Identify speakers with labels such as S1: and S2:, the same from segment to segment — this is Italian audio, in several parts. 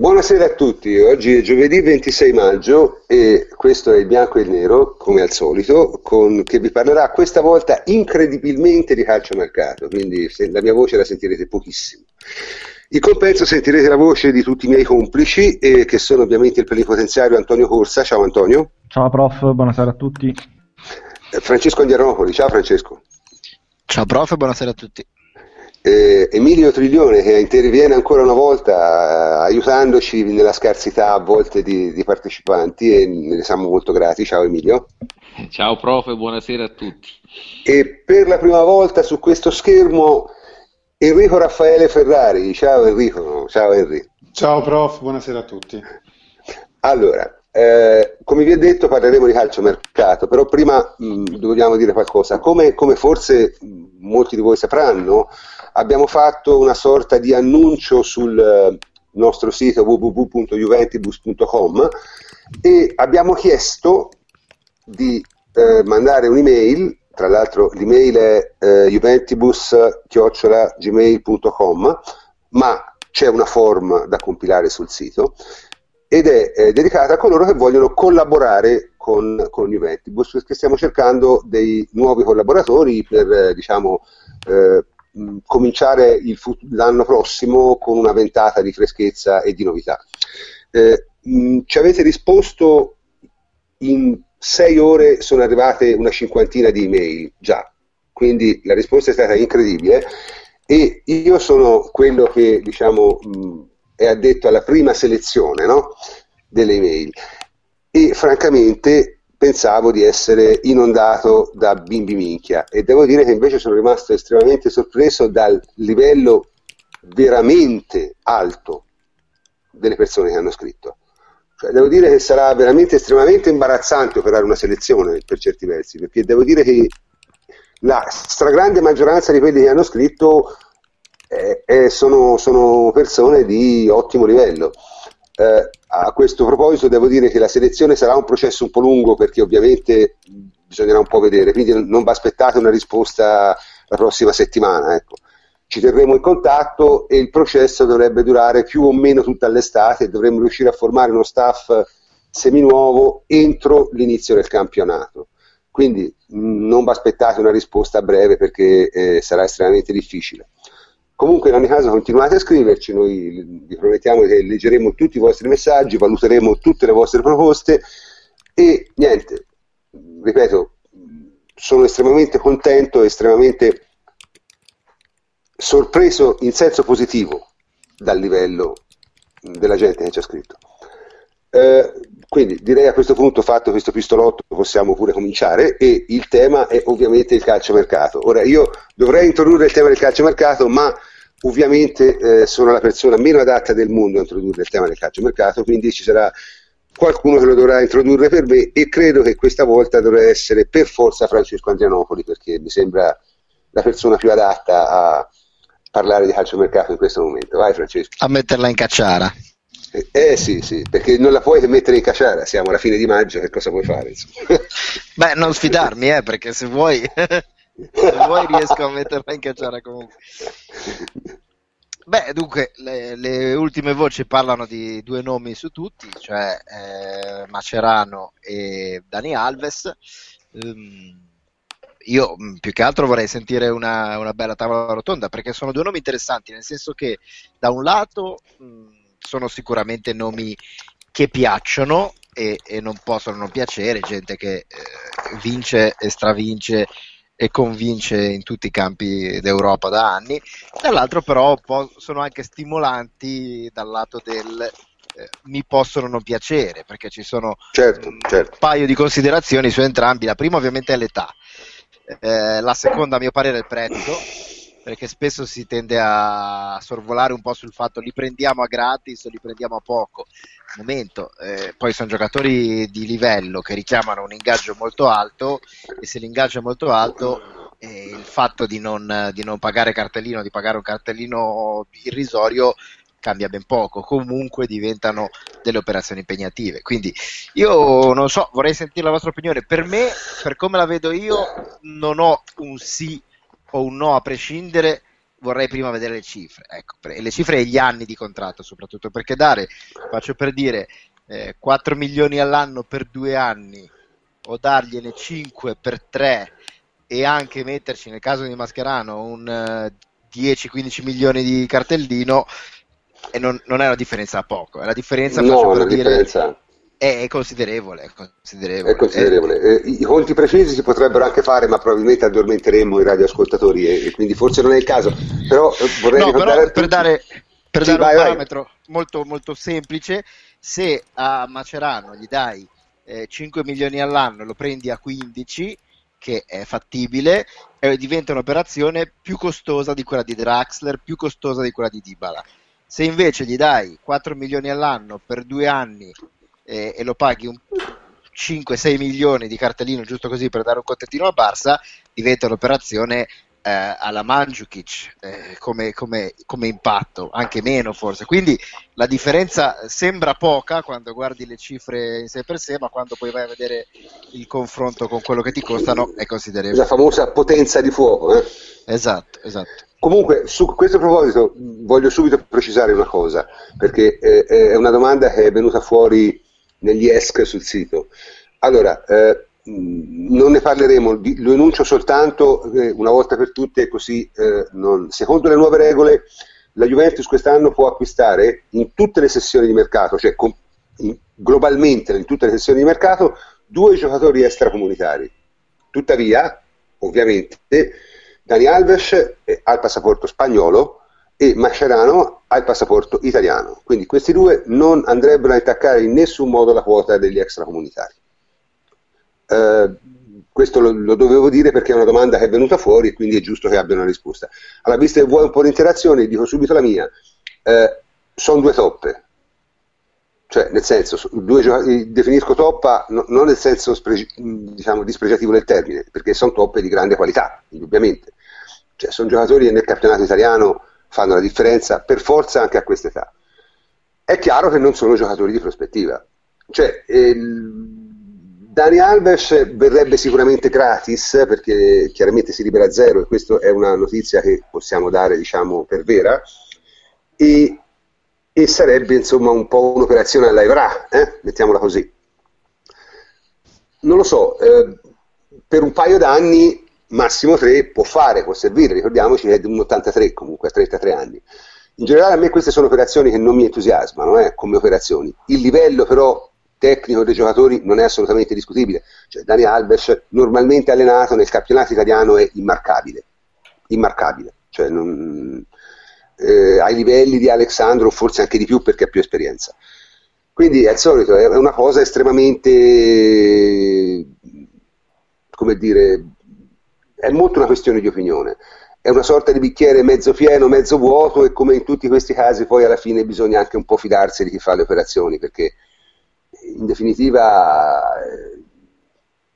S1: Buonasera a tutti, oggi è giovedì 26 maggio e questo è il bianco e il nero, come al solito, con, che vi parlerà questa volta incredibilmente di calciomercato, quindi la mia voce la sentirete pochissimo. In compenso sentirete la voce di tutti i miei complici, eh, che sono ovviamente il plenipotenziario Antonio Corsa. Ciao Antonio.
S2: Ciao prof, buonasera a tutti.
S1: Eh, Francesco Andiaronopoli, ciao Francesco.
S3: Ciao prof, buonasera a tutti
S1: eh, Emilio Triglione che interviene ancora una volta eh, aiutandoci nella scarsità a volte di, di, partecipanti e ne siamo molto grati. Ciao Emilio.
S4: Ciao prof, buonasera a tutti.
S1: E per la prima volta su questo schermo Enrico Raffaele Ferrari. Ciao Enrico. Ciao Enrico.
S5: Ciao prof, buonasera a tutti.
S1: Allora, eh, come vi ho detto parleremo di calciomercato, però prima mh, mm, dobbiamo dire qualcosa. Come, come forse molti di voi sapranno, abbiamo fatto una sorta di annuncio sul eh, nostro sito www.juventibus.com e abbiamo chiesto di eh, mandare un'email, tra l'altro l'email è eh, juventibus.gmail.com, ma c'è una form da compilare sul sito ed è eh, dedicata a coloro che vogliono collaborare con, con Juventibus perché stiamo cercando dei nuovi collaboratori per eh, diciamo, eh, mh, cominciare fut- l'anno prossimo con una ventata di freschezza e di novità. Eh, mh, ci avete risposto in sei ore sono arrivate una cinquantina di email già, quindi la risposta è stata incredibile e io sono quello che diciamo, mh, è addetto alla prima selezione no? delle email e francamente pensavo di essere inondato da bimbi minchia e devo dire che invece sono rimasto estremamente sorpreso dal livello veramente alto delle persone che hanno scritto. Cioè, devo dire che sarà veramente estremamente imbarazzante operare una selezione per certi versi, perché devo dire che la stragrande maggioranza di quelli che hanno scritto eh, eh, sono, sono, persone di ottimo livello. Eh, a questo proposito devo dire che la selezione sarà un processo un po' lungo perché ovviamente bisognerà un po' vedere, quindi non vi aspettate una risposta la prossima settimana. Ecco. Ci terremo in contatto e il processo dovrebbe durare più o meno tutta l'estate e dovremmo riuscire a formare uno staff seminuovo entro l'inizio del campionato. Quindi non vi aspettate una risposta a breve perché eh, sarà estremamente difficile. Comunque in ogni caso continuate a scriverci, noi vi promettiamo che leggeremo tutti i vostri messaggi, valuteremo tutte le vostre proposte e niente, ripeto, sono estremamente contento, estremamente sorpreso in senso positivo dal livello della gente che ci ha scritto. Eh, quindi direi a questo punto, fatto questo pistolotto, possiamo pure cominciare e il tema è ovviamente il calciomercato. Ora io dovrei introdurre il tema del calciomercato, ma ovviamente eh, sono la persona meno adatta del mondo a introdurre il tema del calciomercato, quindi ci sarà qualcuno che lo dovrà introdurre per me e credo che questa volta dovrà essere per forza Francesco Andrianopoli perché mi sembra la persona più adatta a parlare di calciomercato in questo momento. Vai Francesco.
S3: A metterla in cacciara.
S1: Eh, eh, sì, sì, perché non la puoi mettere in cacciara, siamo alla fine di maggio, che cosa puoi fare?
S3: Beh, non sfidarmi, eh, perché se vuoi se vuoi riesco a metterla in cacciara comunque. Beh, dunque, le, le, ultime voci parlano di due nomi su tutti, cioè eh, Macerano e Dani Alves. Um, io mm, più che altro vorrei sentire una, una, bella tavola rotonda perché sono due nomi interessanti, nel senso che da un lato mh, mm, sono sicuramente nomi che piacciono e, e, non possono non piacere, gente che eh, vince e stravince e convince in tutti i campi d'Europa da anni, dall'altro però sono anche stimolanti dal lato del eh, mi possono non piacere, perché ci sono
S1: certo,
S3: un
S1: certo.
S3: paio di considerazioni su entrambi. La prima ovviamente è l'età, eh, la seconda a mio parere è il prezzo, perché spesso si tende a sorvolare un po' sul fatto li prendiamo a gratis o li prendiamo a poco. Momento, eh, poi sono giocatori di livello che richiamano un ingaggio molto alto e se l'ingaggio è molto alto eh, il fatto di non, di non pagare cartellino, di pagare un cartellino irrisorio cambia ben poco, comunque diventano delle operazioni impegnative. Quindi io non so, vorrei sentire la vostra opinione. Per me, per come la vedo io, non ho un sì o un no a prescindere, vorrei prima vedere le cifre, ecco, le cifre e gli anni di contratto soprattutto, perché dare, faccio per dire, eh, 4 milioni all'anno per due anni o dargliene 5 per tre e anche metterci nel caso di Mascherano un uh, eh, 10-15 milioni di cartellino e non, non, è una differenza a poco, è la differenza,
S1: no, faccio per dire, differenza...
S3: è, considerevole. È considerevole.
S1: È considerevole. È... Eh, I conti precisi si potrebbero anche fare, ma probabilmente addormenteremo i radioascoltatori e, e quindi forse non è il caso. Però eh, vorrei
S3: no, però per dare, per sì, dare vai, un parametro molto, molto semplice, se a Macerano gli dai eh, 5 milioni all'anno e lo prendi a 15, che è fattibile, eh, diventa un'operazione più costosa di quella di Draxler, più costosa di quella di Dybala. Se invece gli dai 4 milioni all'anno per due anni eh, e lo paghi un 5-6 milioni di cartellino giusto così per dare un contentino a Barça, diventa un'operazione eh, alla Mandzukic eh, come, come, come, impatto, anche meno forse. Quindi la differenza sembra poca quando guardi le cifre in sé per sé, ma quando poi vai a vedere il confronto con quello che ti costano è considerevole.
S1: La famosa potenza di fuoco. Eh?
S3: Esatto, esatto.
S1: Comunque, su questo proposito voglio subito precisare una cosa, perché eh, è una domanda che è venuta fuori negli ESC sul sito. Allora, eh, non ne parleremo, lo enuncio soltanto eh, una volta per tutte, così eh, non... secondo le nuove regole la Juventus quest'anno può acquistare in tutte le sessioni di mercato, cioè com- in, globalmente in tutte le sessioni di mercato, due giocatori extracomunitari. Tuttavia, ovviamente, Dani Alves ha il passaporto spagnolo e Mascherano ha il passaporto italiano. Quindi questi due non andrebbero a intaccare in nessun modo la quota degli extracomunitari. Eh, questo lo, lo, dovevo dire perché è una domanda che è venuta fuori e quindi è giusto che abbia una risposta. Alla vista che vuoi un po' di interazione, dico subito la mia. Eh, sono due toppe. Cioè, nel senso, due, definisco toppa no, non nel senso spre, diciamo, dispregiativo del termine, perché sono toppe di grande qualità, indubbiamente. Cioè, sono giocatori che nel campionato italiano fanno la differenza per forza anche a questa età. È chiaro che non sono giocatori di prospettiva. Cioè, il, Dani Alves verrebbe sicuramente gratis perché chiaramente si libera a zero e questa è una notizia che possiamo dare diciamo, per vera e, e, sarebbe insomma un po' un'operazione alla Evra, eh? mettiamola così. Non lo so, eh, per un paio d'anni massimo tre può fare, può servire, ricordiamoci che è di un 83 comunque, a 33 anni. In generale a me queste sono operazioni che non mi entusiasmano eh, come operazioni. Il livello però tecnico dei giocatori non è assolutamente discutibile. Cioè, Dani Alves, normalmente allenato nel campionato italiano, è immarcabile. Immarcabile. Cioè, non, eh, ai livelli di Alexandro, forse anche di più perché ha più esperienza. Quindi il solito, è una cosa estremamente, come dire, è molto una questione di opinione. È una sorta di bicchiere mezzo pieno, mezzo vuoto e come in tutti questi casi poi alla fine bisogna anche un po' fidarsi di chi fa le operazioni perché in definitiva eh,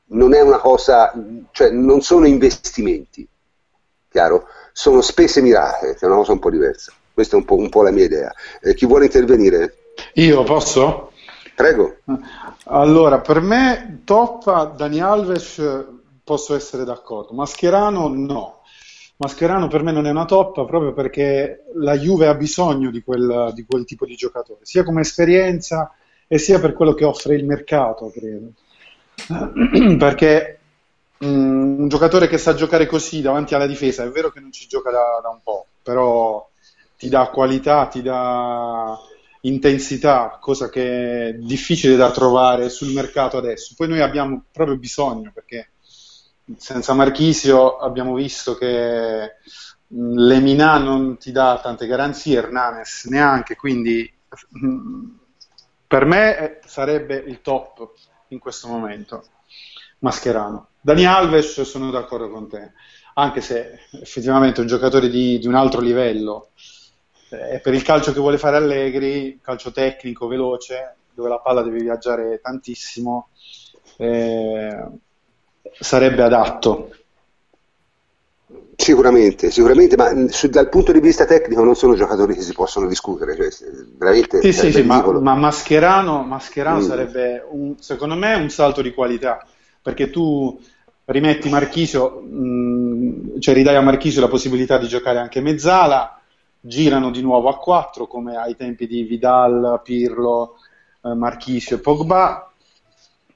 S1: non è una cosa, cioè non sono investimenti, chiaro? Sono spese mirate, che è una cosa un po' diversa. Questa è un po', un po la mia idea. Eh, chi vuole intervenire?
S5: Io posso?
S1: Prego.
S5: Allora, per me Toppa, Dani Alves posso essere d'accordo, Mascherano no. Mascherano per me non è una toppa proprio perché la Juve ha bisogno di quel, di quel tipo di giocatore, sia come esperienza e sia per quello che offre il mercato, credo. Perché um, un giocatore che sa giocare così davanti alla difesa, è vero che non ci gioca da, da un po', però ti dà qualità, ti dà intensità, cosa che è difficile da trovare sul mercato adesso. Poi noi abbiamo proprio bisogno, perché senza Marchisio abbiamo visto che Lemina non ti dà tante garanzie, Hernanes neanche, quindi per me eh, sarebbe il top in questo momento, Mascherano. Dani Alves sono d'accordo con te, anche se effettivamente è un giocatore di, di un altro livello. Eh, per il calcio che vuole fare Allegri, calcio tecnico, veloce, dove la palla deve viaggiare tantissimo, eh, sarebbe adatto.
S1: Sicuramente, sicuramente, ma su, dal punto di vista tecnico non sono giocatori che si possono discutere, cioè, veramente
S5: sì, sì, sì ma, ma, Mascherano, Mascherano mm. sarebbe un, secondo me un salto di qualità, perché tu rimetti Marchisio, mh, cioè ridai a Marchisio la possibilità di giocare anche mezzala, girano di nuovo a 4 come ai tempi di Vidal, Pirlo, eh, Marchisio e Pogba,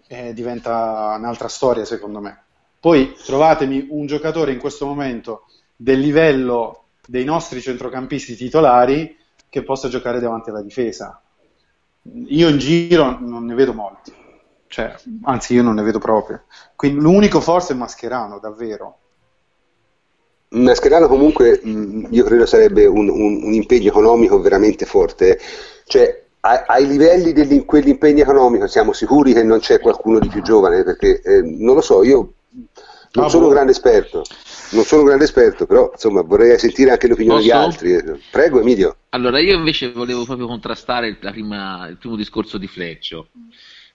S5: e diventa un'altra storia secondo me. Poi trovatemi un giocatore in questo momento del livello dei nostri centrocampisti titolari che possa giocare davanti alla difesa. Io in giro non ne vedo molti, cioè, anzi io non ne vedo proprio. Quindi l'unico forse è Mascherano, davvero.
S1: Mascherano comunque io credo sarebbe un, un, un impegno economico veramente forte, cioè ai livelli di quell'impegno economico siamo sicuri che non c'è qualcuno di più giovane perché eh, non lo so, io non ah, sono un grande esperto, non sono un grande esperto, però insomma vorrei sentire anche l'opinione Posso? di altri. Prego Emilio.
S4: Allora io invece volevo proprio contrastare il, prima, il primo discorso di Fleccio.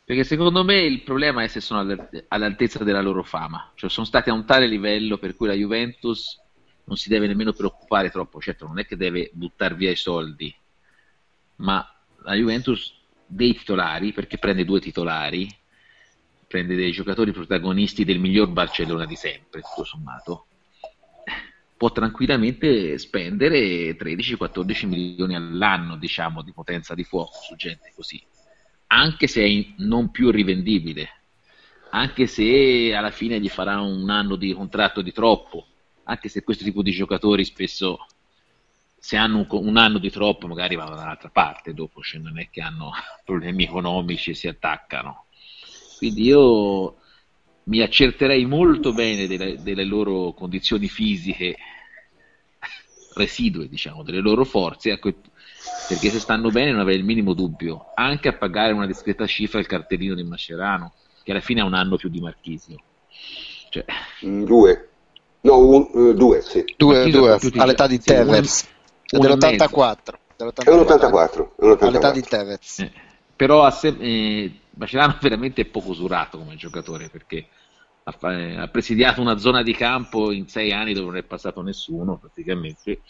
S4: Perché secondo me il problema è se sono all'altezza della loro fama, cioè sono stati a un tale livello per cui la Juventus non si deve nemmeno preoccupare troppo, certo non è che deve buttare via i soldi, ma la Juventus dei titolari, perché prende due titolari, prende dei giocatori protagonisti del miglior Barcellona di sempre, tutto sommato, può tranquillamente spendere 13-14 milioni all'anno, diciamo, di potenza di fuoco su gente così, anche se è non più rivendibile, anche se alla fine gli farà un anno di contratto di troppo, anche se questo tipo di giocatori spesso se hanno un, un, anno di troppo magari vanno dall'altra parte dopo, cioè non è che hanno problemi economici e si attaccano. Quindi io mi accerterei molto bene delle, delle loro condizioni fisiche residue, diciamo, delle loro forze, ecco, perché se stanno bene non avrei il minimo dubbio, anche a pagare una discreta cifra il cartellino di Mascherano, che alla fine ha un anno più di Marchisio. Cioè...
S1: Mm, due. No, un, uh, due, sì.
S3: Due, due all'età di Tevez dell'84.
S1: È un 84.
S3: All'età di Tevez.
S4: Eh, però se- eh, Macerano veramente è poco usurato come giocatore perché ha, eh, ha, presidiato una zona di campo in sei anni dove non è passato nessuno praticamente.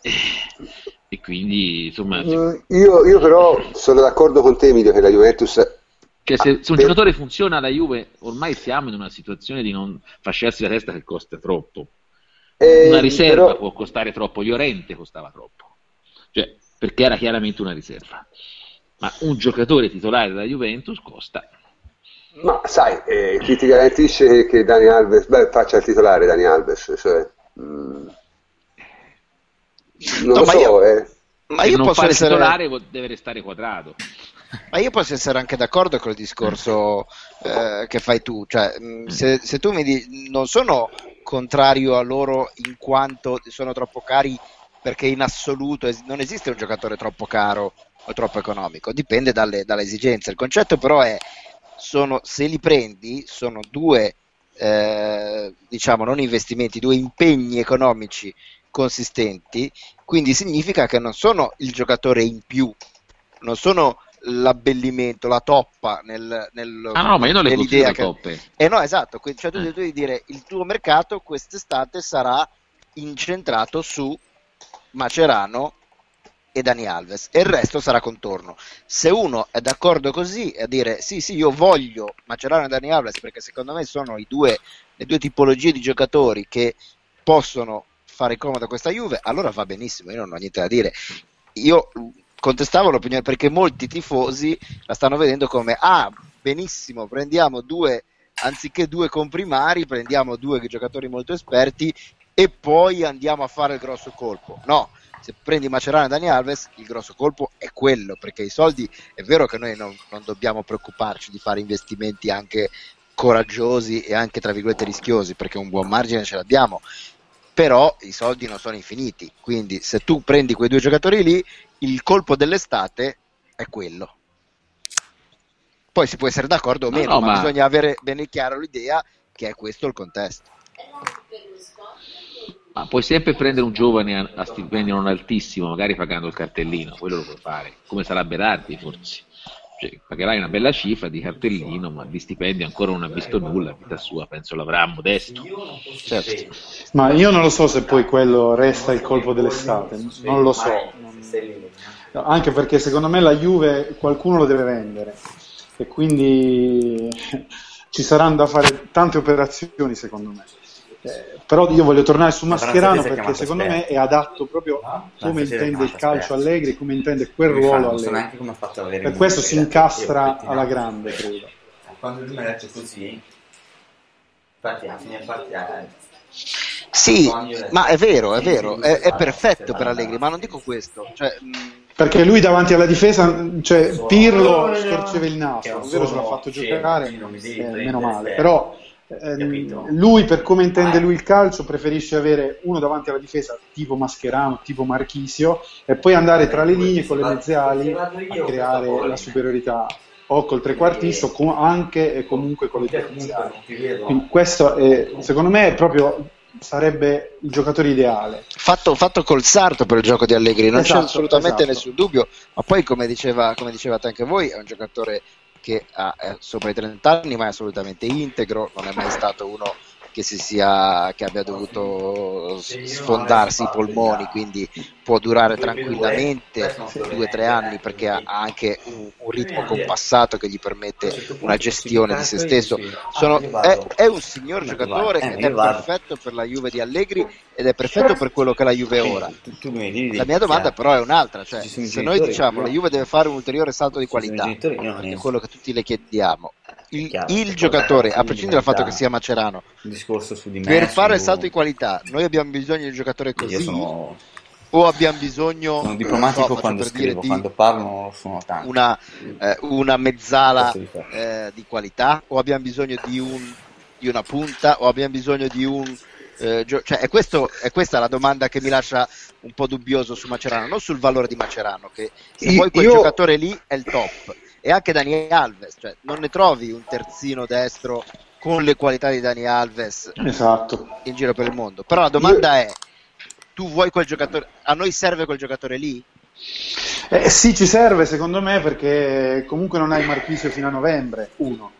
S4: E, e quindi insomma.
S1: Mm, io, io, però sono d'accordo con te, Emilio, che la Juventus.
S4: Cioè, se, se un per... giocatore funziona alla Juve, ormai siamo in una situazione di non fasciarsi la testa che costa troppo. Eh, una riserva però... può costare troppo, Llorente costava troppo, cioè, perché era chiaramente una riserva. Ma un giocatore titolare della Juventus costa.
S1: Ma sai, eh, chi ti garantisce che Dani Alves beh, faccia il titolare Dani Alves? Cioè, mm, non no, lo so,
S3: io,
S1: eh.
S3: Ma io
S4: non
S3: posso
S4: essere... titolare deve restare quadrato.
S3: Ma io posso essere anche d'accordo con il discorso eh, che fai tu, cioè mm, se, se, tu mi dici non sono contrario a loro in quanto sono troppo cari perché in assoluto es- non esiste un giocatore troppo caro o troppo economico, dipende dalle, dalle esigenze. Il concetto però è, sono, se li prendi, sono due, eh, diciamo, non investimenti, due impegni economici consistenti, quindi significa che non sono il giocatore in più, non sono l'abbellimento, la toppa nel, nel,
S4: ah no, ma io non le considero che... toppe.
S3: Eh no, esatto, cioè tu eh. devi dire il tuo mercato quest'estate sarà incentrato su Macerano e Dani Alves e il resto sarà contorno. Se uno è d'accordo così a dire sì, sì, io voglio Macerano e Dani Alves perché secondo me sono due, le due tipologie di giocatori che possono fare comodo a questa Juve, allora va benissimo, io non ho niente da dire. Io contestavo l'opinione perché molti tifosi la stanno vedendo come ah benissimo prendiamo due anziché due comprimari prendiamo due giocatori molto esperti e poi andiamo a fare il grosso colpo. No se prendi Macerano e Dani Alves il grosso colpo è quello perché i soldi è vero che noi non, non dobbiamo preoccuparci di fare investimenti anche coraggiosi e anche tra virgolette rischiosi perché un buon margine ce l'abbiamo però i soldi non sono infiniti quindi se tu prendi quei due giocatori lì il colpo dell'estate è quello. Poi si può essere d'accordo o meno, no, no, ma, ma, bisogna avere bene chiaro l'idea che è questo il contesto.
S4: Ma puoi sempre prendere un giovane a, a stipendio non altissimo, magari pagando il cartellino, quello lo puoi fare, come sarà Berardi forse. Cioè, pagherai una bella cifra di cartellino, ma di stipendio ancora non ha visto nulla, vita sua penso l'avrà modesto.
S5: Certo. Ma io non lo so se poi quello resta il colpo dell'estate, non lo so. Anche perché secondo me la Juve qualcuno lo deve vendere e quindi ci saranno da fare tante operazioni secondo me. Eh, però io voglio tornare su Mascherano perché secondo me è adatto proprio a come intende il calcio Allegri, come intende quel ruolo Allegri. Per questo si incastra alla grande, credo.
S6: Quando lui mi ha detto così, infatti alla fine partita
S3: sì, ma è vero, è vero, è, è perfetto per Allegri, ma non dico questo. Cioè,
S5: perché lui davanti alla difesa, cioè Pirlo storceva il naso, è vero ce l'ha fatto giocare, eh, meno male, però ehm, lui per come intende lui il calcio preferisce avere uno davanti alla difesa tipo Mascherano, tipo Marchisio e poi andare tra le linee con le mezze ali a creare la superiorità o col trequartista o anche e comunque con le difese. Quindi questo è, secondo me è proprio sarebbe il giocatore ideale.
S3: Fatto, fatto, col sarto per il gioco di Allegri, non esatto, c'è assolutamente esatto. nessun dubbio, ma poi come, diceva, come dicevate anche voi, è un giocatore che ha sopra i 30 anni, ma è assolutamente integro, non è mai stato uno che, sia, che abbia dovuto sfondarsi i polmoni, quindi può durare tranquillamente due o tre anni perché ha anche un, un, ritmo compassato che gli permette una gestione di se stesso. Sono, è, è, un signor giocatore ed è perfetto per la Juve di Allegri ed è perfetto per quello che la Juve è ora. La mia domanda però è un'altra, cioè se noi diciamo la Juve deve fare un ulteriore salto di qualità, è quello che tutti le chiediamo, il, chiaro, il giocatore, a prescindere dal fatto che sia Macerano,
S6: me,
S3: per fare il salto di qualità, noi abbiamo bisogno di un giocatore così. Sono... O abbiamo bisogno.
S6: Sono diplomatico so, quando scrivo, dire, quando parlo sono tanto.
S3: Una, eh, una mezzala eh, di qualità, o abbiamo bisogno di, un, di, una punta, o abbiamo bisogno di un. Eh, gio- cioè, è, questo, è, questa la domanda che mi lascia un po' dubbioso su Macerano, non sul valore di Macerano, che se io, poi quel io... giocatore lì è il top e anche Dani Alves, cioè non ne trovi un terzino destro con le qualità di Dani Alves
S5: esatto.
S3: in giro per il mondo. Però la domanda Io... è, tu vuoi quel giocatore, a noi serve quel giocatore lì?
S5: Eh, sì, ci serve secondo me perché comunque non hai Marchisio fino a novembre, uno.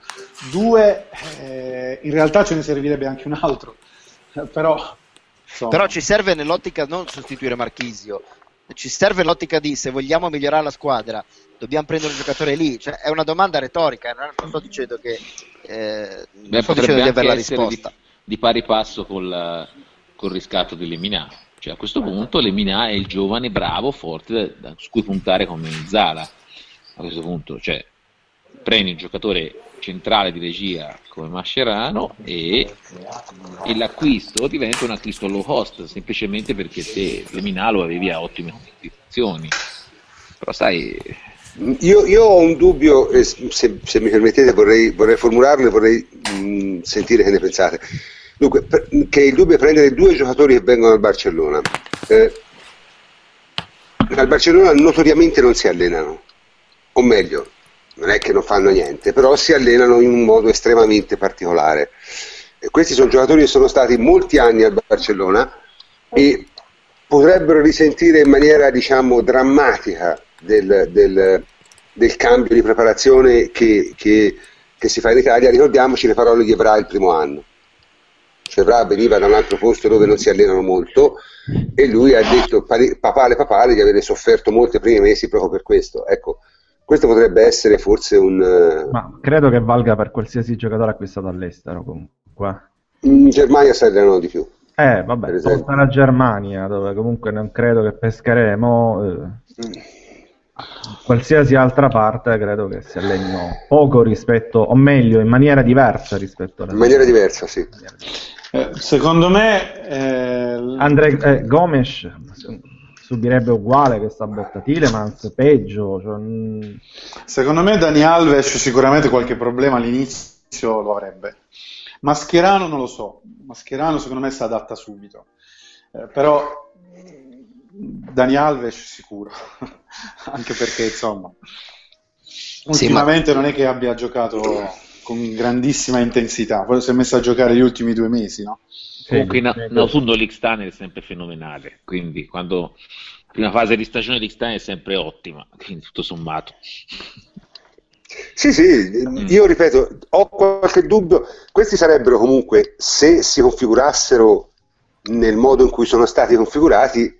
S5: Due, eh, in realtà ce ne servirebbe anche un altro, però...
S3: Insomma. Però ci serve nell'ottica non sostituire Marchisio, ci serve l'ottica di se vogliamo migliorare la squadra dobbiamo prendere un giocatore lì? Cioè, è una domanda retorica, eh, non sto dicendo che eh,
S4: Beh, sto dicendo di avere la risposta. Di, di, pari passo col, col riscatto di Lemina. Cioè, a questo punto Lemina è il giovane bravo, forte, da, su cui puntare come Zala. A questo punto, cioè, prendi un giocatore centrale di regia come Mascherano e, e, l'acquisto diventa un acquisto low cost semplicemente perché te Lemina lo avevi a ottime condizioni però sai
S1: io, io, ho un dubbio, se, se mi permettete vorrei, vorrei formularlo e vorrei mh, sentire che ne pensate. Dunque, per, che il dubbio è prendere due giocatori che vengono dal Barcellona. Eh, al Barcellona notoriamente non si allenano, o meglio, non è che non fanno niente, però si allenano in un modo estremamente particolare. E questi sono giocatori che sono stati molti anni al Barcellona e potrebbero risentire in maniera, diciamo, drammatica del, del, del cambio di preparazione che, che, che, si fa in Italia, ricordiamoci le parole di Evra il primo anno. Cioè Evra veniva da un altro posto dove non si allenano molto e lui ha detto papale papale di avere sofferto molti primi mesi proprio per questo. Ecco, questo potrebbe essere forse un...
S2: Eh, Ma credo che valga per qualsiasi giocatore acquistato all'estero comunque.
S1: In Germania si allenano di più.
S2: Eh, vabbè, tolta la Germania, dove comunque non credo che pescheremo. Eh. Mm qualsiasi altra parte credo che si allenino poco rispetto, o meglio, in maniera diversa rispetto
S1: alla... In maniera diversa, sì.
S5: Eh, secondo me... Eh...
S2: Andre eh, Gomes subirebbe uguale questa botta Tilemans, peggio. Cioè... Mm.
S5: Secondo me Dani Alves sicuramente qualche problema all'inizio lo avrebbe. Mascherano non lo so, Mascherano secondo me si adatta subito. Eh, però Dani Alves sicuro, anche perché insomma ultimamente sì, ma... non è che abbia giocato con grandissima intensità, poi si è messo a giocare gli ultimi due mesi, no?
S4: Comunque in, in autunno l'X-Tunnel è sempre fenomenale, quindi quando la prima fase di stagione l'X-Tunnel è sempre ottima, quindi tutto sommato.
S1: Sì, sì, mm. io ripeto, ho qualche dubbio, questi sarebbero comunque, se si configurassero nel modo in cui sono stati configurati,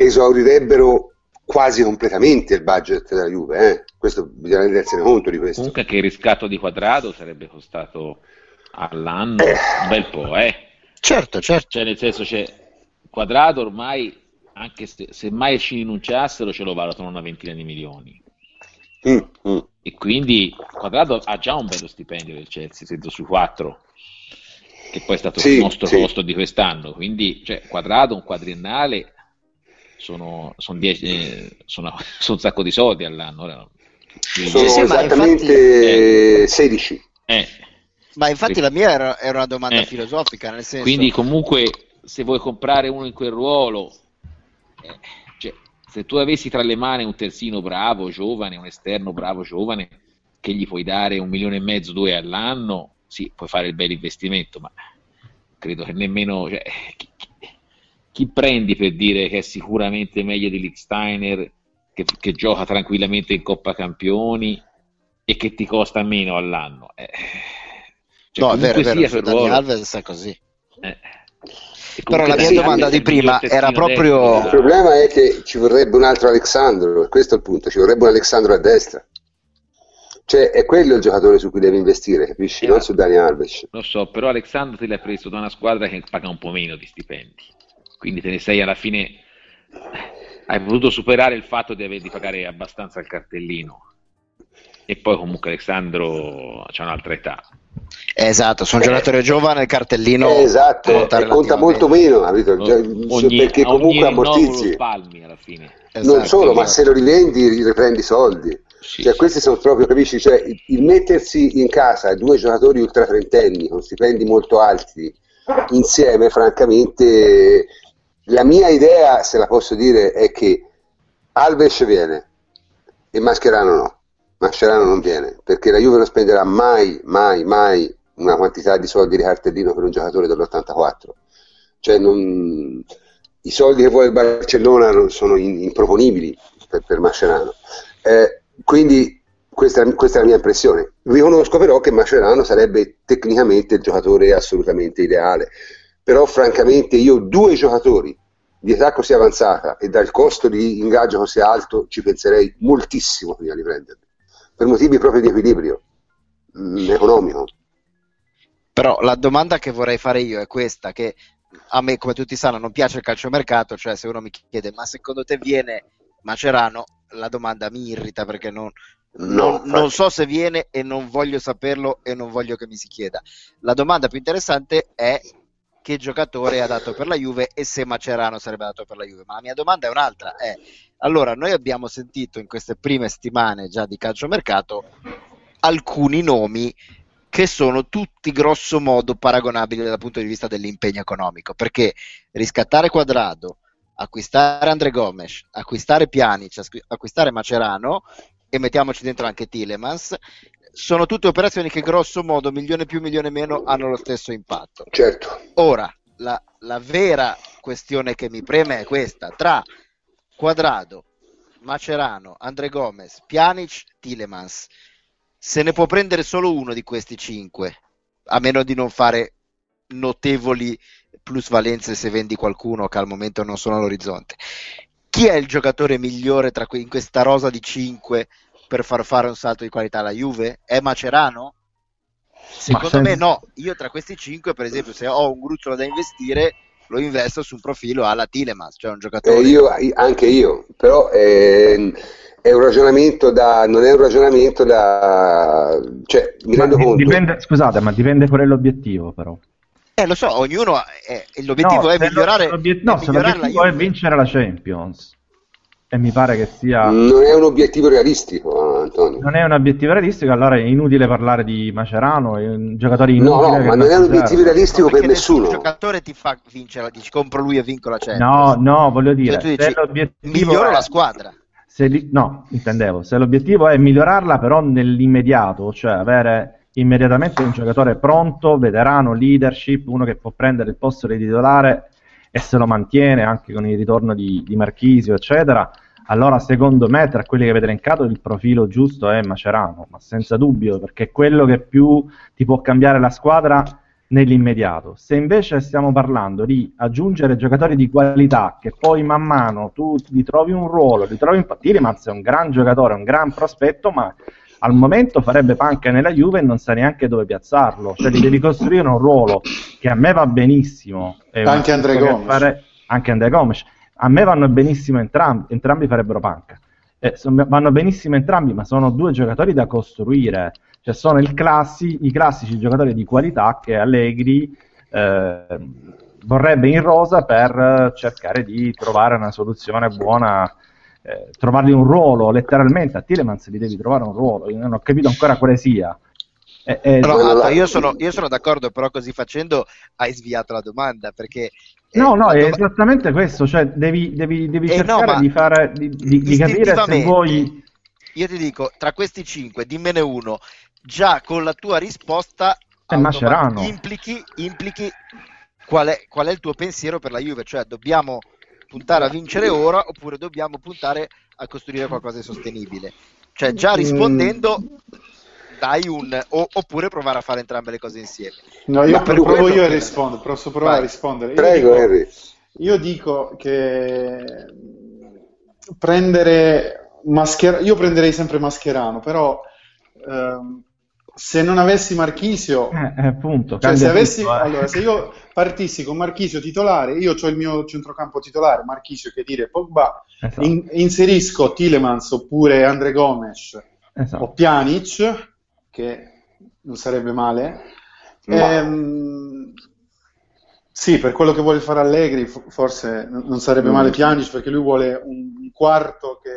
S1: esaurirebbero quasi completamente il budget della Juve, eh. questo bisogna rendersene conto di questo.
S4: Comunque che il riscatto di quadrato sarebbe costato all'anno un bel po', eh.
S3: Certo, certo.
S4: Cioè, nel senso, c'è quadrato ormai, anche se, se mai ci rinunciassero, ce lo valutano una ventina di milioni.
S1: Mm, mm.
S4: E quindi quadrato ha già un bello stipendio del Chelsea, 7 su 4, che poi è stato
S1: Sì,
S4: il nostro
S1: sì.
S4: costo di quest'anno. Quindi, cioè, quadrato, un quadriennale, sono, sono, dieci- eh, sono- sono un sacco di soldi all'anno.
S1: Sono
S3: sì,
S1: esattamente 16.
S4: eh,
S3: Ma infatti la mia era, era una domanda
S4: Eh.
S3: filosofica, nel senso...
S4: Quindi comunque se vuoi comprare uno in quel ruolo, eh, cioè, se tu avessi tra le mani un terzino bravo, giovane, un esterno bravo, giovane, che gli puoi dare un milione e mezzo, due all'anno, sì, puoi fare il bel investimento, ma credo che nemmeno... Cioè, chi, chi- prendi per dire che è sicuramente meglio di Lichtsteiner, che, che gioca tranquillamente in Coppa Campioni e che ti costa meno all'anno? Eh, cioè,
S3: no, è vero, è vero,
S4: quel
S3: Dani Alves è così.
S4: eh.
S3: Però la mia domanda
S4: Alves
S3: di prima era proprio-
S1: Il problema è che ci vorrebbe un altro Alexandro, questo è il punto, ci vorrebbe un Alexandro a destra. Cioè, è quello il giocatore su cui devi investire, capisci?
S4: Eh,
S1: Non su Dani Alves.
S4: Lo so, però Alessandro te l'hai preso da una squadra che paga un po' meno di stipendi. Quindi te ne sei alla fine. Hai potuto superare il fatto di aver di pagare abbastanza il cartellino. E poi comunque Alessandro ha un'altra età.
S3: Esatto, sono un giocatore giovane, il cartellino
S1: Eh, esatto,
S3: conta
S1: molto meno, capito? Cioè,
S4: Ogni-
S1: perché comunque ammortizzi.
S4: palmi alla fine.
S3: Esatto,
S1: non solo, ma
S3: esatto.
S1: se lo rivendi riprendi i soldi.
S4: Sì,
S1: Cioè,
S4: sì.
S1: questi sono proprio, capisci? Cioè, il mettersi in casa due giocatori ultra trentenni con stipendi molto alti insieme, francamente, la mia idea, se la posso dire, è che Alves viene e Mascherano no. Mascherano non viene perché la Juve non spenderà mai, mai, mai una quantità di soldi di cartellino per un giocatore dell'84. Cioè, non- i soldi che vuole il Barcellona non sono in- improponibili per, per Mascherano. Eh, quindi questa, questa è la mia impressione. Riconosco però che Mascherano sarebbe tecnicamente il giocatore assolutamente ideale, però francamente io due giocatori di età così avanzata e dal costo di ingaggio così alto ci penserei moltissimo prima di prenderli, per motivi proprio di equilibrio mm, economico.
S3: Però la domanda che vorrei fare io è questa, che a me, come tutti sanno, non piace il calciomercato, cioè se uno mi chiede ma secondo te viene Macerano, la domanda mi irrita perché non,
S1: No,
S3: non, non so se viene e non voglio saperlo e non voglio che mi si chieda. La domanda più interessante è che giocatore è adatto per la Juve e se Macerano sarebbe adatto per la Juve. Ma la mia domanda è un'altra, è allora noi abbiamo sentito in queste prime settimane già di calciomercato alcuni nomi che sono tutti grosso modo paragonabili dal punto di vista dell'impegno economico, perché riscattare Quadrado, acquistare Andre Gomes, acquistare Pjanic, acqu- acquistare Macerano e mettiamoci dentro anche Tillemans, sono tutte operazioni che grosso modo, milione più, milione meno, hanno lo stesso impatto.
S1: Certo.
S3: Ora, la, la vera questione che mi preme è questa, tra Quadrado, Macerano, Andre Gomez, Pjanic, Tillemans, se ne può prendere solo uno di questi cinque, a meno di non fare notevoli plusvalenze se vendi qualcuno che al momento non sono all'orizzonte. Chi è il giocatore migliore tra que- in questa rosa di cinque per far fare un salto di qualità alla Juve? È Macerano? Secondo
S2: senza-
S3: me no. Io tra questi cinque, per esempio, se ho un gruzzolo da investire, lo investo su un profilo alla Tilemans, cioè un giocatore...
S1: Eh, io, anche io, però ehm, è un ragionamento da, non è un ragionamento da, cioè mi
S2: Ma
S1: rendo
S2: di-
S1: conto.
S2: dipende- scusate, ma dipende qual è l'obiettivo, però.
S3: Eh, lo so, ognuno... È, l'obiettivo
S2: No,
S3: è
S2: se lo-
S3: migliorare,
S2: no, se
S3: migliorare
S2: l'obiettivo è
S3: Juve.
S2: vincere la Champions. E mi pare che sia.
S1: Non è un obiettivo realistico, Antonio.
S2: Non è un obiettivo realistico, allora è inutile parlare di Macerano, è un giocatore inutile.
S1: No, no,
S2: che
S1: ma non è un obiettivo realistico
S3: No,
S1: per nessuno.
S3: giocatore ti fa vincere, dici compro lui e vinco la
S2: No,
S3: Champions.
S2: no, voglio dire,
S3: Cioè, tu
S2: se
S3: dici,
S2: l'obiettivo
S3: miglioro
S2: è-
S3: la squadra.
S2: se li- no, intendevo, se l'obiettivo è migliorarla però nell'immediato, cioè avere immediatamente un giocatore pronto, veterano, leadership, uno che può prendere il posto di titolare e se lo mantiene anche con il ritorno di, di Marchisio, eccetera, allora secondo me tra quelli che avete elencato il profilo giusto è Macerano, ma senza dubbio, perché è quello che più ti può cambiare la squadra nell'immediato. Se invece stiamo parlando di aggiungere giocatori di qualità che poi man mano tu gli trovi un ruolo, gli trovi un Tillemans è un gran giocatore, un gran prospetto, ma al momento farebbe panca nella Juve e non sa neanche dove piazzarlo, cioè gli devi costruire un ruolo che a me va benissimo.
S5: Anche Andre Gomes.
S2: Fare... Anche Andre Gomes. A me vanno benissimo entrambi, entrambi farebbero panca. Eh, vanno benissimo entrambi, ma sono due giocatori da costruire. Cioè sono classi, i classici giocatori di qualità che Allegri eh, vorrebbe in rosa per cercare di trovare una soluzione buona, eh, trovargli un ruolo letteralmente. A Tilemans gli devi trovare un ruolo, io non ho capito ancora quale sia.
S3: Eh, eh, Alto, io, sono, io, sono, d'accordo, però così facendo hai sviato la domanda perché.
S2: No, no, è esattamente questo, cioè devi, devi, devi cercare no, di, fare, di, di, di capire se vuoi.
S3: Io ti dico, tra questi cinque, dimmene uno, già con la tua risposta implichi, implichi qual, è, qual è il tuo pensiero per la Juve, cioè dobbiamo puntare a vincere ora oppure dobbiamo puntare a costruire qualcosa di sostenibile. Cioè già rispondendo dai un o, oppure provare a fare entrambe le cose insieme.
S5: No, io provo io a rispondere, posso provare Vai. a rispondere. Io
S1: Prego,
S5: dico,
S1: Henry.
S5: Io dico che prendere Mascher- io prenderei sempre Mascherano, però ehm, se non avessi Marchisio,
S2: eh, eh appunto,
S5: cioè se, avessi, tutto, eh. allora, se io partissi con Marchisio titolare, io ho il mio centrocampo titolare, Marchisio che dire Pogba, esatto. in, inserisco Tilemans oppure Andre Gomes esatto. o Pjanic, che non sarebbe male. Ma... Ehm, sì, per quello che vuole fare Allegri, forse non sarebbe male mm. Pjanic perché lui vuole un quarto che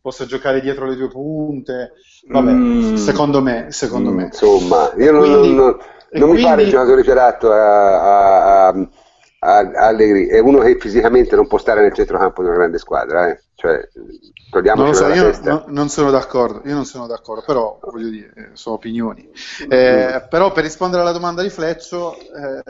S5: possa giocare dietro le due punte. Vabbè, mm. secondo me, secondo mm, me.
S1: Insomma, io non, quindi, non, non mi quindi... pare il giocatore ceratto a, a, a, a, Allegri, è uno che fisicamente non può stare nel centrocampo di una grande squadra, eh. Cioè,
S5: non lo so, io no, non sono d'accordo, io non sono d'accordo, però voglio dire, eh, sono opinioni. Eh, mm. Però per rispondere alla domanda di Fleccio, eh,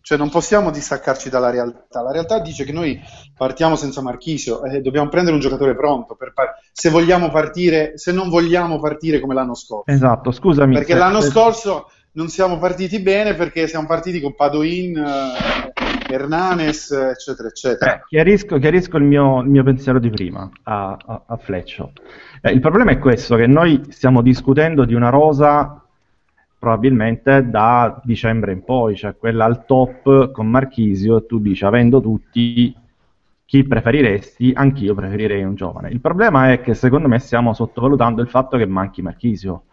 S5: cioè non possiamo distaccarci dalla realtà. La realtà dice che noi partiamo senza Marchisio e dobbiamo prendere un giocatore pronto par- se vogliamo partire, se non vogliamo partire come l'anno scorso.
S2: Esatto, scusami.
S5: Perché se, l'anno se... scorso non siamo partiti bene perché siamo partiti con Padoin, eh, Hernanes, eccetera, eccetera.
S2: Eh, chiarisco, chiarisco il, mio, il, mio, pensiero di prima a, a, a Fleccio. Eh, il problema è questo, che noi stiamo discutendo di una rosa probabilmente da dicembre in poi, cioè quella al top con Marchisio, tu dici avendo tutti chi preferiresti, anch'io preferirei un giovane. Il problema è che secondo me stiamo sottovalutando il fatto che manchi Marchisio,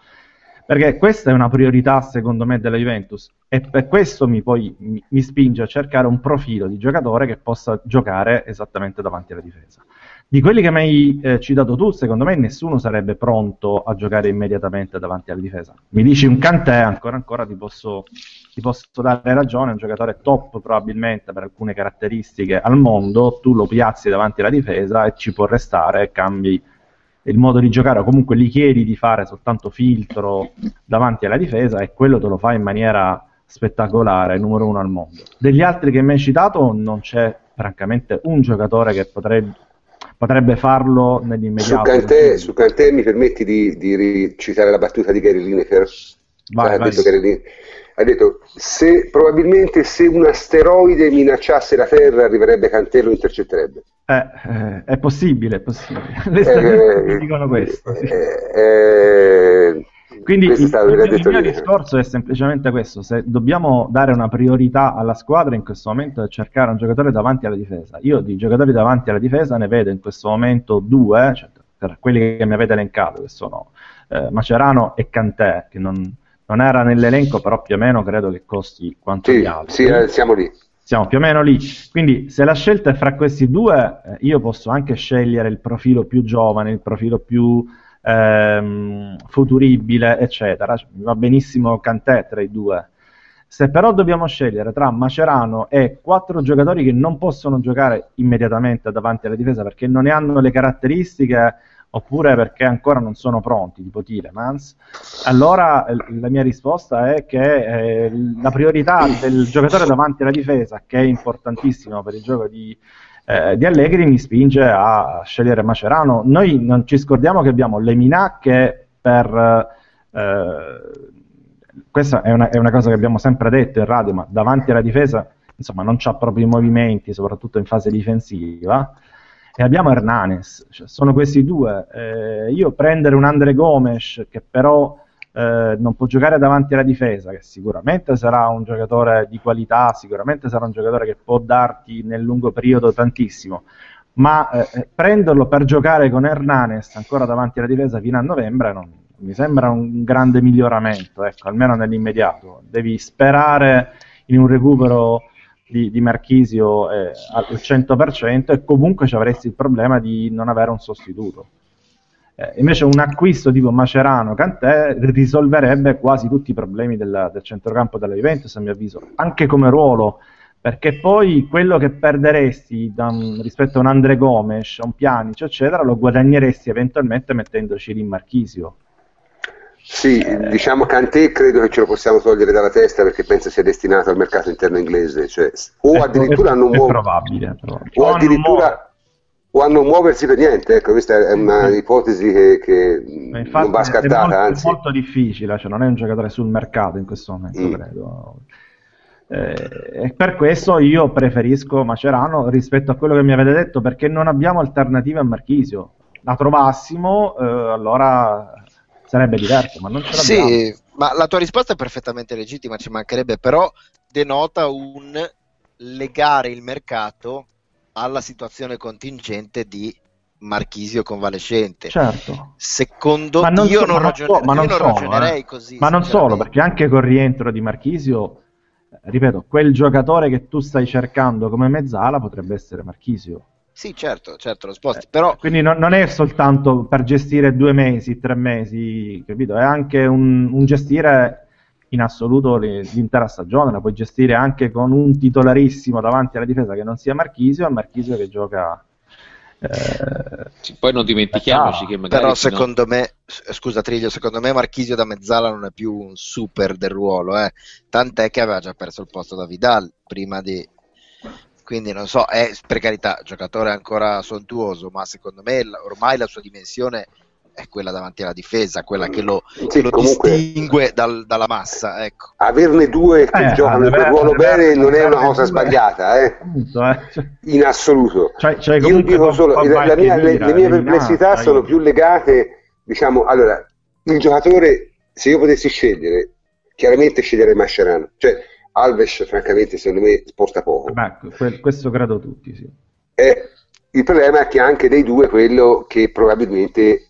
S2: perché questa è una priorità secondo me della Juventus e per questo mi, poi, mi, mi spinge a cercare un profilo di giocatore che possa giocare esattamente davanti alla difesa. Di quelli che mi hai eh, citato tu, secondo me nessuno sarebbe pronto a giocare immediatamente davanti alla difesa. Mi dici un Cantè, ancora ancora ti posso, ti posso dare ragione, è un giocatore top probabilmente per alcune caratteristiche al mondo, tu lo piazzi davanti alla difesa e ci può restare cambi il modo di giocare o comunque gli chiedi di fare soltanto filtro davanti alla difesa e quello te lo fa in maniera spettacolare, numero uno al mondo. Degli altri che mi hai citato non c'è francamente un giocatore che potrebbe potrebbe farlo nell'immediato.
S1: Su Cantè, su Cantè mi permetti di, di citare la battuta di Gary Lineker? Vai, ha, detto Gary, ha detto se probabilmente se un asteroide minacciasse la Terra arriverebbe Cantè e lo intercetterebbe.
S2: Eh, eh, è possibile, è possibile. Le statistiche eh, dicono questo. Sì.
S1: Eh, eh,
S2: quindi il, il, il mio discorso è semplicemente questo, se dobbiamo dare una priorità alla squadra in questo momento è cercare un giocatore davanti alla difesa. Io di giocatori davanti alla difesa ne vedo in questo momento due, cioè, per quelli che mi avete elencato, che sono eh, Macerano e Cantè, che non, non, era nell'elenco, però più o meno credo che costi quanto
S1: sì,
S2: gli altri.
S1: Sì, eh, siamo lì.
S2: Siamo più o meno lì. Quindi se la scelta è fra questi due, eh, io posso anche scegliere il profilo più giovane, il profilo più ehm, futuribile, eccetera. Va benissimo Cantè tra i due. Se però dobbiamo scegliere tra Macerano e quattro giocatori che non possono giocare immediatamente davanti alla difesa perché non ne hanno le caratteristiche oppure perché ancora non sono pronti, tipo Tilemans, allora la mia risposta è che eh, la priorità del giocatore davanti alla difesa, che è importantissimo per il gioco di eh, di Allegri mi spinge a scegliere Macerano. Noi non ci scordiamo che abbiamo le minacche per eh, questa è una, è una, cosa che abbiamo sempre detto in radio, ma davanti alla difesa insomma, non c'ha proprio i movimenti, soprattutto in fase difensiva. E abbiamo Hernanes, cioè, sono questi due. Eh, io prendere un Andre Gomes che però eh, non può giocare davanti alla difesa, che sicuramente sarà un giocatore di qualità, sicuramente sarà un giocatore che può darti nel lungo periodo tantissimo, ma eh, prenderlo per giocare con Hernanes ancora davanti alla difesa fino a novembre non, mi sembra un grande miglioramento, ecco, almeno nell'immediato. Devi sperare in un recupero di, di Marchisio eh, al 100% e comunque ci avresti il problema di non avere un sostituto. Eh, invece un acquisto tipo Macerano, Cantè, risolverebbe quasi tutti i problemi del, del centrocampo della Juventus, a mio avviso, anche come ruolo, perché poi quello che perderesti da, rispetto a un Andre Gomes, un Pjanic, eccetera, lo guadagneresti eventualmente mettendoci lì Marchisio
S1: sì, diciamo Kanté credo che ce lo possiamo togliere dalla testa perché penso sia destinato al mercato interno inglese, cioè, o
S2: Ecco,
S1: addirittura
S2: è,
S1: a non
S2: è
S1: muoversi,
S2: è
S1: o
S2: O
S1: addirittura o a non muoversi per niente, ecco, questa è una ipotesi che, che non va
S2: è- è molto,
S1: anzi.
S2: è molto difficile, cioè non è un giocatore sul mercato in questo momento,
S1: Mm.
S2: credo. Eh, per questo io preferisco Macerano rispetto a quello che mi avete detto, perché non abbiamo alternative a Marchisio. La trovassimo, eh, allora sarebbe diverso, ma non ce l'abbiamo.
S3: Sì, ma la tua risposta è perfettamente legittima, ci mancherebbe, però denota un legare il mercato alla situazione contingente di Marchisio convalescente.
S2: Certo.
S3: Secondo
S2: non
S3: io
S2: so-
S3: non,
S2: ma non
S3: ragione-
S2: so- ma
S3: io
S2: non
S3: non
S2: solo,
S3: ragionerei
S2: eh.
S3: così.
S2: Ma non solo, perché anche con il rientro di Marchisio, ripeto, quel giocatore che tu stai cercando come mezzala potrebbe essere Marchisio.
S3: Sì, certo, certo, lo sposti,
S2: Eh,
S3: però
S2: Quindi non, non è soltanto per gestire due mesi, tre mesi, capito? È anche un, un gestire in assoluto le- l'intera stagione, la puoi gestire anche con un titolarissimo davanti alla difesa che non sia Marchisio e Marchisio che gioca... eh,
S4: Sì, Poi non dimentichiamoci che magari
S3: Però secondo me, s- scusa Triglio, secondo me Marchisio da mezzala non è più un super del ruolo, eh. tant'è che aveva già perso il posto da Vidal prima di... Quindi non so, è per carità, giocatore ancora sontuoso, ma secondo me ormai la sua dimensione è quella davanti alla difesa, quella che lo,
S1: Sì,
S3: che lo
S1: comunque-
S3: distingue dal- dalla massa. Ecco.
S1: Averne due che
S2: Eh,
S1: giocano quel
S2: avere-
S1: ruolo bene non è una cosa sbagliata, eh,
S2: eh, cioè,
S1: in assoluto.
S2: c'hai- c'hai
S1: Io dico solo, la- la mia- le, le mie perplessità sono più legate, diciamo, allora, il giocatore, se io potessi scegliere, chiaramente sceglierei Mascherano, cioè Alves francamente secondo me porta poco.
S2: Beh, que- questo credo tutti, sì.
S1: E il problema è che anche dei due quello che probabilmente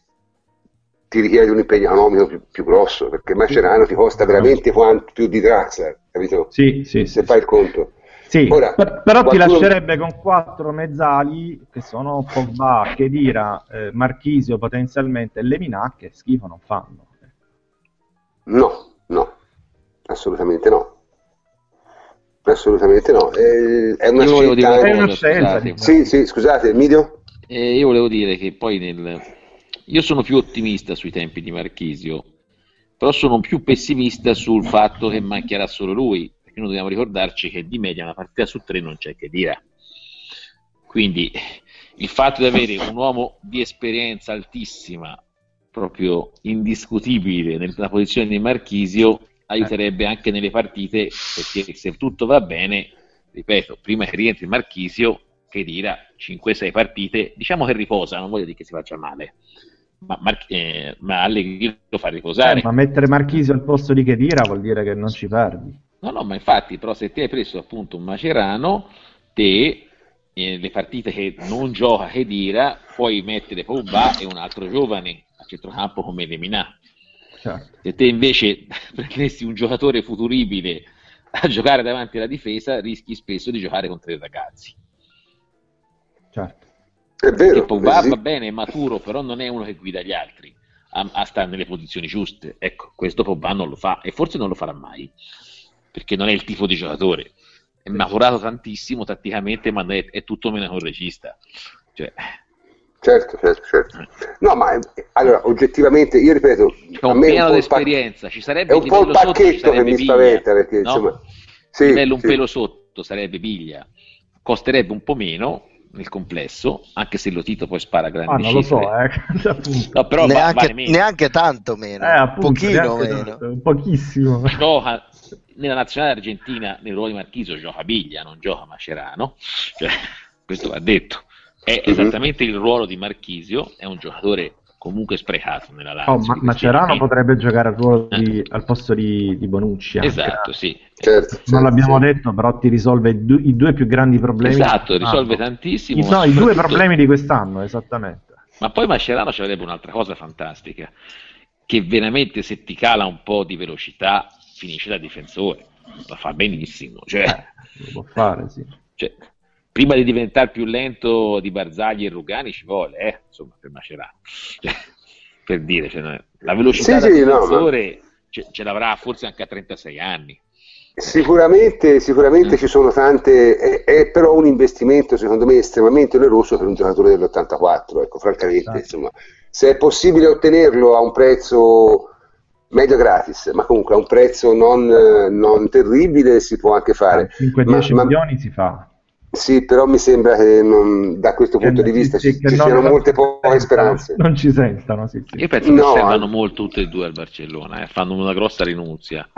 S1: ti richiede un impegno economico più, più grosso, perché Mascherano ti costa veramente quanto più di Draxler, capito?
S2: Sì, sì,
S1: Se
S2: sì,
S1: fai il conto.
S2: Sì,
S1: Ora,
S2: per- però ti
S1: qualcuno-
S2: lascerebbe con quattro mezzali che sono Pogba, Chedira, eh, Marchisio potenzialmente e Lemina che schifo non fanno.
S1: No, no, assolutamente no. Assolutamente no. Eh, è una
S4: dire
S1: scelta...
S4: una
S2: È una scelta,
S4: scusate.
S2: di-
S1: Sì, sì, scusate, Emilio?
S4: Eh, io volevo dire che poi nel... io sono più ottimista sui tempi di Marchisio, però sono più pessimista sul fatto che mancherà solo lui, perché noi dobbiamo ricordarci che di media una partita su tre non c'è che dire. Quindi il fatto di avere un uomo di esperienza altissima, proprio indiscutibile nella posizione di Marchisio, aiuterebbe anche nelle partite, perché se tutto va bene, ripeto, prima che rientri Marchisio, che tira 5-6 partite, diciamo che riposa, non voglio dire che si faccia male, ma, Mar- eh, ma Allegri lo fa riposare.
S2: Eh, ma mettere Marchisio al posto di Chedira vuol dire che non ci perdi.
S4: No, no, ma infatti, però se ti hai preso appunto un Macerano, te eh, le partite che non gioca che dira, puoi mettere Pogba e un altro giovane a centrocampo come Lemina.
S2: Certo.
S4: Se te invece prendessi un giocatore futuribile a giocare davanti alla difesa, rischi spesso di giocare con tre ragazzi.
S2: certo.
S1: È vero.
S4: Perché Pogba va bene, è maturo, però non è uno che guida gli altri a, a stare nelle posizioni giuste. Ecco, questo Pogba non lo fa e forse non lo farà mai, perché non è il tipo di giocatore. È maturato tantissimo tatticamente, ma è, è tutto meno che un regista. Cioè,
S1: Certo, certo, certo. No, ma allora, oggettivamente, io ripeto, a
S4: con
S1: me è
S4: pieno
S1: un po'
S4: di
S1: il pa-
S4: esperienza, ci sarebbe
S1: è un po' il
S4: livello sotto,
S1: pacchetto che mi spaventa, perché
S4: no?
S1: insomma... Sì,
S4: livello un
S1: sì.
S4: pelo sotto sarebbe Biglia, costerebbe un po' meno, nel complesso, anche se Lotito poi spara grandi
S2: Ah, non lo so, eh.
S4: No, però va-
S3: neanche,
S4: vale meno.
S3: neanche tanto meno,
S2: Eh, appunto,
S3: pochino meno.
S2: tanto, pochissimo.
S4: gioca nella nazionale argentina nel ruolo di Marchisio gioca Biglia, non gioca Mascherano. Cioè, questo va detto. È
S1: Mhm.
S4: esattamente il ruolo di Marchisio, è un giocatore comunque sprecato nella Lazio.
S2: Oh, ma Macerano potrebbe giocare al, ruolo di- al posto di, di Bonucci. anche.
S4: Esatto, sì.
S1: Certo,
S2: Non
S1: certo,
S2: l'abbiamo
S1: sì.
S2: detto, però ti risolve i, du- i due più grandi problemi.
S4: Esatto,
S2: di
S4: risolve tantissimo.
S2: I, no, i due
S4: soprattutto-
S2: problemi di quest'anno, esattamente.
S4: Ma poi Mascherano ci avrebbe un'altra cosa fantastica, che veramente se ti cala un po' di velocità finisce da difensore, lo fa benissimo. Cioè,
S2: Lo può fare, sì.
S4: cioè, prima di diventare più lento di Barzagli e Rugani ci vuole, eh, insomma, per Mascherano. Cioè, per dire, cioè, no, la velocità
S1: Sì,
S4: da
S1: sì, no,
S4: ce, ce l'avrà forse anche a 36 anni.
S1: Sicuramente, sicuramente
S4: Mm.
S1: ci sono tante, è, è però un investimento secondo me estremamente oneroso per un giocatore dell'84, ecco, francamente,
S2: Esatto.
S1: insomma, se è possibile ottenerlo a un prezzo medio gratis, ma comunque a un prezzo non, non terribile si può anche fare.
S2: 5-10
S1: Ma- ma-
S2: milioni si fa.
S1: Sì, però mi sembra che non- da questo punto di vista ci, ci siano molte poche speranze.
S2: Non ci sentano, sì, sì.
S4: Io penso
S1: No,
S4: che servano
S1: eh.
S4: molto tutte e due al Barcellona, eh, fanno una grossa rinunzia,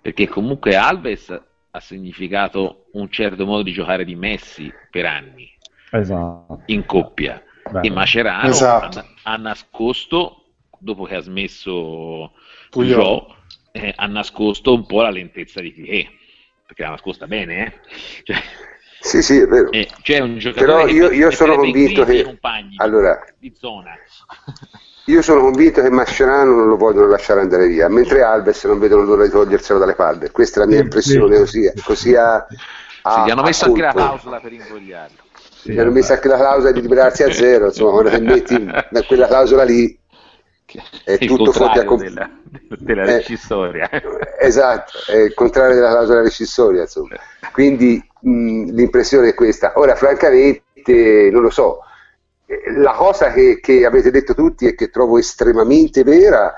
S4: perché comunque Alves ha significato un certo modo di giocare di Messi per anni
S2: Esatto.
S4: in coppia
S2: Beh,
S4: e Mascherano
S5: Esatto.
S4: ha, ha nascosto, dopo che ha smesso
S5: Puyol.
S4: Puyol, eh, ha nascosto un po' la lentezza di Piqué, perché l'ha nascosta bene, eh? Cioè,
S1: Sì, sì, è vero.
S4: eh, c'è un giocatore
S1: Però io, io sono convinto che
S4: compagni
S1: allora,
S4: di zona.
S1: Io sono convinto che Mascherano non lo vogliono lasciare andare via, mentre Alves non vedono l'ora di toglierselo dalle palle. Questa è la mia
S2: Sì,
S1: impressione,
S2: sì.
S1: così, così a,
S4: Sì,
S1: a-
S4: gli hanno messo anche la clausola per invogliarlo.
S2: sì,
S1: Gli hanno messo anche la clausola di liberarsi a zero, insomma, quando ti metti da quella clausola lì è
S4: il
S1: tutto fuori a
S4: contrario
S1: comp-
S4: della, della
S1: Eh,
S4: rescissoria.
S1: Esatto, è il contrario della clausola rescissoria, insomma. Quindi mh, l'impressione è questa. Ora, francamente, non lo so, la cosa che, che avete detto tutti e che trovo estremamente vera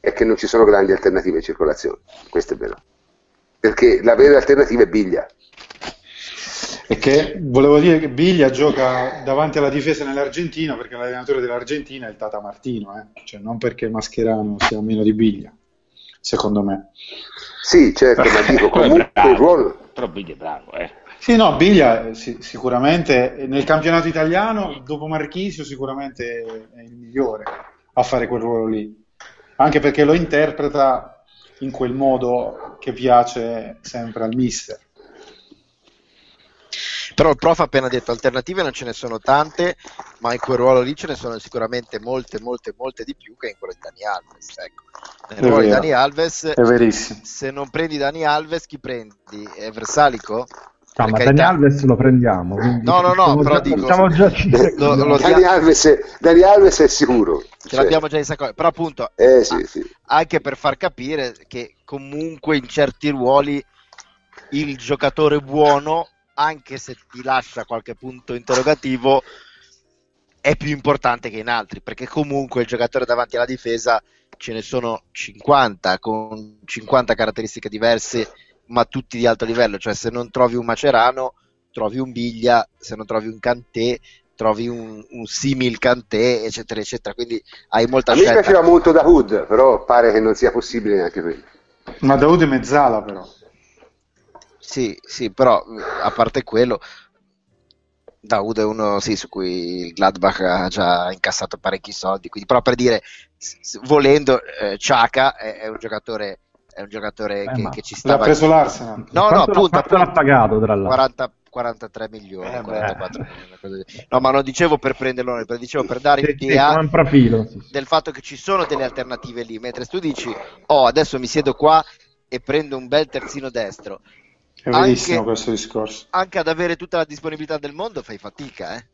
S1: è che non ci sono grandi alternative in circolazione. Questo è vero. Perché la vera alternativa è Biglia.
S5: E che volevo dire che Biglia gioca davanti alla difesa nell'Argentina perché l'allenatore dell'Argentina è il Tata Martino, eh. Cioè, non perché Mascherano sia meno di Biglia, secondo me.
S1: Sì, certo, ma dico comunque il ruolo.
S4: Però Biglia è bravo, eh.
S5: Sì, no, Biglia eh, sì, sicuramente nel campionato italiano, dopo Marchisio, sicuramente è il migliore a fare quel ruolo lì. Anche perché lo interpreta in quel modo che piace sempre al mister.
S3: Però il prof ha appena detto alternative non ce ne sono tante, ma in quel ruolo lì ce ne sono sicuramente molte, molte, molte di più che in quello di Dani Alves. Ecco. Nel
S5: È
S3: ruolo di. Dani Alves,
S5: È verissimo.
S3: se non prendi Dani Alves, chi prendi? Eh, Versalico? Per
S2: ma
S3: carità.
S2: Dani Alves lo prendiamo.
S3: No, no, no, però
S2: già-
S3: dico-
S2: facciamo già
S3: Lo- lo-
S1: Dani Alves, Dani Alves è sicuro.
S3: Ce
S1: Cioè,
S3: l'abbiamo già in sacco. Però appunto,
S1: eh sì, sì.
S3: anche per far capire che comunque in certi ruoli il giocatore buono, anche se ti lascia qualche punto interrogativo, è più importante che in altri, perché comunque il giocatore davanti alla difesa ce ne sono 50 con 50 caratteristiche diverse, ma tutti di alto livello, cioè se non trovi un Macerano, trovi un Biglia, se non trovi un Cantè, trovi un, un simil Cantè, eccetera, eccetera, quindi hai molta
S1: A me
S3: scelta.
S1: piaceva molto Dahoud, però pare che non sia possibile neanche quello.
S5: Ma Daud è mezzala però.
S3: Sì, sì, però mh, a parte quello, Daud è uno sì, su cui il Gladbach ha già incassato parecchi soldi, quindi però per dire, volendo, eh, Xhaka è, è un giocatore, è un giocatore
S2: Eh,
S3: che, che ci
S5: L'ha
S3: stava...
S5: preso l'Arsenal.
S3: No, no, appunto,
S2: quanto l'ha
S3: appunto,
S2: pagato, tra l'altro?
S3: 40 43 milioni,
S5: Eh, beh.
S3: 44 milioni, No, ma non dicevo per prenderlo, noi, dicevo per dare
S2: Sì, sì,
S3: idea
S2: come un profilo. sì, sì.
S3: del fatto che ci sono delle alternative lì, mentre tu dici, oh, adesso mi siedo qua e prendo un bel terzino destro.
S5: È verissimo
S3: Anche-
S5: questo discorso.
S3: Anche ad avere tutta la disponibilità del mondo fai fatica, eh.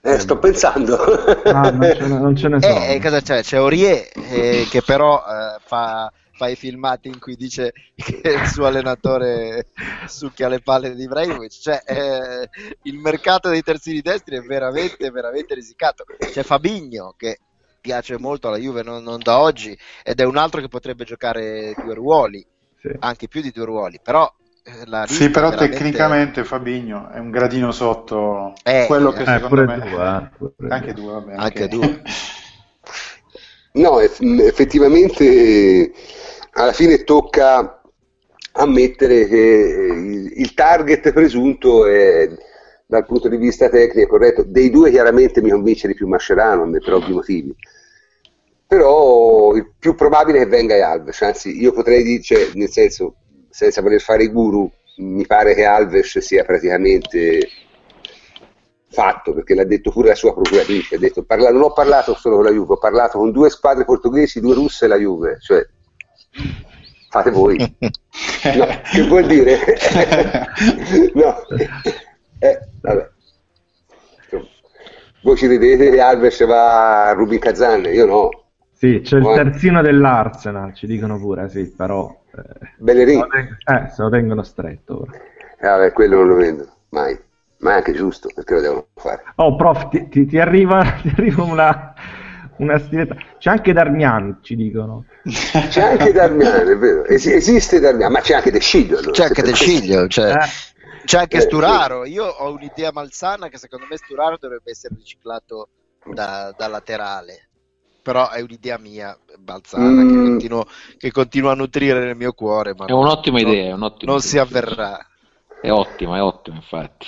S1: Eh, sto pensando.
S2: Ah, non, ce ne, non ce ne sono.
S3: Eh, eh, cosa c'è? C'è Aurier eh, che però eh, fa, fa i filmati in cui dice che il suo allenatore succhia le palle di Ibrahimovic. Cioè, eh, il mercato dei terzini destri è veramente, veramente risicato. C'è Fabigno che piace molto alla Juve non, non da oggi ed è un altro che potrebbe giocare due ruoli,
S2: Sì.
S3: anche più di due ruoli, però eh, la
S5: Sì, però
S3: veramente-
S5: tecnicamente Fabigno è un gradino sotto
S3: Eh,
S5: quello che
S2: Eh,
S5: secondo
S2: pure
S5: me...
S2: tu, eh, pure
S5: Anche
S2: tu,
S5: vabbè.
S3: Anche
S5: ok.
S3: due.
S1: No, eff- effettivamente eh, alla fine tocca ammettere che eh, il, il target presunto è dal punto di vista tecnico corretto. Dei due chiaramente mi convince di più Mascherano per ovvi motivi. Però il più probabile è che venga è Alves, anzi io potrei dire, cioè, nel senso, senza voler fare i guru, mi pare che Alves sia praticamente fatto, perché l'ha detto pure la sua procuratrice, ha detto, parla- non ho parlato solo con la Juve, ho parlato con due squadre portoghesi, due russe e la Juve, cioè fate voi. No, che vuol dire? no. Eh, vabbè. Insomma, Voi ci che Alves va a Rubin Kazan, io no.
S2: Sì, c'è il terzino dell'Arsenal, ci dicono pure, sì, però eh, se,
S1: Bellerin,
S2: lo ten- eh, se lo tengono stretto ora.
S1: eh, vabbè, quello non lo vendono, mai. Ma è anche giusto, perché lo devono fare.
S2: Oh, prof, ti, ti- ti arriva, ti arriva una, una stiletta. C'è anche Darmian, ci dicono.
S1: C'è anche Darmian, è vero, Es- esiste Darmian, ma c'è anche De Sciglio. allora,
S3: C'è anche
S1: per
S3: Del
S1: questo-
S3: Ciglio, cioè,
S2: Eh,
S3: c'è anche
S1: Eh,
S3: Sturaro. Io ho un'idea malsana che secondo me Sturaro dovrebbe essere riciclato da, da laterale. Però è un'idea mia malsana che,
S1: Mm.
S3: continuo, che continuo a nutrire nel mio cuore. Ma
S4: È un'ottima
S3: non-
S4: idea, è un'ottima
S3: Non
S4: idea.
S3: si avverrà.
S4: È ottima, è ottima, infatti.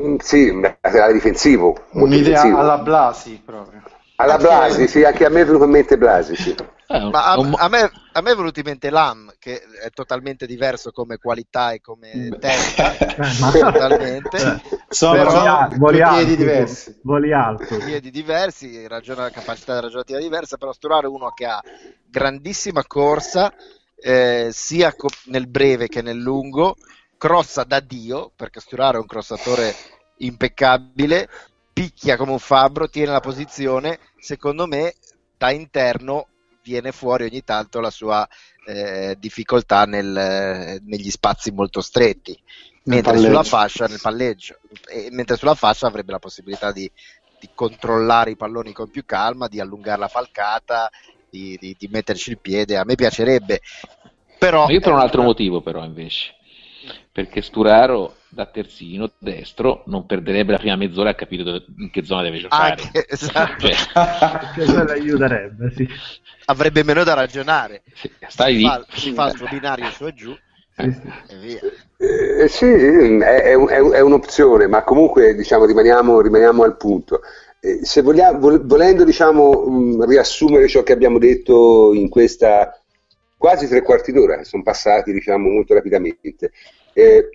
S1: Mm, Sì, laterale difensivo.
S5: Un'idea
S1: difensivo.
S5: alla Blasi proprio.
S1: Alla
S5: Anche-
S1: Blasi, sì, anche a me è venuto in mente Blasi, sì.
S4: Eh,
S3: Ma a, a me, a me è venuto in mente Lam, che è totalmente diverso come qualità e come testa.
S2: eh, ma-
S3: totalmente.
S5: Sono,
S3: Però-
S2: voli
S5: piedi diversi.
S2: Voli alto.
S3: piedi diversi, ragiona, capacità ragionativa diversa, però Sturaro è uno che ha grandissima corsa, eh, sia co- nel breve che nel lungo, crossa da Dio, perché Sturaro è un crossatore impeccabile, picchia come un fabbro, tiene la posizione, secondo me da interno viene fuori ogni tanto la sua eh, difficoltà nel- negli spazi molto stretti, mentre sulla fascia, nel palleggio, e mentre sulla fascia avrebbe la possibilità di, di controllare i palloni con più calma, di allungare la falcata, di, di- di metterci il piede. A me piacerebbe, però.
S4: Ma io per un altro motivo, però, invece. Perché Sturaro da terzino destro non perderebbe la prima mezz'ora a capire dove- in che zona deve giocare.
S3: Anche, esatto.
S4: Cioè,
S2: aiuterebbe, sì.
S3: Avrebbe meno da ragionare.
S4: sì, stai
S3: Si
S4: lì.
S3: fa, si fa il suo binario su e giù
S2: Sì, sì.
S3: e via.
S1: Eh, sì, è, è è un- è un'opzione, ma comunque diciamo, rimaniamo, rimaniamo al punto. Eh, se vogliamo, vol- volendo diciamo, mh, riassumere ciò che abbiamo detto in questa quasi tre quarti d'ora, sono passati diciamo, molto rapidamente, eh,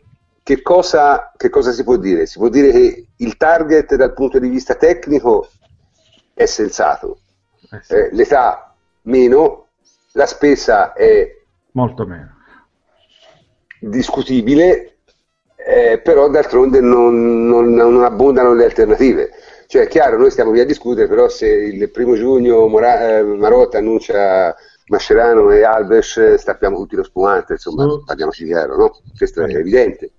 S1: che, cosa, che cosa si può dire? Si può dire che il target dal punto di vista tecnico è sensato,
S2: Eh,
S1: Eh, l'età meno, la spesa è
S2: Molto meno.
S1: discutibile, eh, però d'altronde non, non- non abbondano le alternative. Cioè, è chiaro, noi stiamo qui a discutere, però se il primo giugno Mora- eh, Marotta annuncia Mascherano e Alves, eh, stappiamo tutti lo spumante, insomma,
S2: Mm.
S1: parliamoci chiaro, no? Questo è evidente.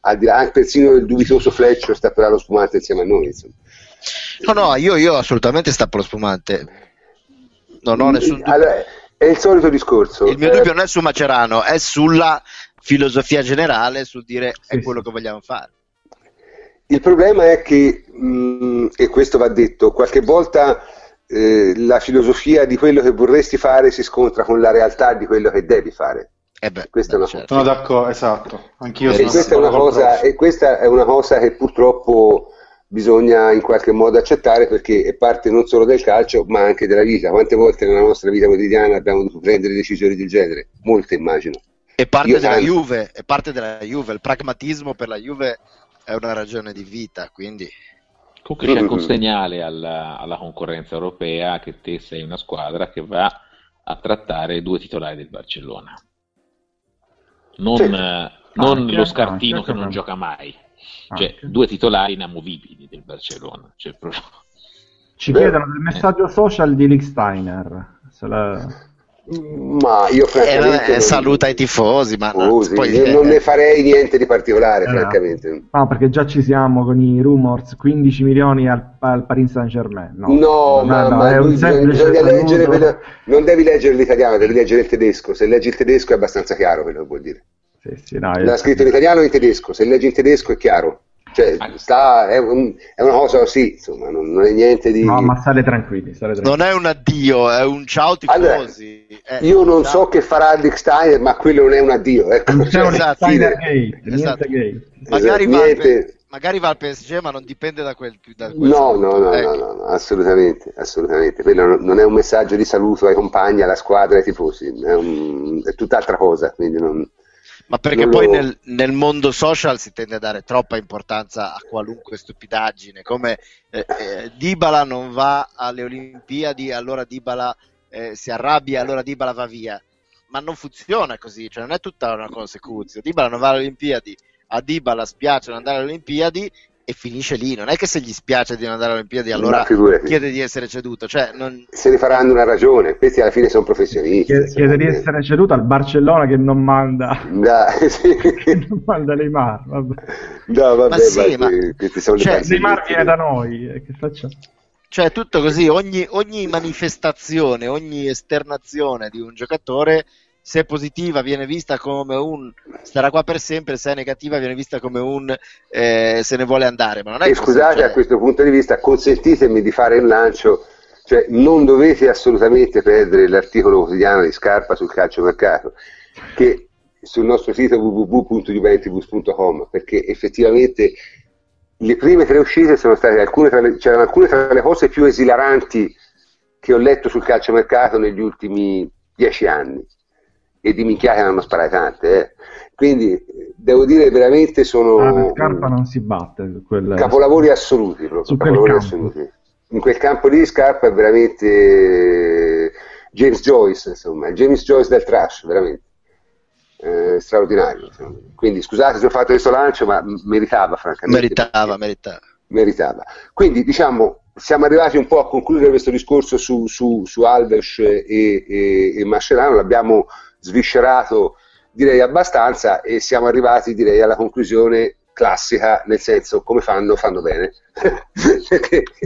S1: Al di là, persino il dubitoso Fleccio stapperà lo spumante insieme a noi, insomma.
S3: No, no, io, io assolutamente stappo lo spumante. Non ho nessun dubbio.
S1: Allora, è il solito discorso.
S3: Il mio
S1: Eh,
S3: dubbio non è su Macerano, è sulla filosofia generale, sul dire è
S2: Sì,
S3: quello
S2: sì.
S3: che vogliamo fare.
S1: Il problema è che, mh, e questo va detto, qualche volta eh, la filosofia di quello che vorresti fare si scontra con la realtà di quello che devi fare.
S3: Eh beh,
S1: Questa è una
S3: certo.
S5: Sono d'accordo, esatto. Anch'io
S1: E
S5: sono
S1: questa, è una cosa, e questa è una cosa che purtroppo bisogna in qualche modo accettare perché è parte non solo del calcio ma anche della vita. Quante volte nella nostra vita quotidiana abbiamo dovuto prendere decisioni del genere? Molte immagino.
S3: È parte
S1: Io-
S3: della Juve, è parte della Juve. Il pragmatismo per la Juve è una ragione di vita, quindi
S4: Comunque c'è anche un segnale alla, alla concorrenza europea che te sei una squadra che va a trattare due titolari del Barcellona. Non,
S1: Sì.
S4: eh, non
S2: Anche,
S4: lo scartino
S2: anche,
S4: che non
S2: anche.
S4: gioca mai. Cioè,
S2: Anche.
S4: due titolari inamovibili del Barcellona. Cioè, proprio-
S2: Ci chiedono del messaggio social di Licksteiner. Se la-
S1: Ma io
S3: Eh,
S1: francamente...
S3: vabbè,
S1: non-
S3: saluta i tifosi, ma no,
S1: Tifosi,
S3: poi-
S1: io non ne farei niente di particolare,
S2: Eh,
S1: francamente.
S2: No, perché già ci siamo con i rumors 15 milioni al, al Paris Saint Germain. No,
S1: No, ma, ma
S2: è un semplice
S1: leggere quello- non devi leggere l'italiano, devi leggere il tedesco. Se leggi il tedesco è abbastanza chiaro quello che vuol dire.
S2: Sì, sì, no,
S1: L'ha scritto in italiano o in tedesco? Se leggi in tedesco è chiaro. Cioè, sta, è, un- è una cosa così, insomma, non, non è niente di...
S2: No, ma state tranquilli, state tranquilli.
S3: Non è un addio, è un ciao
S1: Allora,
S3: tifosi. Eh,
S1: Io non
S3: ciao.
S1: so che farà Dick Steiner, ma quello non è un addio. Ecco,
S2: Non c'è
S1: Cioè,
S2: un
S3: esatto.
S2: Steiner niente
S3: Esatto.
S2: gate.
S3: Magari,
S1: Esatto,
S3: va
S1: niente-
S3: magari va al PSG, ma non dipende da quel, da quel
S1: No, no, no,
S3: Ecco.
S1: no, no, no, assolutamente, assolutamente. Quello non- non è un messaggio di saluto ai compagni, alla squadra, ai tifosi, è, un- è tutt'altra cosa, quindi non...
S3: Ma perché poi
S1: lo-
S3: nel, nel mondo social si tende a dare troppa importanza a qualunque stupidaggine, come eh, eh, Dybala non va alle Olimpiadi, allora Dybala eh, si arrabbia, allora Dybala va via. Ma non funziona così, cioè non è tutta una consecuzione. Dybala non va alle Olimpiadi, a Dybala spiace non andare alle Olimpiadi e finisce lì. Non è che se gli spiace di non andare alle Olimpiadi allora chiede di essere ceduto, cioè non...
S1: Se ne faranno una ragione, questi alla fine sono professionisti.
S2: Chiede, chiede di essere ceduto al Barcellona che non manda,
S1: Dai, sì.
S2: che non manda Neymar. Vabbè.
S1: No, vabbè,
S3: Ma sì,
S1: ma
S3: ma-
S1: questi sono
S3: cioè.
S2: Neymar viene da noi, eh, che facciamo?
S3: Cioè, tutto così, ogni, ogni manifestazione, ogni esternazione di un giocatore, se è positiva viene vista come un starà qua per sempre, se è negativa viene vista come un eh, se ne vuole andare. Ma non è
S1: E scusate,
S3: cioè-
S1: a questo punto di vista, consentitemi di fare il lancio, cioè non dovete assolutamente perdere l'articolo quotidiano di Scarpa sul calciomercato, che sul nostro sito www.juventus.com, perché effettivamente le prime tre uscite sono state alcune tra le, c'erano alcune tra le cose più esilaranti che ho letto sul calciomercato negli ultimi dieci anni e di minchiate ne hanno sparate tante eh. quindi devo dire veramente sono
S2: Ah, Scarpa non si batte. Quel...
S1: capolavori assoluti proprio, capolavori
S2: campo.
S1: assoluti. in quel campo lì Scarpa è veramente eh, James Joyce insomma il James Joyce del trash veramente Eh, straordinario insomma. quindi scusate se ho fatto questo lancio ma meritava francamente
S3: meritava, meritava.
S1: meritava. Quindi diciamo siamo arrivati un po' a concludere questo discorso su, su, su Alves e, e, e Mascherano, l'abbiamo sviscerato direi abbastanza e siamo arrivati direi alla conclusione classica, nel senso come fanno, fanno bene.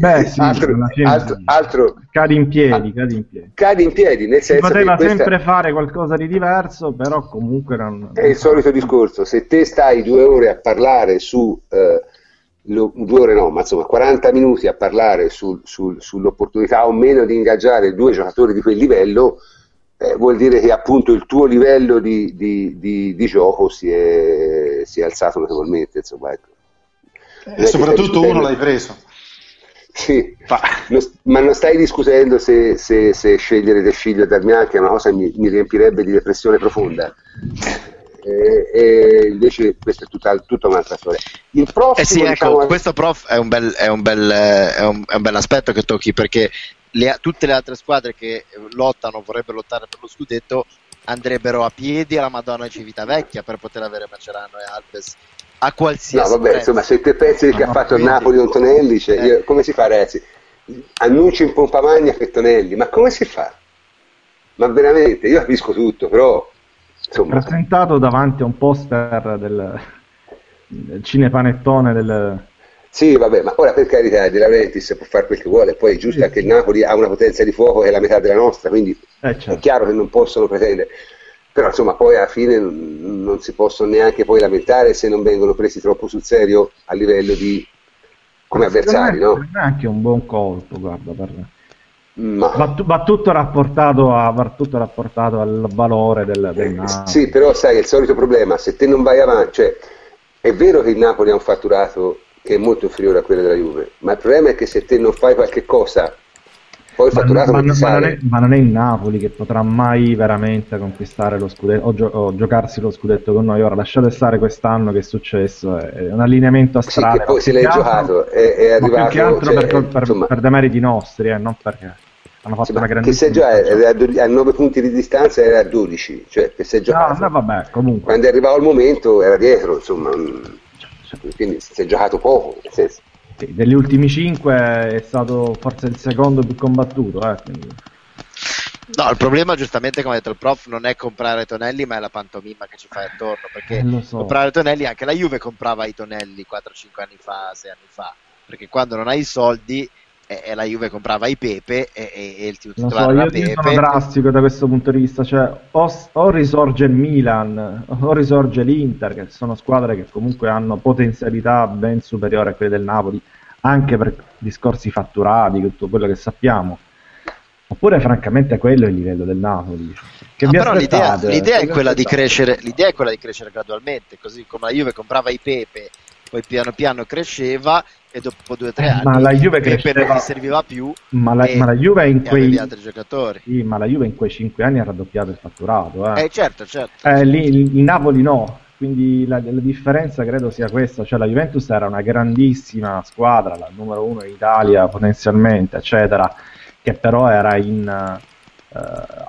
S2: Beh, sì,
S1: altro, altro- altro-
S2: Cadi in piedi, cadi in piedi.
S1: cadi in piedi, nel
S2: Si
S1: senso
S2: poteva
S1: che questa-
S2: sempre fare qualcosa di diverso, però comunque non...
S1: è il solito discorso, se te stai due ore a parlare su, eh, lo- due ore no, ma insomma 40 minuti a parlare sul- sul- sull'opportunità o meno di ingaggiare due giocatori di quel livello, eh, vuol dire che appunto il tuo livello di, di- di- di gioco si è, si è alzato notevolmente. Insomma, ecco. Che
S5: E soprattutto uno l'hai preso.
S1: Sì,
S5: Fa-
S1: non- ma non stai discutendo se, se- se scegliere del figlio o Darmian, che è una cosa che mi, mi riempirebbe di depressione profonda. E, e invece questa è tutta, tutta un'altra storia. Il prossimo,
S3: Eh sì, ecco,
S1: diciamo,
S3: questo prof è un bel, è un bel, eh, è un, è un bel aspetto che tocchi perché le- tutte le altre squadre che lottano, vorrebbero lottare per lo scudetto, andrebbero a piedi alla Madonna di Civitavecchia per poter avere Macerano e Alves a
S1: No,
S3: qualsiasi
S1: vabbè,
S3: prezzo.
S1: insomma, se te pensi che
S2: Ah,
S1: ha fatto il
S2: quindi-
S1: Napoli con Tonelli, cioè,
S3: Eh.
S1: io- come si fa, ragazzi? Annunci in pompa magna per Tonelli, ma come si fa? Ma veramente, io capisco tutto, però insomma,
S2: presentato davanti a un poster del, del cinepanettone del...
S1: Sì, vabbè, ma ora per carità, De Laurentiis può fare quel che vuole, poi è giusto
S2: Sì,
S1: che il. Napoli ha una potenza di fuoco che è la metà della nostra, quindi
S2: Eh,
S1: è
S2: certo.
S1: chiaro che non possono pretendere, però insomma poi alla fine non, non si possono neanche poi lamentare se non vengono presi troppo sul serio a livello di come avversari, no?
S2: me È anche un buon colpo, guarda, per...
S1: Ma,
S2: va, va tutto rapportato, a, va tutto rapportato al valore del, del
S1: eh,
S2: Napoli.
S1: sì, però sai che il solito problema, se te non vai avanti, cioè è vero che il Napoli ha un fatturato che è molto inferiore a quello della Juve, ma il problema è che se te non fai qualche cosa, poi il fatturato
S2: ma-
S1: non
S2: ma non è, ma non è il Napoli che potrà mai veramente conquistare lo scudetto o, gio- o giocarsi lo scudetto con noi. Ora lasciate stare quest'anno che è successo, è un allineamento
S1: Sì,
S2: astrale.
S1: che poi se l'hai
S2: altro-
S1: giocato è, è
S2: ma più
S1: arrivato
S2: che altro
S1: cioè,
S2: per, per,
S1: insomma,
S2: per demeriti nostri, eh, non perché hanno fatto
S1: sì,
S2: una
S1: che se già era a, dodi- a 9 punti di distanza era a 12 cioè che si è
S2: No, no, vabbè, comunque.
S1: quando è arrivato il momento era dietro insomma mm, quindi si è giocato poco nel senso.
S2: Sì, degli ultimi cinque è stato forse il secondo più combattuto. Eh, quindi-
S3: No, il problema giustamente come ha detto il prof non è comprare Tonelli ma è la pantomima che ci fai attorno perché
S2: Eh, so.
S3: comprare Tonelli anche la Juve comprava i Tonelli 4-5 anni fa, 6 anni fa perché quando non hai i soldi e, e la Juve comprava i Pepe e, e, e il
S2: Non
S3: titolare
S2: so,
S3: era
S2: io, io
S3: Pepe.
S2: sono drastico da questo punto di vista, cioè o, o risorge il Milan o risorge l'Inter, che sono squadre che comunque hanno potenzialità ben superiori a quelle del Napoli, anche per discorsi fatturati, tutto quello che sappiamo. Oppure francamente quello è il livello del Napoli. Vi
S3: però l'idea, l'idea è crescere, l'idea è quella di crescere gradualmente, così come la Juve comprava i Pepe, poi piano piano cresceva e dopo due o tre
S2: Eh,
S3: anni
S2: ma la Juve cresceva-
S3: non serviva più
S2: Ma la, ma la Juve in quei...
S3: altri giocatori.
S2: Sì, ma la Juve in quei 5 anni ha raddoppiato il fatturato. Eh.
S3: Eh certo, certo.
S2: Eh, lì il il Napoli no, quindi la, la differenza credo sia questa, cioè la Juventus era una grandissima squadra, la numero uno in Italia potenzialmente, eccetera, che però era in, eh,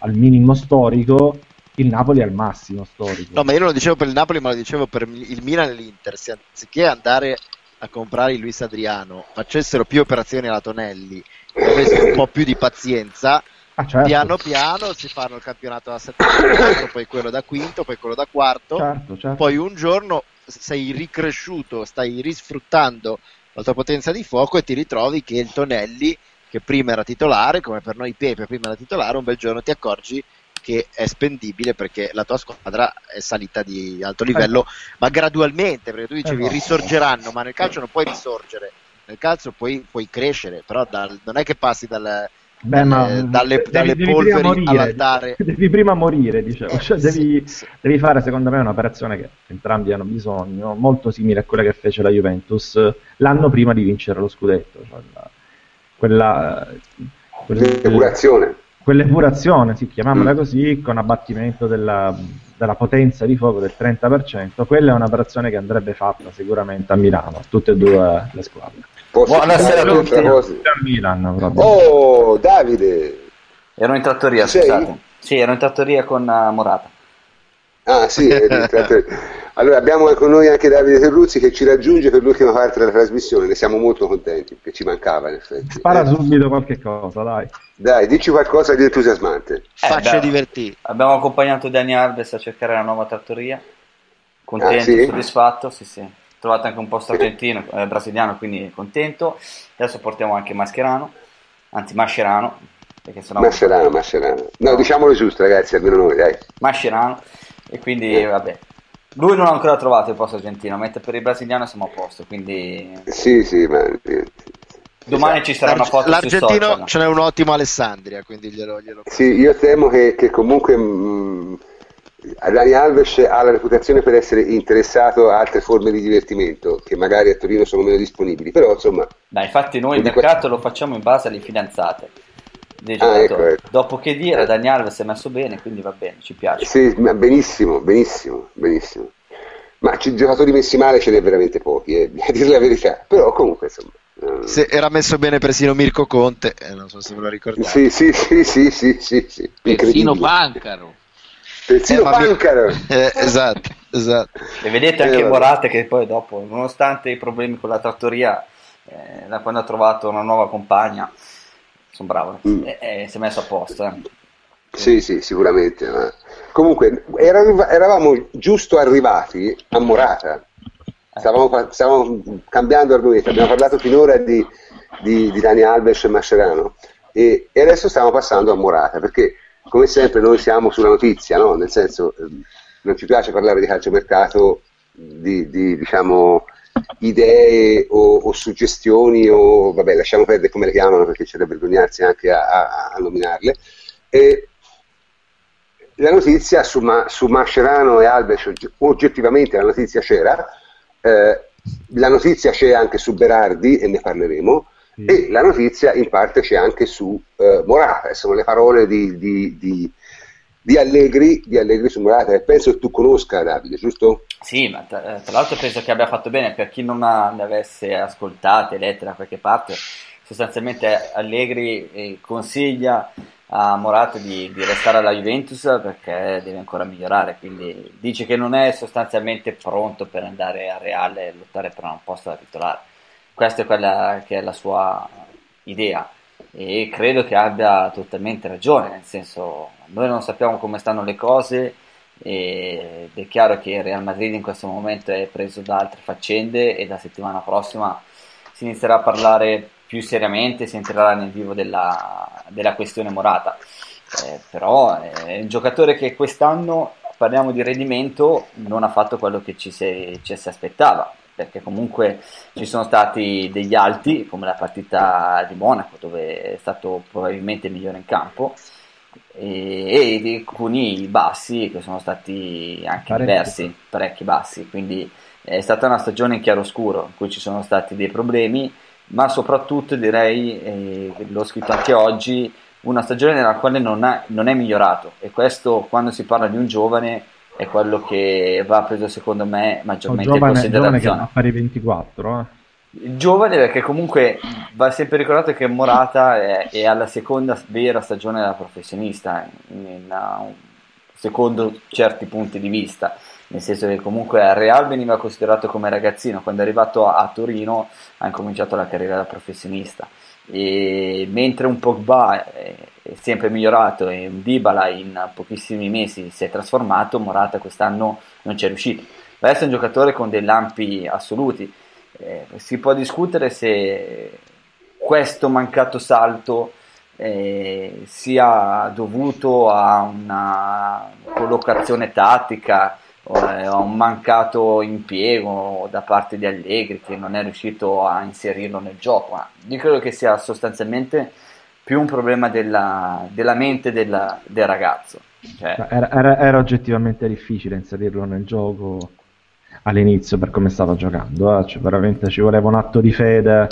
S2: al minimo storico, il Napoli al massimo storico.
S3: No, ma io non lo dicevo per il Napoli, ma lo dicevo per il Milan e l'Inter. Se anziché andare a comprare il Luis Adriano, facessero più operazioni alla Tonelli e avessero un po' più di pazienza,
S2: Ah, certo,
S3: piano piano si fanno il campionato da settimo, poi quello da quinto, poi quello da quarto.
S2: certo, certo.
S3: Poi un giorno sei ricresciuto, stai risfruttando la tua potenza di fuoco e ti ritrovi che il Tonelli, che prima era titolare, come per noi Pepe prima era titolare, un bel giorno ti accorgi che è spendibile perché la tua squadra è salita di alto livello, ma gradualmente, perché tu dicevi
S2: Esatto.
S3: risorgeranno, ma nel calcio non puoi risorgere, nel calcio puoi, puoi crescere, però dal- non è che passi dal,
S2: Beh, ma
S3: eh, dalle,
S2: devi-
S3: dalle
S2: devi prima
S3: polveri
S2: morire,
S3: all'altare.
S2: Devi prima morire, dicevo. Cioè, devi,
S3: Sì, sì.
S2: devi fare, secondo me, un'operazione che entrambi hanno bisogno, molto simile a quella che fece la Juventus l'anno prima di vincere lo scudetto. Cioè la- quella, quel-
S1: Depurazione.
S2: Quell'epurazione, sì, chiamiamola
S1: Mm.
S2: così, con abbattimento della, della potenza di fuoco del 30%, quella è un'operazione che andrebbe fatta sicuramente a Milano, a tutte e due le squadre.
S1: Posso
S7: Buonasera a tutti.
S2: A Milan, proprio.
S1: Oh, Davide!
S7: Ero in trattoria,
S1: sei?
S7: scusate. Sì, ero in trattoria con uh, Morata.
S1: Ah sì, eh, intanto- allora abbiamo con noi anche Davide Terruzzi che ci raggiunge per l'ultima parte della trasmissione, ne siamo molto contenti, perché ci mancava in effetti.
S2: Spara
S1: Eh,
S2: subito qualche cosa, dai.
S1: dai, dici qualcosa di entusiasmante.
S3: Facce
S7: beh,
S3: divertire.
S7: Abbiamo accompagnato Dani Alves a cercare la nuova trattoria. Contento,
S1: Ah, sì?
S7: soddisfatto, sì sì. Trovato anche un posto argentino, eh, brasiliano, quindi contento. Adesso portiamo anche Mascherano, anzi Mascherano, perché sennò...
S1: Mascherano, Mascherano. No, diciamolo giusto ragazzi, almeno noi, dai.
S7: Mascherano. E quindi, vabbè. Lui non ha ancora trovato il posto argentino, mentre per il brasiliano siamo a posto, quindi...
S1: Sì, sì, ma...
S7: Domani ci sarà una foto sui
S3: L'Argentino
S7: social.
S3: ce n'è un ottimo Alessandria, quindi glielo, glielo
S1: Sì, io temo che, che comunque mh, Dani Alves ha la reputazione per essere interessato a altre forme di divertimento, che magari a Torino sono meno disponibili, però insomma...
S7: Dai, infatti noi il mercato lo facciamo in base alle fidanzate dei
S1: Ah,
S7: giocatori.
S1: ecco, ecco.
S7: Dopo che dire, Dani Alves si è messo bene, quindi va bene, ci piace.
S1: Sì, ma benissimo, benissimo, benissimo. Ma ci- giocatori messi male ce n'è veramente pochi, eh, a dire la verità. Però comunque, insomma... eh,
S3: Se era messo bene persino Mirko Conte, eh, non so se ve lo ricordate.
S1: Sì, sì, sì, sì, sì, sì, sì.
S4: Persino. Pancaro.
S1: Persino
S3: Eh,
S1: Pancaro.
S3: Eh, esatto, esatto.
S7: E vedete
S1: Eh,
S7: anche
S1: vabbè.
S7: Morate che poi dopo, nonostante i problemi con la trattoria, eh, da quando ha trovato una nuova compagna, sono bravo,
S1: Mm.
S7: eh, eh, si è messo a posto. eh.
S1: Sì, sì, sicuramente. ma- Comunque, era- eravamo giusto arrivati a Morata. Stavamo, stavamo cambiando argomento, abbiamo parlato finora di, di, di Dani Alves e Mascherano e, e adesso stiamo passando a Morata perché come sempre noi siamo sulla notizia, no? nel senso ehm, non ci piace parlare di calciomercato, di, di diciamo, idee o, o suggestioni o vabbè lasciamo perdere come le chiamano perché c'è da vergognarsi anche a, a- a nominarle. E la notizia su, Ma- su Mascherano e Alves ogge- oggettivamente la notizia c'era, eh, la notizia c'è anche su Berardi e ne parleremo
S2: Sì.
S1: e la notizia in parte c'è anche su eh, Morata, sono le parole di, di- di- di Allegri, di Allegri su Morata che penso tu conosca Davide, giusto?
S7: Sì, ma tra, eh, tra l'altro penso che abbia fatto bene per chi non ha- ne avesse ascoltate, lette da qualche parte. Sostanzialmente Allegri eh, consiglia a Morata di, di restare alla Juventus perché deve ancora migliorare, quindi dice che non è sostanzialmente pronto per andare a Reale e lottare per un posto da titolare. Questa è quella che è la sua idea e credo che abbia totalmente ragione, nel senso noi non sappiamo come stanno le cose ed è chiaro che il Real Madrid in questo momento è preso da altre faccende e la settimana prossima si inizierà a parlare più seriamente si entrerà nel vivo della, della questione Morata. Eh, però è un giocatore che quest'anno, parliamo di rendimento, non ha fatto quello che ci si, ci si aspettava perché comunque ci sono stati degli alti, come la partita di Monaco, dove è stato probabilmente il migliore in campo, e, e alcuni bassi che sono stati anche parecchi. diversi, parecchi bassi, quindi è stata una stagione in chiaroscuro in cui ci sono stati dei problemi, ma soprattutto direi, eh, l'ho scritto anche oggi, una stagione nella quale non, ha, non è migliorato e questo quando si parla di un giovane è quello che va preso secondo me maggiormente giovane, in considerazione. Giovane che
S2: pari 24,
S7: eh. Giovane perché comunque va sempre ricordato che Morata è, è alla seconda vera stagione da professionista, in, in, uh, secondo certi punti di vista, nel senso che comunque al Real veniva considerato come ragazzino, quando è arrivato a, a Torino ha incominciato la carriera da professionista e mentre un Pogba è, è sempre migliorato e Dybala in pochissimi mesi si è trasformato, Morata quest'anno non ci è riuscito. Adesso è un giocatore con dei lampi assoluti, eh, si può discutere se questo mancato salto eh, sia dovuto a una collocazione tattica eh, a un mancato impiego da parte di Allegri che non è riuscito a inserirlo nel gioco. Ma io credo che sia sostanzialmente più un problema della, della mente della, del ragazzo.
S2: Cioè... Era, era, era, oggettivamente difficile inserirlo nel gioco all'inizio per come stava giocando, eh? cioè, veramente ci voleva un atto di fede.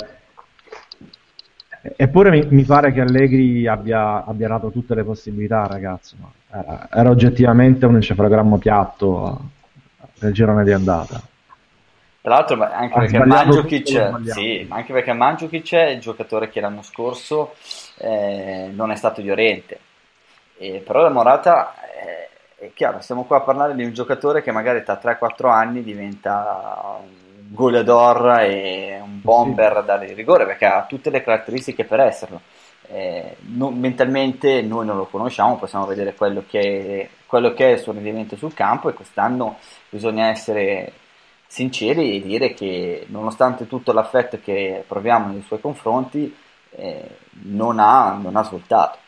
S2: Eppure mi, mi pare che Allegri abbia, abbia, dato tutte le possibilità ragazzo. Era, era oggettivamente un encefalogramma piatto nel girone di andata.
S7: Tra l'altro, anche perché, Mandzukic, sì, anche perché Mandzukic è il giocatore che l'anno scorso eh, non è stato di Oriente. E, però la Morata è, è, chiaro, stiamo qua a parlare di un giocatore che magari tra 3-4 anni diventa un goleador e un bomber sì. da rigore perché ha tutte le caratteristiche per esserlo. Eh, non, mentalmente noi non lo conosciamo, possiamo vedere quello che, quello che è il suo rendimento sul campo e quest'anno bisogna essere sinceri e dire che nonostante tutto l'affetto che proviamo nei suoi confronti eh, non, ha, non ha svoltato.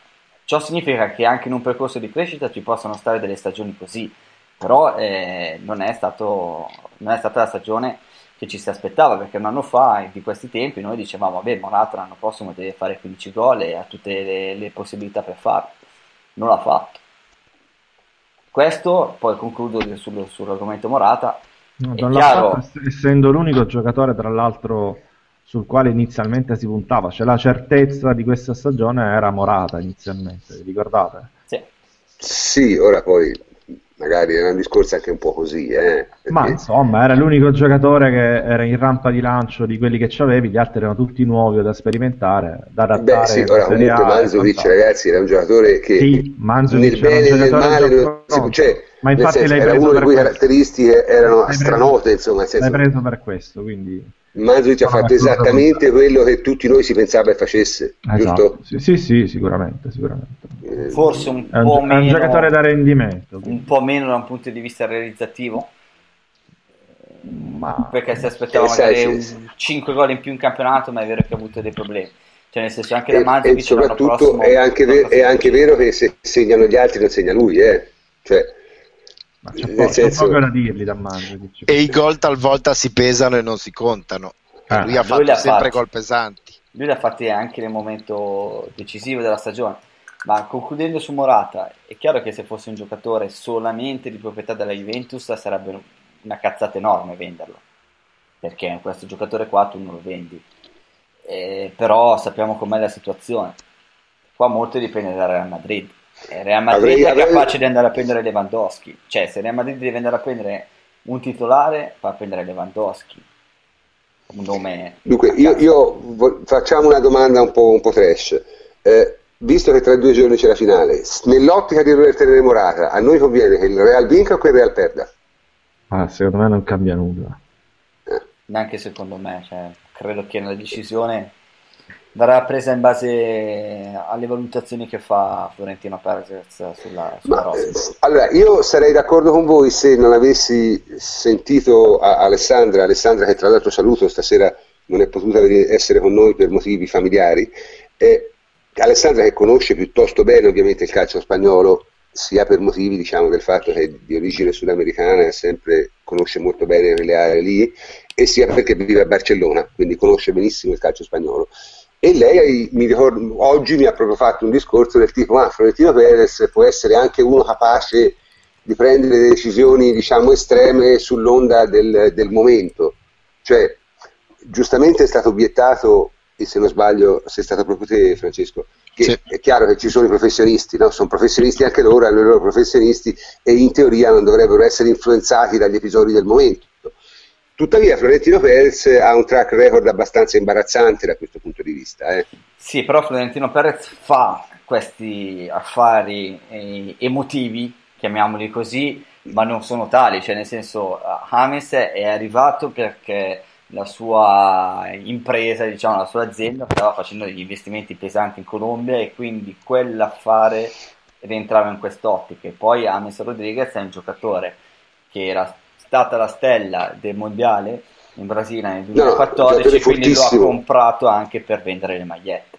S7: Ciò significa che anche in un percorso di crescita ci possono stare delle stagioni così, però eh, non, è stato, non è stata la stagione che ci si aspettava perché un anno fa di questi tempi noi dicevamo vabbè Monato l'anno prossimo deve fare 15 gol e ha tutte le, le possibilità per farlo non l'ha fatto questo poi concludo sul, sull'argomento Morata
S2: no, è chiaro... fatto, essendo l'unico giocatore tra l'altro sul quale inizialmente si puntava cioè la certezza di questa stagione era Morata inizialmente vi ricordate?
S7: sì
S1: sì, ora poi magari era un discorso anche un po' così. Eh,
S2: perché... Ma insomma, era l'unico giocatore che era in rampa di lancio di quelli che c'avevi, gli altri erano tutti nuovi da sperimentare, da adattare.
S1: Beh, sì, ora comunque Manzovic, ragazzi, era un giocatore che
S2: sì,
S1: nel bene e nel male, cioè,
S2: ma infatti senso,
S1: era una delle cui caratteristiche erano stranote, insomma.
S2: Senso... L'hai preso per questo, quindi...
S1: Manzovic ha fatto esattamente quello che tutti noi si pensava facesse, esatto.
S2: Sì, sì, sì, sicuramente, sicuramente.
S7: Eh, Forse un
S2: è
S7: po'
S2: un,
S7: meno...
S2: È un giocatore da rendimento.
S7: Quindi. Un po' meno da un punto di vista realizzativo? Ma... Perché si aspettava magari un 5 gol in più in campionato, ma è vero che ha avuto dei problemi. Cioè, nel senso, anche da Manzovic
S1: e soprattutto è anche, ver- è anche vero che se segnano gli altri non segna lui, eh. Cioè,
S2: ma c'è, po- senso... poco da dirgli da Mandzukic.
S3: E i gol talvolta si pesano e non si contano. Ah, lui ha fatto lui sempre gol pesanti.
S7: Lui li ha fatti anche nel momento decisivo della stagione. Ma concludendo su Morata, è chiaro che se fosse un giocatore solamente di proprietà della Juventus sarebbe una cazzata enorme venderlo. Perché questo giocatore qua tu non lo vendi. Eh, però sappiamo com'è la situazione. Qua molto dipende dal Real Madrid Real Madrid avrei, è capace avrei... di andare a prendere Lewandowski. Cioè, se Real Madrid deve andare a prendere un titolare, fa a prendere Lewandowski. Un nome.
S1: Dunque, io, io, facciamo una domanda un po', un po trash. Eh, visto che tra due giorni c'è la finale, nell'ottica di dover tenere Morata, a noi conviene che il Real vinca o che il Real perda?
S2: Ah, secondo me non cambia nulla.
S7: Eh. Neanche secondo me, cioè, credo che nella decisione verrà presa in base alle valutazioni che fa Florentino Perez sulla, sulla Ma,
S1: allora io sarei d'accordo con voi se non avessi sentito Alessandra Alessandra che tra l'altro saluto stasera non è potuta essere con noi per motivi familiari. Eh, Alessandra che conosce piuttosto bene ovviamente il calcio spagnolo, sia per motivi diciamo, del fatto che è di origine sudamericana sempre conosce molto bene quelle aree lì, e sia perché vive a Barcellona, quindi conosce benissimo il calcio spagnolo. E lei mi ricordo, oggi mi ha proprio fatto un discorso del tipo: Ah, Florentino Perez può essere anche uno capace di prendere decisioni diciamo estreme sull'onda del, del momento. Cioè, giustamente è stato obiettato, e se non sbaglio, sei stato proprio te, Francesco, che sì. è chiaro che ci sono i professionisti, no? sono professionisti anche loro, hanno i loro professionisti e in teoria non dovrebbero essere influenzati dagli episodi del momento. Tuttavia Florentino Perez ha un track record abbastanza imbarazzante da questo punto di vista. Eh.
S7: Sì, però Florentino Perez fa questi affari eh, emotivi, chiamiamoli così, ma non sono tali, cioè nel senso James è arrivato perché la sua impresa, diciamo, la sua azienda stava facendo degli investimenti pesanti in Colombia e quindi quell'affare rientrava in quest'ottica. E poi James Rodriguez è un giocatore che era stata la stella del mondiale in Brasile nel 2014 no, quindi lo ha comprato anche per vendere le magliette.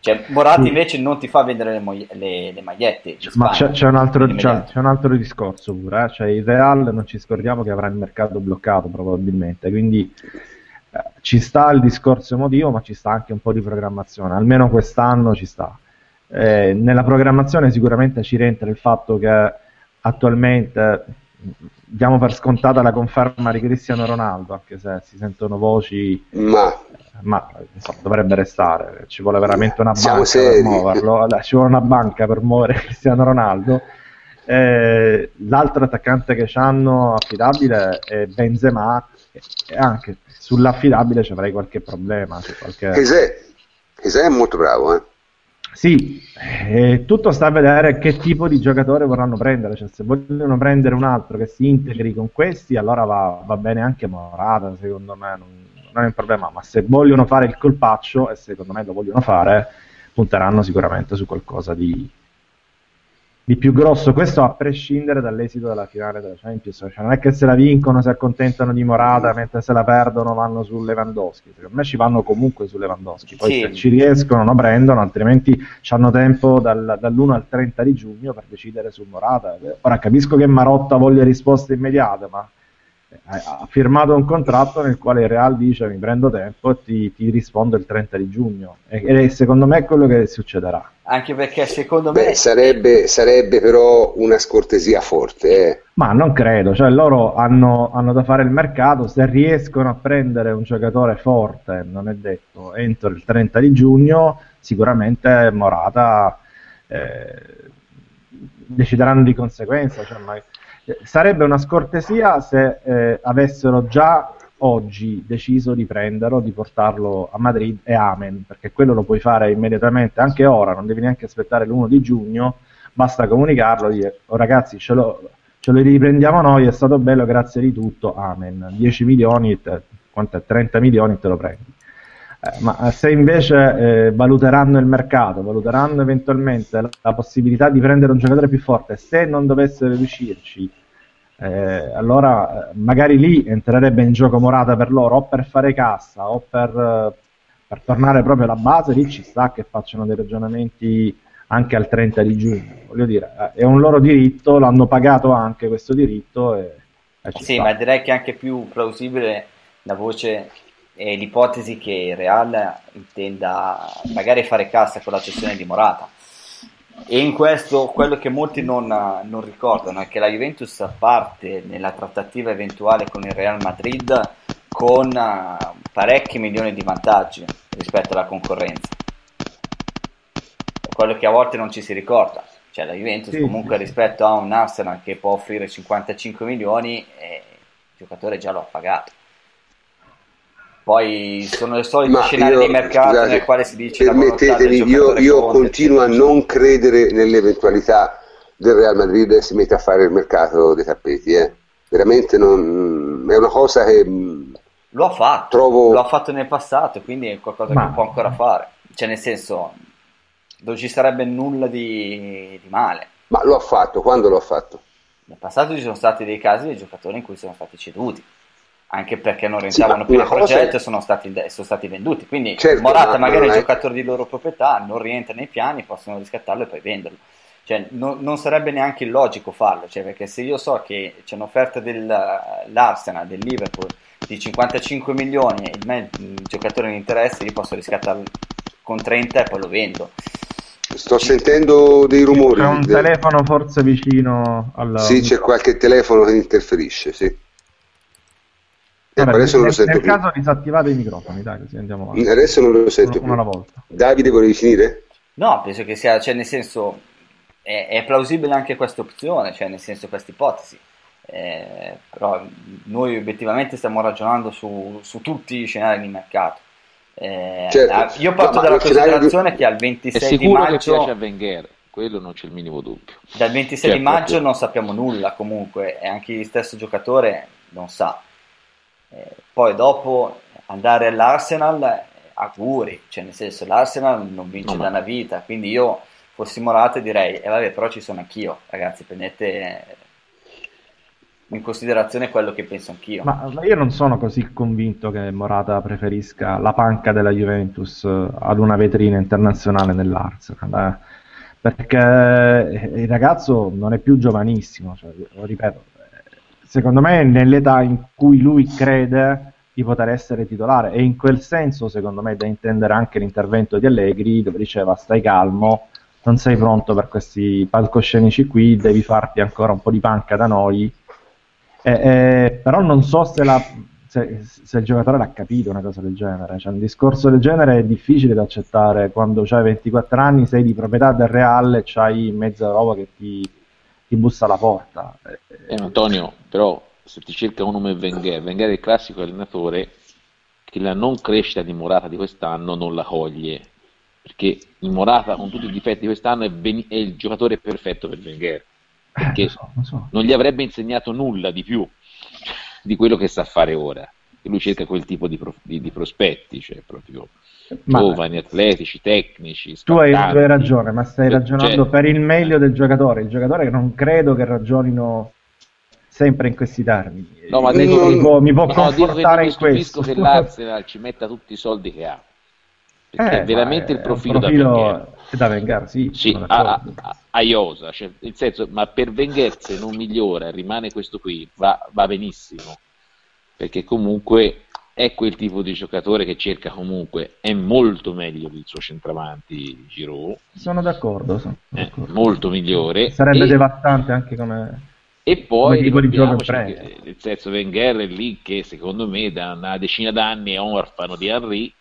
S7: Cioè, Moratti invece non ti fa vendere le, mo- le, le magliette.
S2: Ma c'è, c'è, un altro, c'è, c'è, un altro, discorso pure. Eh? Cioè, il Real non ci scordiamo che avrà il mercato bloccato probabilmente. Quindi eh, ci sta il discorso emotivo, ma ci sta anche un po' di programmazione. Almeno quest'anno ci sta. Eh, nella programmazione sicuramente ci rientra il fatto che attualmente diamo per scontata la conferma di Cristiano Ronaldo, anche se si sentono voci,
S1: ma,
S2: ma insomma, dovrebbe restare. Ci vuole veramente una banca per muoverlo. Ci vuole una banca per muovere Cristiano Ronaldo. Eh, l'altro attaccante che hanno affidabile è Benzema e anche sull'affidabile ci avrei qualche problema. Cioè qualche...
S1: Chesè è molto bravo, eh.
S2: Sì, eh, tutto sta a vedere che tipo di giocatore vorranno prendere. Cioè, se vogliono prendere un altro che si integri con questi, allora va, va bene anche Morata, secondo me non, non, è un problema. Ma se vogliono fare il colpaccio, e secondo me lo vogliono fare, punteranno sicuramente su qualcosa di, di più grosso, questo a prescindere dall'esito della finale della Champions, cioè, non è che se la vincono si accontentano di Morata, mentre se la perdono vanno su Lewandowski, secondo me ci vanno comunque su Lewandowski, poi sì. se ci riescono lo prendono, altrimenti hanno tempo dal, dall'1 al 30 di giugno per decidere su Morata. Ora capisco che Marotta voglia risposte immediate, ma ha firmato un contratto nel quale il Real dice mi prendo tempo e ti, ti rispondo il 30 di giugno e, secondo me è quello che succederà
S7: anche perché secondo Beh, me
S1: sarebbe, sarebbe, però una scortesia forte eh.
S2: ma non credo cioè loro hanno, hanno, da fare il mercato se riescono a prendere un giocatore forte non è detto entro il 30 di giugno sicuramente Morata eh, decideranno di conseguenza cioè, ma Sarebbe una scortesia se eh, avessero già oggi deciso di prenderlo, di portarlo a Madrid e amen, perché quello lo puoi fare immediatamente, anche ora, non devi neanche aspettare l'1 di giugno, basta comunicarlo, dire oh, ragazzi ce lo, ce lo riprendiamo noi, è stato bello, grazie di tutto, amen. 10 milioni, te, quanto è? 30 milioni te lo prendi. Eh, ma se invece eh, valuteranno il mercato, valuteranno eventualmente la, la, possibilità di prendere un giocatore più forte, se non dovessero riuscirci, eh, allora eh, magari lì entrerebbe in gioco Morata per loro o per fare cassa o per, eh, per tornare proprio alla base, lì ci sta che facciano dei ragionamenti anche al 30 di giugno. Voglio dire, è un loro diritto, l'hanno pagato anche questo diritto. E,
S7: e sì, sta. ma direi che è anche più plausibile la voce e l'ipotesi che il Real intenda magari fare cassa con la cessione di Morata. E in questo quello che molti non, non, ricordano è che la Juventus parte nella trattativa eventuale con il Real Madrid con parecchi milioni di vantaggi rispetto alla concorrenza. Quello che a volte non ci si ricorda. Cioè la Juventus sì, comunque sì. rispetto a un Arsenal che può offrire 55 milioni, eh, il giocatore già lo ha pagato. Poi sono le solite scenario di mercato scusate, nel quale si dice
S1: permettetemi, io, io continuo a non credere nell'eventualità del Real Madrid e si mette a fare il mercato dei tappeti, eh. veramente non, è una cosa che
S7: lo ha fatto, trovo... lo ha fatto nel passato, quindi è qualcosa Ma... che può ancora fare, cioè nel senso non ci sarebbe nulla di, di male.
S1: Ma lo ha fatto, quando lo ha fatto?
S7: Nel passato ci sono stati dei casi di giocatori in cui sono stati ceduti anche perché non rentavano
S1: ma
S7: più nel progetto e sono stati, sono stati venduti. Quindi
S1: Certo,
S7: Morata
S1: ma- ma
S7: magari è un giocatore di loro proprietà, non rientra nei piani, possono riscattarlo e poi venderlo. Cioè, no- non sarebbe neanche illogico farlo, cioè, perché se io so che c'è un'offerta dell'Arsenal, del Liverpool di 55 milioni e il, me- il giocatore mi interessa, io posso riscattarlo con 30 e poi lo vendo.
S1: Sto sentendo dei rumori.
S2: C'è un telefono forse vicino al...
S1: Sì, c'è qualche telefono che interferisce, sì. Ecco,
S2: Vabbè,
S1: adesso non lo
S2: nel,
S1: sento
S2: nel
S1: più.
S2: caso disattivate i microfoni, dai, così andiamo avanti.
S1: Adesso non lo sento
S2: alla
S1: più.
S2: volta.
S1: Davide, volevi finire?
S7: No, penso che sia, cioè nel senso, è, è plausibile anche questa opzione, cioè nel senso questa ipotesi. Eh, però noi obiettivamente stiamo ragionando su, su tutti i scenari di mercato. Eh,
S1: Certo.
S7: ah, io parto
S1: No, ma
S7: dalla
S1: scenario di-
S7: considerazione che al
S4: È
S7: 26 di
S4: sicuro che
S7: maggio,
S4: piace a Wenger, quello non c'è il minimo dubbio.
S7: dal 26 di
S4: Certo,
S7: maggio
S4: proprio.
S7: non sappiamo nulla comunque e anche il stesso giocatore non sa. Eh, poi dopo andare all'Arsenal, eh, auguri, cioè nel senso l'Arsenal non vince
S4: No,
S7: da una vita, quindi io fossi Morata direi, e vabbè però ci sono anch'io, ragazzi, prendete in considerazione quello che penso anch'io.
S2: Ma, io non sono così convinto che Morata preferisca la panca della Juventus eh, ad una vetrina internazionale nell'Arsenal, eh. perché il ragazzo non è più giovanissimo, cioè, lo ripeto, eh, secondo me è nell'età in cui lui crede di poter essere titolare e in quel senso secondo me è da intendere anche l'intervento di Allegri dove diceva stai calmo, non sei pronto per questi palcoscenici qui, devi farti ancora un po' di panca da noi eh, eh, però non so se, la- se- se il giocatore l'ha capito una cosa del genere. Cioè, un discorso del genere è difficile da accettare quando hai 24 anni, sei di proprietà del Real e c'hai mezza roba che ti, ti bussa alla porta. Eh,
S4: Antonio, però se ti cerca un nome Wenger, Wenger è il classico allenatore che la non crescita di Morata di quest'anno non la coglie, perché il Morata con tutti i difetti di quest'anno è, beni- è il giocatore perfetto per Wenger,
S2: eh,
S4: perché
S2: lo so, lo so.
S4: non gli avrebbe insegnato nulla di più di quello che sa fare ora. E lui cerca quel tipo di, pro- di- di prospetti, cioè proprio
S2: Ma-
S4: giovani, atletici, tecnici.
S2: Tu hai, tu hai ragione, ma stai
S4: Cioè,
S2: ragionando per il meglio del giocatore. Il giocatore non credo che ragionino sempre in questi termini.
S4: No, ma
S2: Mi
S4: dico,
S2: mi può, mi può
S4: no,
S2: confortare in questo.
S4: che l'Arsenal ci metta tutti i soldi che ha. Perché
S2: Eh,
S4: è veramente il
S2: un
S4: profilo, da Wenger.
S2: da Wenger, sì,
S4: Sì, a, a, a Iosa, cioè, nel senso, ma per Wenger se non migliora, rimane questo qui, va, va benissimo. Perché comunque è quel tipo di giocatore che cerca comunque, è molto meglio del suo centravanti Giroud,
S2: Sono d'accordo, sono
S4: è
S2: d'accordo.
S4: molto migliore.
S2: Sarebbe
S4: e,
S2: devastante anche come...
S4: e poi
S2: tipo di gioco
S4: che, nel senso Wenger è lì che secondo me da una decina d'anni è orfano di Henry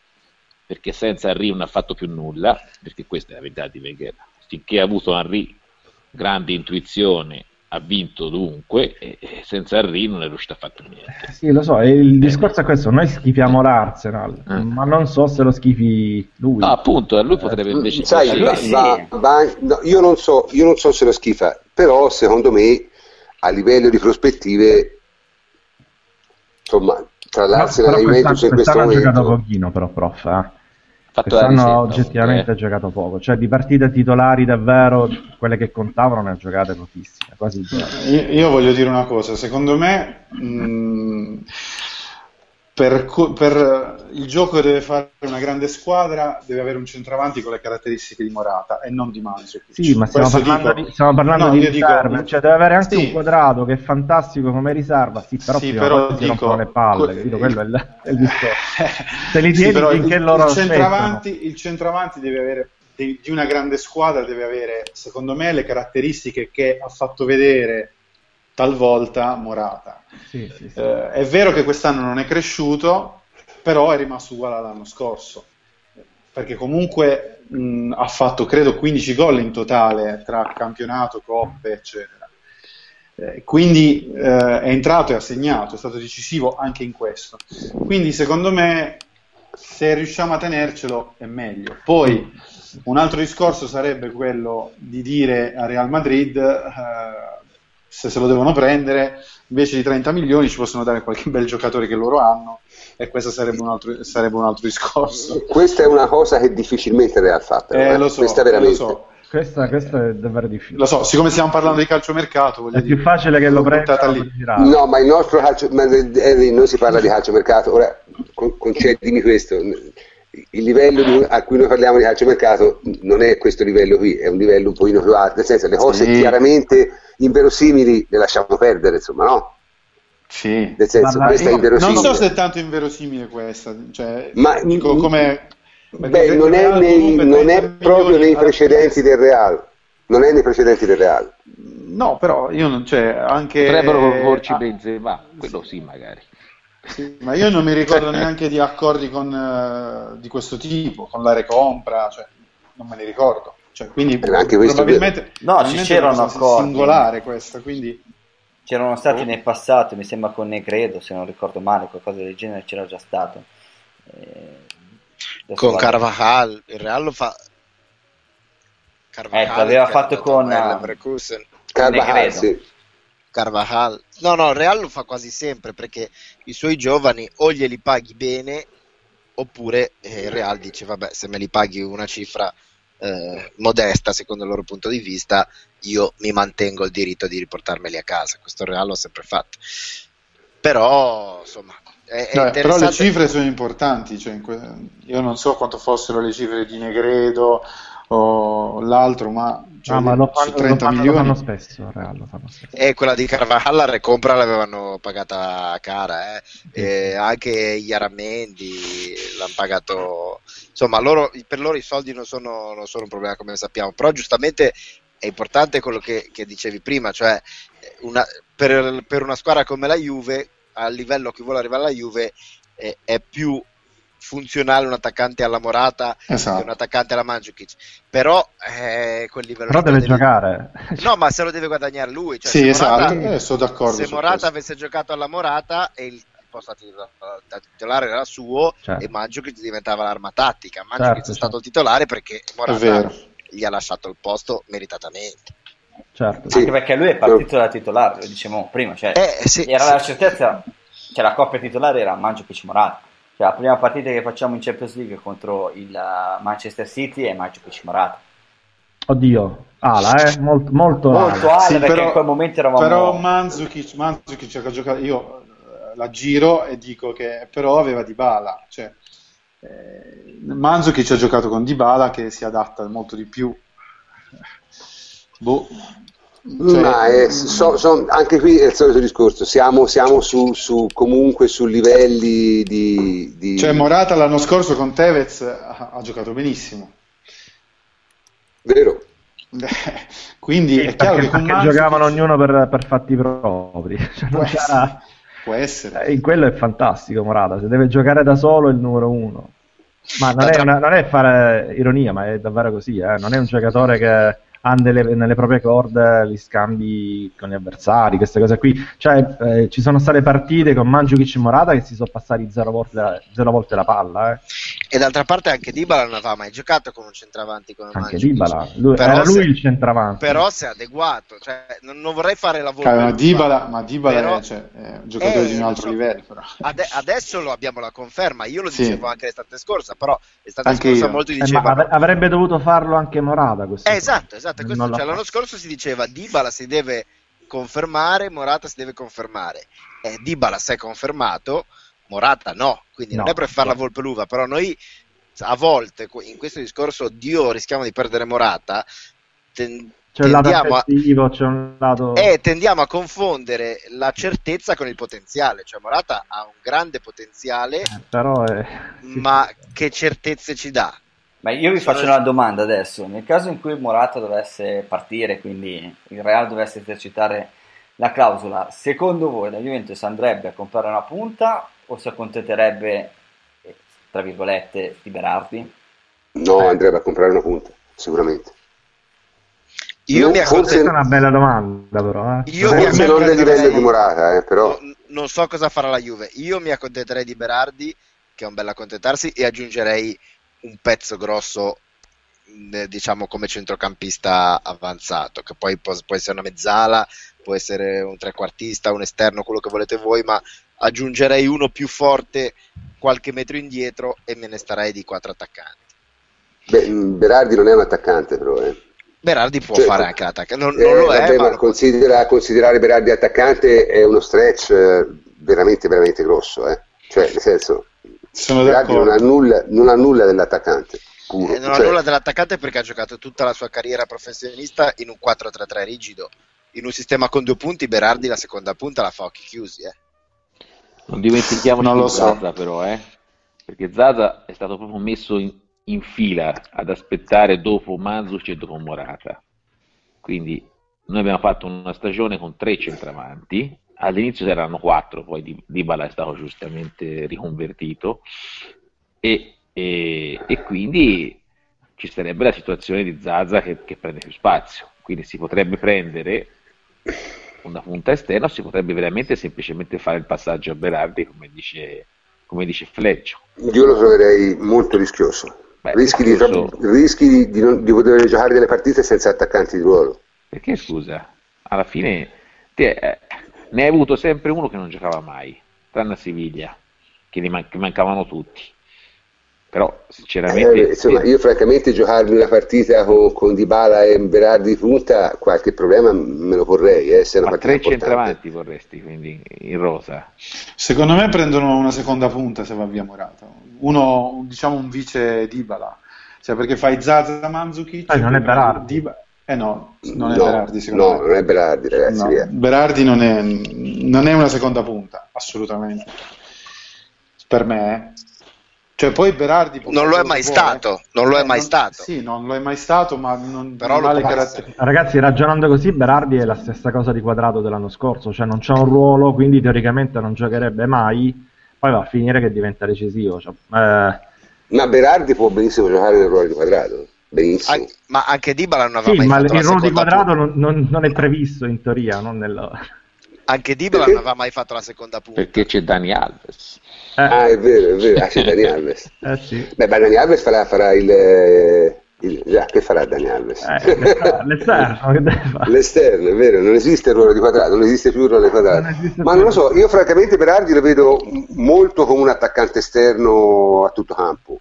S4: perché senza Henry non ha fatto più nulla perché questa è la verità di Wenger finché ha avuto Henry grande intuizione ha vinto dunque e senza Henry non è riuscito a fare niente
S2: Sì, lo so, il discorso è questo, noi schifiamo l'Arsenal,
S4: Eh.
S2: ma non so se lo schifi lui.
S4: no appunto a lui potrebbe invece
S1: Mm, Sai, va-
S7: sì.
S1: va- va- no, io, non so, io non so se lo schifa, però secondo me a livello di prospettive, insomma, tra l'Arsenal e la Juventus in
S2: quest'anno-
S1: questo
S2: quest'anno ha giocato
S1: momento...
S2: pochino però, prof, eh.
S4: ha fatto la
S2: Quest'anno
S4: risetta,
S2: oggettivamente
S4: eh.
S2: ha giocato poco, cioè di partite titolari davvero, quelle che contavano ne ha giocate pochissime, quasi zero.
S5: Io, io voglio dire una cosa, secondo me mh, per, co- per il gioco deve fare una grande squadra deve avere un centravanti con le caratteristiche di Morata e non di Mandzukic.
S2: Sì, ma stiamo
S5: Questo
S2: parlando,
S5: dico-
S2: di, stiamo parlando
S5: No,
S2: di
S5: io dico-
S2: cioè deve avere anche
S5: Sì.
S2: un quadrato che è fantastico come riserva, sì, però
S5: Sì, però dico-
S2: rompono le palle, capito? quello è il, è il discorso. Se li
S5: Sì,
S2: tieni
S5: però
S2: finché
S5: il,
S2: loro
S5: il centravanti, il centravanti deve avere di, di una grande squadra deve avere, secondo me, le caratteristiche che ha fatto vedere talvolta Morata.
S2: Sì, sì, sì.
S5: Eh, è vero che quest'anno non è cresciuto, però è rimasto uguale all'anno scorso, perché comunque mh, ha fatto credo 15 gol in totale tra campionato, coppe, eccetera. Eh, quindi eh, è entrato e ha segnato, è stato decisivo anche in questo. Quindi secondo me se riusciamo a tenercelo è meglio. Poi un altro discorso sarebbe quello di dire a Real Madrid eh, se se lo devono prendere invece di 30 milioni ci possono dare qualche bel giocatore che loro hanno e questo sarebbe un altro, sarebbe un altro discorso.
S1: Questa è una cosa che difficilmente il Real fa, però,
S5: Eh,
S1: eh.
S5: lo so,
S1: questa
S5: lo
S1: veramente.
S5: so.
S2: Questa, questa è davvero difficile.
S5: Lo so, siccome stiamo parlando di calciomercato,
S2: È
S5: dire,
S2: più facile che lo prenda
S5: lì.
S2: lo girare.
S1: No, ma il nostro calcio, ma Henry, non si parla di calciomercato. Ora, con- concedimi questo, il livello di- a cui noi parliamo di calciomercato non è questo livello qui, è un livello un pochino più alto, nel senso le cose
S5: Sì.
S1: chiaramente inverosimili le lasciamo perdere, insomma, no?
S5: Sì.
S1: Nel senso,
S2: Parla-
S1: questa è
S5: Non
S1: inverosimile.
S5: so se è tanto inverosimile questa, cioè,
S1: Ma-
S5: dico come...
S1: Beh, non è, nei- non è
S5: 30
S1: proprio nei precedenti del Real. Non è nei precedenti del Real.
S5: No, però io non c'è anche...
S4: Potrebbero proporci
S5: ah,
S4: Benzema, quello sì magari.
S5: Sì, ma io non mi ricordo neanche di accordi con, eh, di questo tipo, con la recompra, cioè, non me ne ricordo. Cioè, quindi
S1: questo
S5: probabilmente,
S7: No,
S5: probabilmente
S7: ci c'erano accordi.
S5: singolare questa, quindi...
S7: C'erano stati
S5: Oh.
S7: nel passato, mi sembra con Negredo, se non ricordo male, qualcosa del genere c'era già stato. Eh,
S3: Con Carvajal, il Real lo fa. Carvajal,
S7: Ecco, aveva fatto con, eh.
S1: Carvajal,
S7: Negredo.
S1: sì.
S3: Carvajal. No, no, il Real lo fa quasi sempre perché i suoi giovani o glieli paghi bene oppure eh, il Real dice vabbè se me li paghi una cifra eh, modesta secondo il loro punto di vista io mi mantengo il diritto di riportarmeli a casa. Questo Real l'ho sempre fatto. Però insomma è, è
S5: Vabbè, però le cifre sono importanti, cioè, que- io non so quanto fossero le cifre di Negredo o l'altro, ma, cioè,
S2: Ah, ma lo
S5: su
S2: fanno, lo
S5: 30
S2: fanno- lo
S5: milioni...
S2: fanno spesso, Real, lo fanno spesso.
S3: E quella di Carvajal la recompra l'avevano pagata cara, eh. E anche Iaramendi l'hanno pagato. Insomma, loro, per loro i soldi non sono, non sono un problema come sappiamo, però giustamente è importante quello che, che dicevi prima, cioè una- per, per una squadra come la Juve, a livello che vuole arrivare alla Juve, eh, è più funzionale un attaccante alla Morata che un
S5: Esatto.
S3: attaccante alla Mandzukic, però eh, quel livello
S2: Però deve
S3: lo devi-
S2: giocare.
S3: No, ma se lo deve guadagnare lui. Cioè,
S5: Sì,
S3: se
S5: esatto,
S3: Morata-
S5: eh, sono d'accordo
S3: se Morata
S5: questo.
S3: avesse giocato alla Morata e il posto da, titolare era suo
S2: Certo.
S3: e Mandzukic diventava l'arma tattica. Mandzukic
S2: Certo,
S3: è stato
S2: certo.
S3: il titolare perché Morata gli ha lasciato il posto meritatamente.
S2: Certo.
S1: Sì.
S7: Anche perché lui è partito da titolare, lo dicevamo prima, cioè
S3: Eh, sì,
S7: era
S3: sì.
S7: la certezza, cioè la coppia titolare era Mandzukic Morata. Cioè la prima partita che facciamo in Champions League contro il uh, Manchester City è Mandzukic Morata.
S2: Oddio, ala, eh? Molto, molto,
S7: Molto
S2: ala.
S7: ale
S5: Sì,
S7: perché
S5: però-
S7: in quel momento eravamo
S5: Però Mandzukic, Mandzukic ha giocato, io eh, la giro e dico che però aveva Dybala, cioè eh, Mandzukic ha giocato con Dybala che si adatta molto di più. Boh. Cioè,
S1: Ma è- so- son- anche qui è il solito discorso, siamo, siamo su, su- comunque su livelli di... di-
S5: cioè, Morata l'anno scorso con Tevez ha, ha giocato benissimo.
S1: Vero?
S5: Quindi
S2: Sì,
S5: è chiaro
S2: perché,
S5: che con
S2: perché
S5: Mandzukic-
S2: giocavano ognuno per, per fatti propri. Cioè,
S5: può essere, può essere.
S2: Eh, in quello è fantastico Morata, se deve giocare da solo è il numero uno. Ma non è, una- non è fare ironia, ma è davvero così, eh. non è un giocatore che ha nelle, nelle proprie corde gli scambi con gli avversari, queste cose qui. Cioè, eh, ci sono state partite con Mandzukic e Morata che si sono passati zero volte, zero volte la palla, eh.
S3: E d'altra parte anche Dybala non aveva mai giocato con un centravanti come
S2: anche
S3: Mandzukic.
S2: Dybala, lui,
S3: Però
S2: era
S3: se-
S2: lui il centravanti.
S3: Però si è adeguato, cioè, non, non vorrei fare la
S5: Cavolo, ma
S3: volpe.
S5: Dybala, ma Dybala
S3: Però-
S5: è, cioè, è un giocatore
S3: Eh,
S5: di un altro
S3: so.
S5: livello. Però.
S3: Ade- adesso lo abbiamo la conferma, io lo
S5: Sì.
S3: dicevo anche l'estate scorsa, però l'estate
S5: Anche
S3: scorsa
S5: io.
S3: molti
S2: Eh, ma
S3: dicevano
S2: avre- avrebbe dovuto farlo anche Morata questo
S3: Eh, esatto, esatto, questo, cioè, l'anno scorso si diceva Dybala si deve confermare, Morata si deve confermare. Eh, Dybala si è confermato, Morata no, quindi non
S2: No,
S3: è per fare la
S2: no.
S3: volpe l'uva, però noi a volte in questo discorso Dio rischiamo di perdere Morata, ten-
S2: C'è
S3: tendiamo a,
S2: c'è un lato...
S3: eh, tendiamo a confondere la certezza con il potenziale, cioè Morata ha un grande potenziale,
S2: Eh, però è... sì,
S3: ma che certezze ci dà?
S7: Ma io vi faccio una domanda adesso. Nel caso in cui Morata dovesse partire, quindi il Real dovesse esercitare la clausola, secondo voi la Juventus andrebbe a comprare una punta o si accontenterebbe, eh, tra virgolette, di Berardi?
S1: No,
S2: Eh.
S1: andrebbe a comprare una punta, sicuramente.
S3: Io
S1: Non-
S3: mi
S1: forse-
S2: Questa è una bella domanda però, eh.
S3: Io mi
S1: Forse non del livello di Morata, eh, però...
S3: No- non so cosa farà la Juve. Io mi accontenterei di Berardi, che è un bel accontentarsi, e aggiungerei un pezzo grosso, mh, diciamo come centrocampista avanzato, che poi può, può essere una mezzala, può essere un trequartista, un esterno, quello che volete voi, ma aggiungerei uno più forte qualche metro indietro e me ne starei di quattro attaccanti.
S1: Beh, mh, Berardi non è un attaccante, però, eh.
S3: Berardi può
S1: Certo.
S3: fare anche l'attaccante, non,
S1: Eh,
S3: non lo è,
S1: vabbè,
S3: ma
S1: ma considera- considerare Berardi attaccante è uno stretch eh, veramente, veramente grosso. eh. Cioè, nel senso,
S5: Sono
S1: Berardi non ha nulla, non ha nulla dell'attaccante. puro.
S3: eh, non ha
S1: Cioè,
S3: nulla dell'attaccante perché ha giocato tutta la sua carriera professionista in un 4-3-3 rigido. In un sistema con due punti, Berardi la seconda punta la fa a occhi chiusi. Eh.
S4: Non dimentichiamoci
S5: Non lo so.
S4: Zaza però, eh? perché Zaza è stato proprio messo in, in fila ad aspettare dopo Manzuc e dopo Morata. Quindi noi abbiamo fatto una stagione con tre centravanti, all'inizio erano quattro, poi Di- Dybala è stato giustamente riconvertito e, e- e quindi ci sarebbe la situazione di Zaza che, che prende più spazio, quindi si potrebbe prendere una punta esterna si potrebbe veramente semplicemente fare il passaggio a Berardi come dice, come dice Fleccio.
S1: Io lo troverei molto rischioso.
S4: Beh,
S1: rischi di, rischi di, di non- di poter giocare delle partite senza attaccanti di ruolo.
S4: Perché scusa, alla fine te, eh, ne hai avuto sempre uno che non giocava mai, tranne a Siviglia, che ne man- che mancavano tutti. Però sinceramente
S1: Eh, insomma, io francamente giocarmi una partita con, con Dybala e Berardi di punta, qualche problema me lo porrei, eh, se è una
S4: ma tre centravanti vorresti quindi in rosa.
S5: Secondo me prendono una seconda punta se va via Morata. Uno, diciamo un vice Dybala. Cioè perché fai Zaza Mandzukic
S2: Eh, non è Berardi.
S5: Eh no, non è
S1: no,
S5: Berardi secondo
S1: no,
S5: me.
S1: non è Berardi, ragazzi.
S5: No,
S1: via.
S5: Berardi non è, non è una seconda punta, assolutamente. Per me. eh. Cioè, poi Berardi
S3: Non lo è mai
S5: vuole.
S3: stato, non lo è
S5: Eh,
S3: mai stato.
S5: Sì, non lo è mai stato, ma non,
S3: Però
S5: non
S3: lo
S5: caratteristiche.
S2: Ragazzi, ragionando così, Berardi è la stessa cosa di Quadrato dell'anno scorso, cioè non c'è un ruolo, quindi teoricamente non giocherebbe mai, poi va a finire che diventa decisivo. Cioè, eh,
S1: Ma Berardi può benissimo giocare nel ruolo di quadrato. Benissimo.
S3: An- ma anche Dybala non aveva
S2: sì,
S3: mai
S2: ma il
S3: fatto la
S2: ruolo di
S3: seconda
S2: Quadrato non, non- non è previsto in teoria, non nel...
S3: Anche Dybala non aveva mai fatto la seconda punta.
S4: Perché c'è Dani Alves.
S2: Eh,
S1: Ah, è vero, è vero. Ah, c'è Dani Alves.
S2: eh sì.
S1: Beh, Dani Alves farà, farà il, eh, il- Che farà Dani Alves?
S2: Eh, l'esterno, l'esterno,
S1: è vero, non esiste il ruolo di quadrato, non esiste più il ruolo di quadrato.
S2: Non
S1: Ma non lo so, io francamente Berardi lo vedo molto come un attaccante esterno a tutto campo,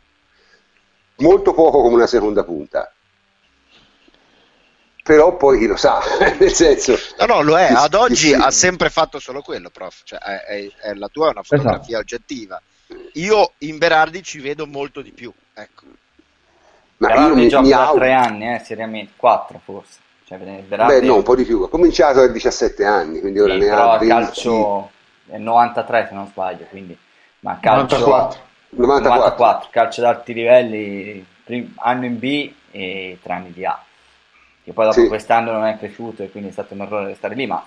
S1: molto poco come una seconda punta. Però poi chi lo sa, nel senso...
S3: No, no, lo è. Ad oggi
S1: sì.
S3: ha sempre fatto solo quello, prof. Cioè, è- è- è- la tua è una fotografia oggettiva. Io in Berardi ci vedo molto di più. Ecco.
S1: Ma io
S7: Berardi
S1: mi,
S7: gioca
S1: mi
S7: da
S1: auguro...
S7: tre anni, eh, seriamente, quattro forse. Cioè, Berardi,
S1: Beh, no, un po' di più. Ha cominciato a 17 anni, quindi ora
S7: sì,
S1: ne ha
S7: il
S1: 20...
S7: calcio è 93 se non sbaglio, quindi ma calcio
S5: 94.
S1: 94.
S7: 94, calcio ad alti livelli, prim- anno in B e tre anni di A. Che poi dopo
S1: Sì.
S7: quest'anno non è cresciuto e quindi è stato un errore restare lì, ma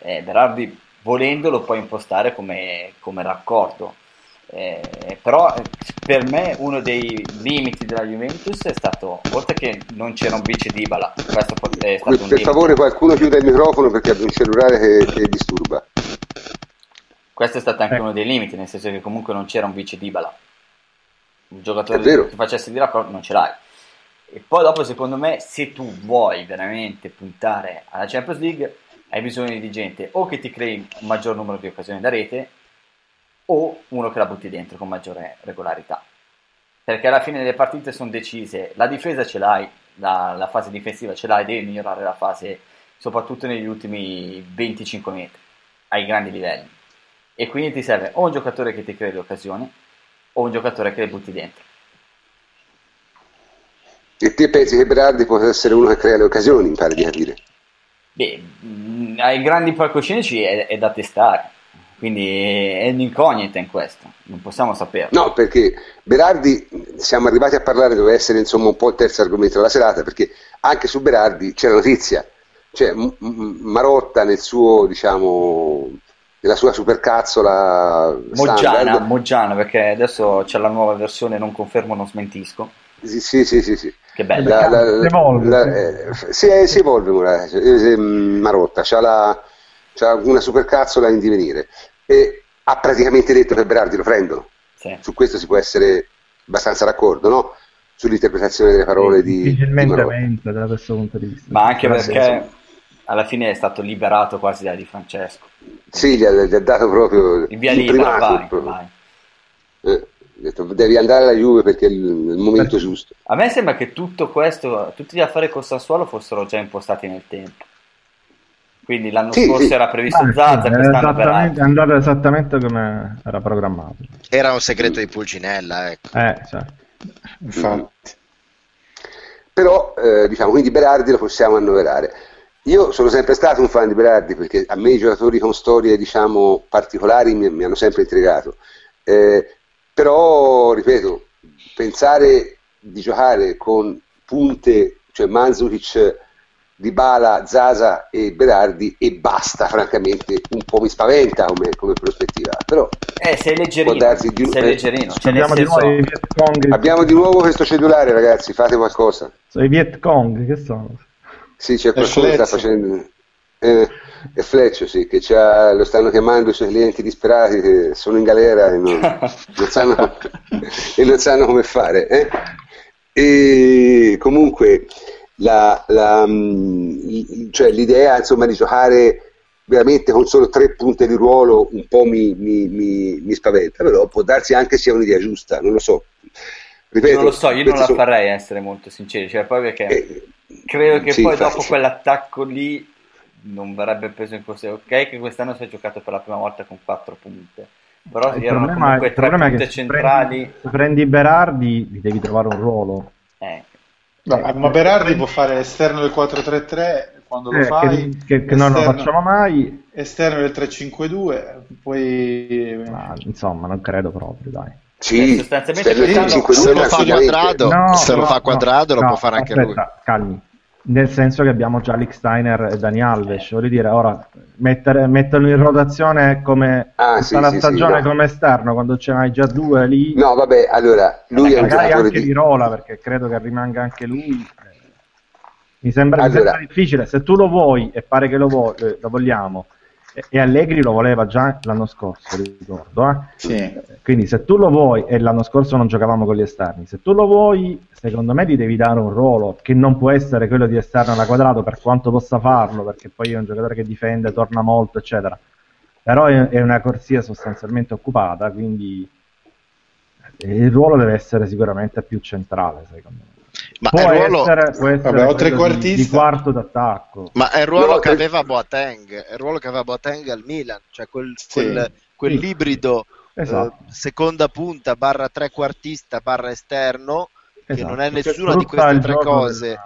S7: eh, Berardi volendo lo puoi impostare come, come raccordo. Eh, però eh, per me uno dei limiti della Juventus è stato, oltre che non c'era un vice Dybala, questo pot- è stato
S1: Per,
S7: un
S1: per
S7: limite.
S1: favore qualcuno chiuda il microfono perché abbiamo un cellulare che, che disturba.
S7: Questo è stato anche
S2: Eh.
S7: uno dei limiti, nel senso che comunque non c'era un vice Dybala. Un giocatore che facesse di raccordo non ce l'hai. E poi dopo, secondo me, se tu vuoi veramente puntare alla Champions League, hai bisogno di gente o che ti crei un maggior numero di occasioni da rete o uno che la butti dentro con maggiore regolarità. Perché alla fine le partite sono decise, la difesa ce l'hai, la, la fase difensiva ce l'hai, devi migliorare la fase soprattutto negli ultimi 25 metri, ai grandi livelli. E quindi ti serve o un giocatore che ti crea le occasioni o un giocatore che le butti dentro.
S1: E te pensi che Berardi possa essere uno che crea le occasioni, mi pare di capire.
S7: Beh, mh, ai grandi palcoscenici è, è da testare, quindi è un'incognita in questo, non possiamo saperlo.
S1: No, perché Berardi, siamo arrivati a parlare, doveva essere insomma un po' il terzo argomento della serata, perché anche su Berardi c'è la notizia, cioè M- M- Marotta nel suo, diciamo, nella sua supercazzola
S7: Moggiana, Moggiana, perché adesso c'è la nuova versione, non confermo, non smentisco.
S1: sì, sì, sì, sì, sì.
S7: Che bello.
S1: La- la-
S2: Si evolve,
S1: la-
S2: sì.
S1: eh, sì, eh, si evolve Mura- eh, eh, Marotta, c'ha, la- c'ha una supercazzola in divenire e ha praticamente detto che Berardi lo prendono.
S7: Sì.
S1: Su questo si può essere abbastanza d'accordo, no? Sull'interpretazione delle parole di, di
S2: difficilmente
S1: Marotta.
S2: mente da questo punto di vista.
S7: Ma anche perché
S1: senso-
S7: alla fine è stato liberato quasi da Di Francesco.
S1: Sì, gli ha, gli ha dato proprio
S7: Il via libera, vai,
S1: proprio.
S7: vai.
S1: Eh, detto, devi andare alla Juve perché è il, momento giusto.
S7: A me sembra che tutto questo, tutti gli affari con Sassuolo fossero già impostati nel tempo. Quindi l'anno
S1: Sì,
S7: scorso
S1: sì.
S7: era previsto
S2: Ah, sì,
S7: Zaza,
S2: è,
S7: quest'anno
S2: esattamente, è andato esattamente come era programmato.
S3: Era un segreto di Pulcinella, ecco.
S2: Eh, cioè,
S5: Infatti.
S1: Però, eh, diciamo, quindi Berardi lo possiamo annoverare. Io sono sempre stato un fan di Berardi perché a me i giocatori con storie, diciamo, particolari mi, mi hanno sempre intrigato. Eh, però, ripeto, pensare di giocare con punte, cioè Mandzukic, Dybala, Zaza e Berardi e basta, francamente, un po' mi spaventa come, come prospettiva. Però
S7: Eh, sei leggerino,
S1: Può darsi di-
S7: sei
S1: eh,
S7: leggerino. Cioè,
S2: abbiamo di nuovo i Viet Cong.
S1: abbiamo di nuovo questo cellulare, ragazzi, fate qualcosa.
S2: Sono i Viet Cong, che sono?
S1: Sì, c'è qualcuno che sta facendo. Eh, è Fleccio, sì, che c'ha- lo stanno chiamando i suoi clienti disperati che sono in galera e non, non sanno, e non sanno come fare. eh. E comunque la- la, mm, cioè, l'idea insomma, di giocare veramente con solo tre punte di ruolo un po' mi, mi- mi- mi spaventa, però può darsi anche sia un'idea giusta, non lo so. Ripeto,
S7: non lo so, io non la
S1: sono-
S7: farei, essere molto sinceri, cioè poi perché
S1: eh,
S7: credo che
S1: sì,
S7: poi
S1: infatti.
S7: dopo quell'attacco lì non verrebbe preso in considerazione. Ok, che quest'anno si è giocato per la prima volta con quattro punte, però
S2: Il
S7: erano
S2: problema,
S7: comunque tre punte
S2: che se
S7: centrali.
S2: prendi, se prendi Berardi gli devi trovare un ruolo.
S7: Eh,
S5: Ma, ma Berardi può fare esterno del 4-3-3 quando lo
S2: Eh,
S5: fai,
S2: che, che- che non lo
S5: esterno-
S2: facciamo mai,
S5: esterno del 3-5-2, poi
S2: ma insomma non credo proprio, dai.
S1: Sì,
S7: sostanzialmente
S1: Sterling
S7: quest'anno-
S1: 5-2
S3: Se lo fa quadrado,
S2: No,
S3: se lo
S2: no,
S3: fa quadrado lo
S2: no,
S3: può fare anche
S2: aspetta, calmi. Nel senso che abbiamo già Alex Steiner e Dani Alves, voglio dire, ora mettere, metterlo in rotazione come
S1: Ah, sì,
S2: la
S1: sì, sì,
S2: stagione
S1: no.
S2: come esterno, quando ce n'hai già due lì,
S1: No, vabbè, allora, lui è un
S2: magari
S1: giocatore
S2: anche
S1: di...
S2: di Rola, perché credo che rimanga anche lui. Mi sembra, mi
S1: Allora.
S2: sembra difficile, se tu lo vuoi e pare che lo, vo- lo vogliamo, e, Allegri lo voleva già l'anno scorso, ricordo, eh?
S5: sì.
S2: Quindi se tu lo vuoi, e l'anno scorso non giocavamo con gli esterni, se tu lo vuoi, secondo me gli devi dare un ruolo che non può essere quello di esterno alla quadrato per quanto possa farlo, perché poi è un giocatore che difende, torna molto, eccetera. Però è una corsia sostanzialmente occupata, quindi il ruolo deve essere sicuramente più centrale, secondo me.
S3: Ma
S2: può,
S3: è il ruolo,
S2: essere, può essere
S5: Vabbè,
S2: quello di-
S5: trequartista.
S2: di, quarto d'attacco.
S3: ma è il ruolo
S1: No,
S3: che
S1: tre-
S3: aveva Boateng, è il ruolo che aveva Boateng al Milan, cioè quel,
S5: Sì.
S3: quel- quell'ibrido
S2: Esatto.
S3: eh, seconda punta barra trequartista barra esterno che
S2: Esatto,
S3: non è
S2: che
S3: nessuna di queste tre cose
S2: del-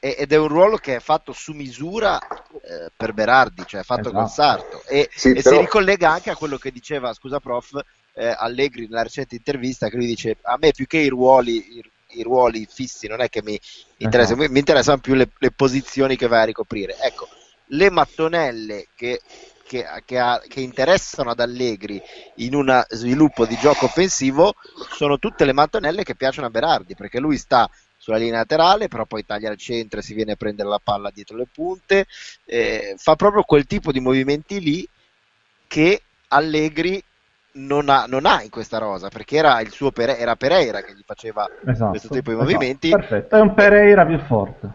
S3: e- ed è un ruolo che è fatto su misura eh, per Berardi, cioè fatto
S2: Esatto.
S3: con Sarto e,
S1: Sì,
S3: e
S1: però-
S3: si ricollega anche a quello che diceva, scusa prof, eh, Allegri nella recente intervista che lui dice a me più che i ruoli, i, i ruoli fissi non è che mi interessa, mi, mi interessano più le, le posizioni che vai a ricoprire. Ecco, le mattonelle che, che, che ha- che interessano ad Allegri in un sviluppo di gioco offensivo sono tutte le mattonelle che piacciono a Berardi, perché lui sta sulla linea laterale, però poi taglia al centro e si viene a prendere la palla dietro le punte, eh, fa proprio quel tipo di movimenti lì che Allegri non ha, non ha in questa rosa, perché era, il suo Pere- era Pereira che gli faceva
S2: Esatto,
S3: questo tipo di
S2: esatto.
S3: movimenti
S2: Perfetto, è un Pereira più forte.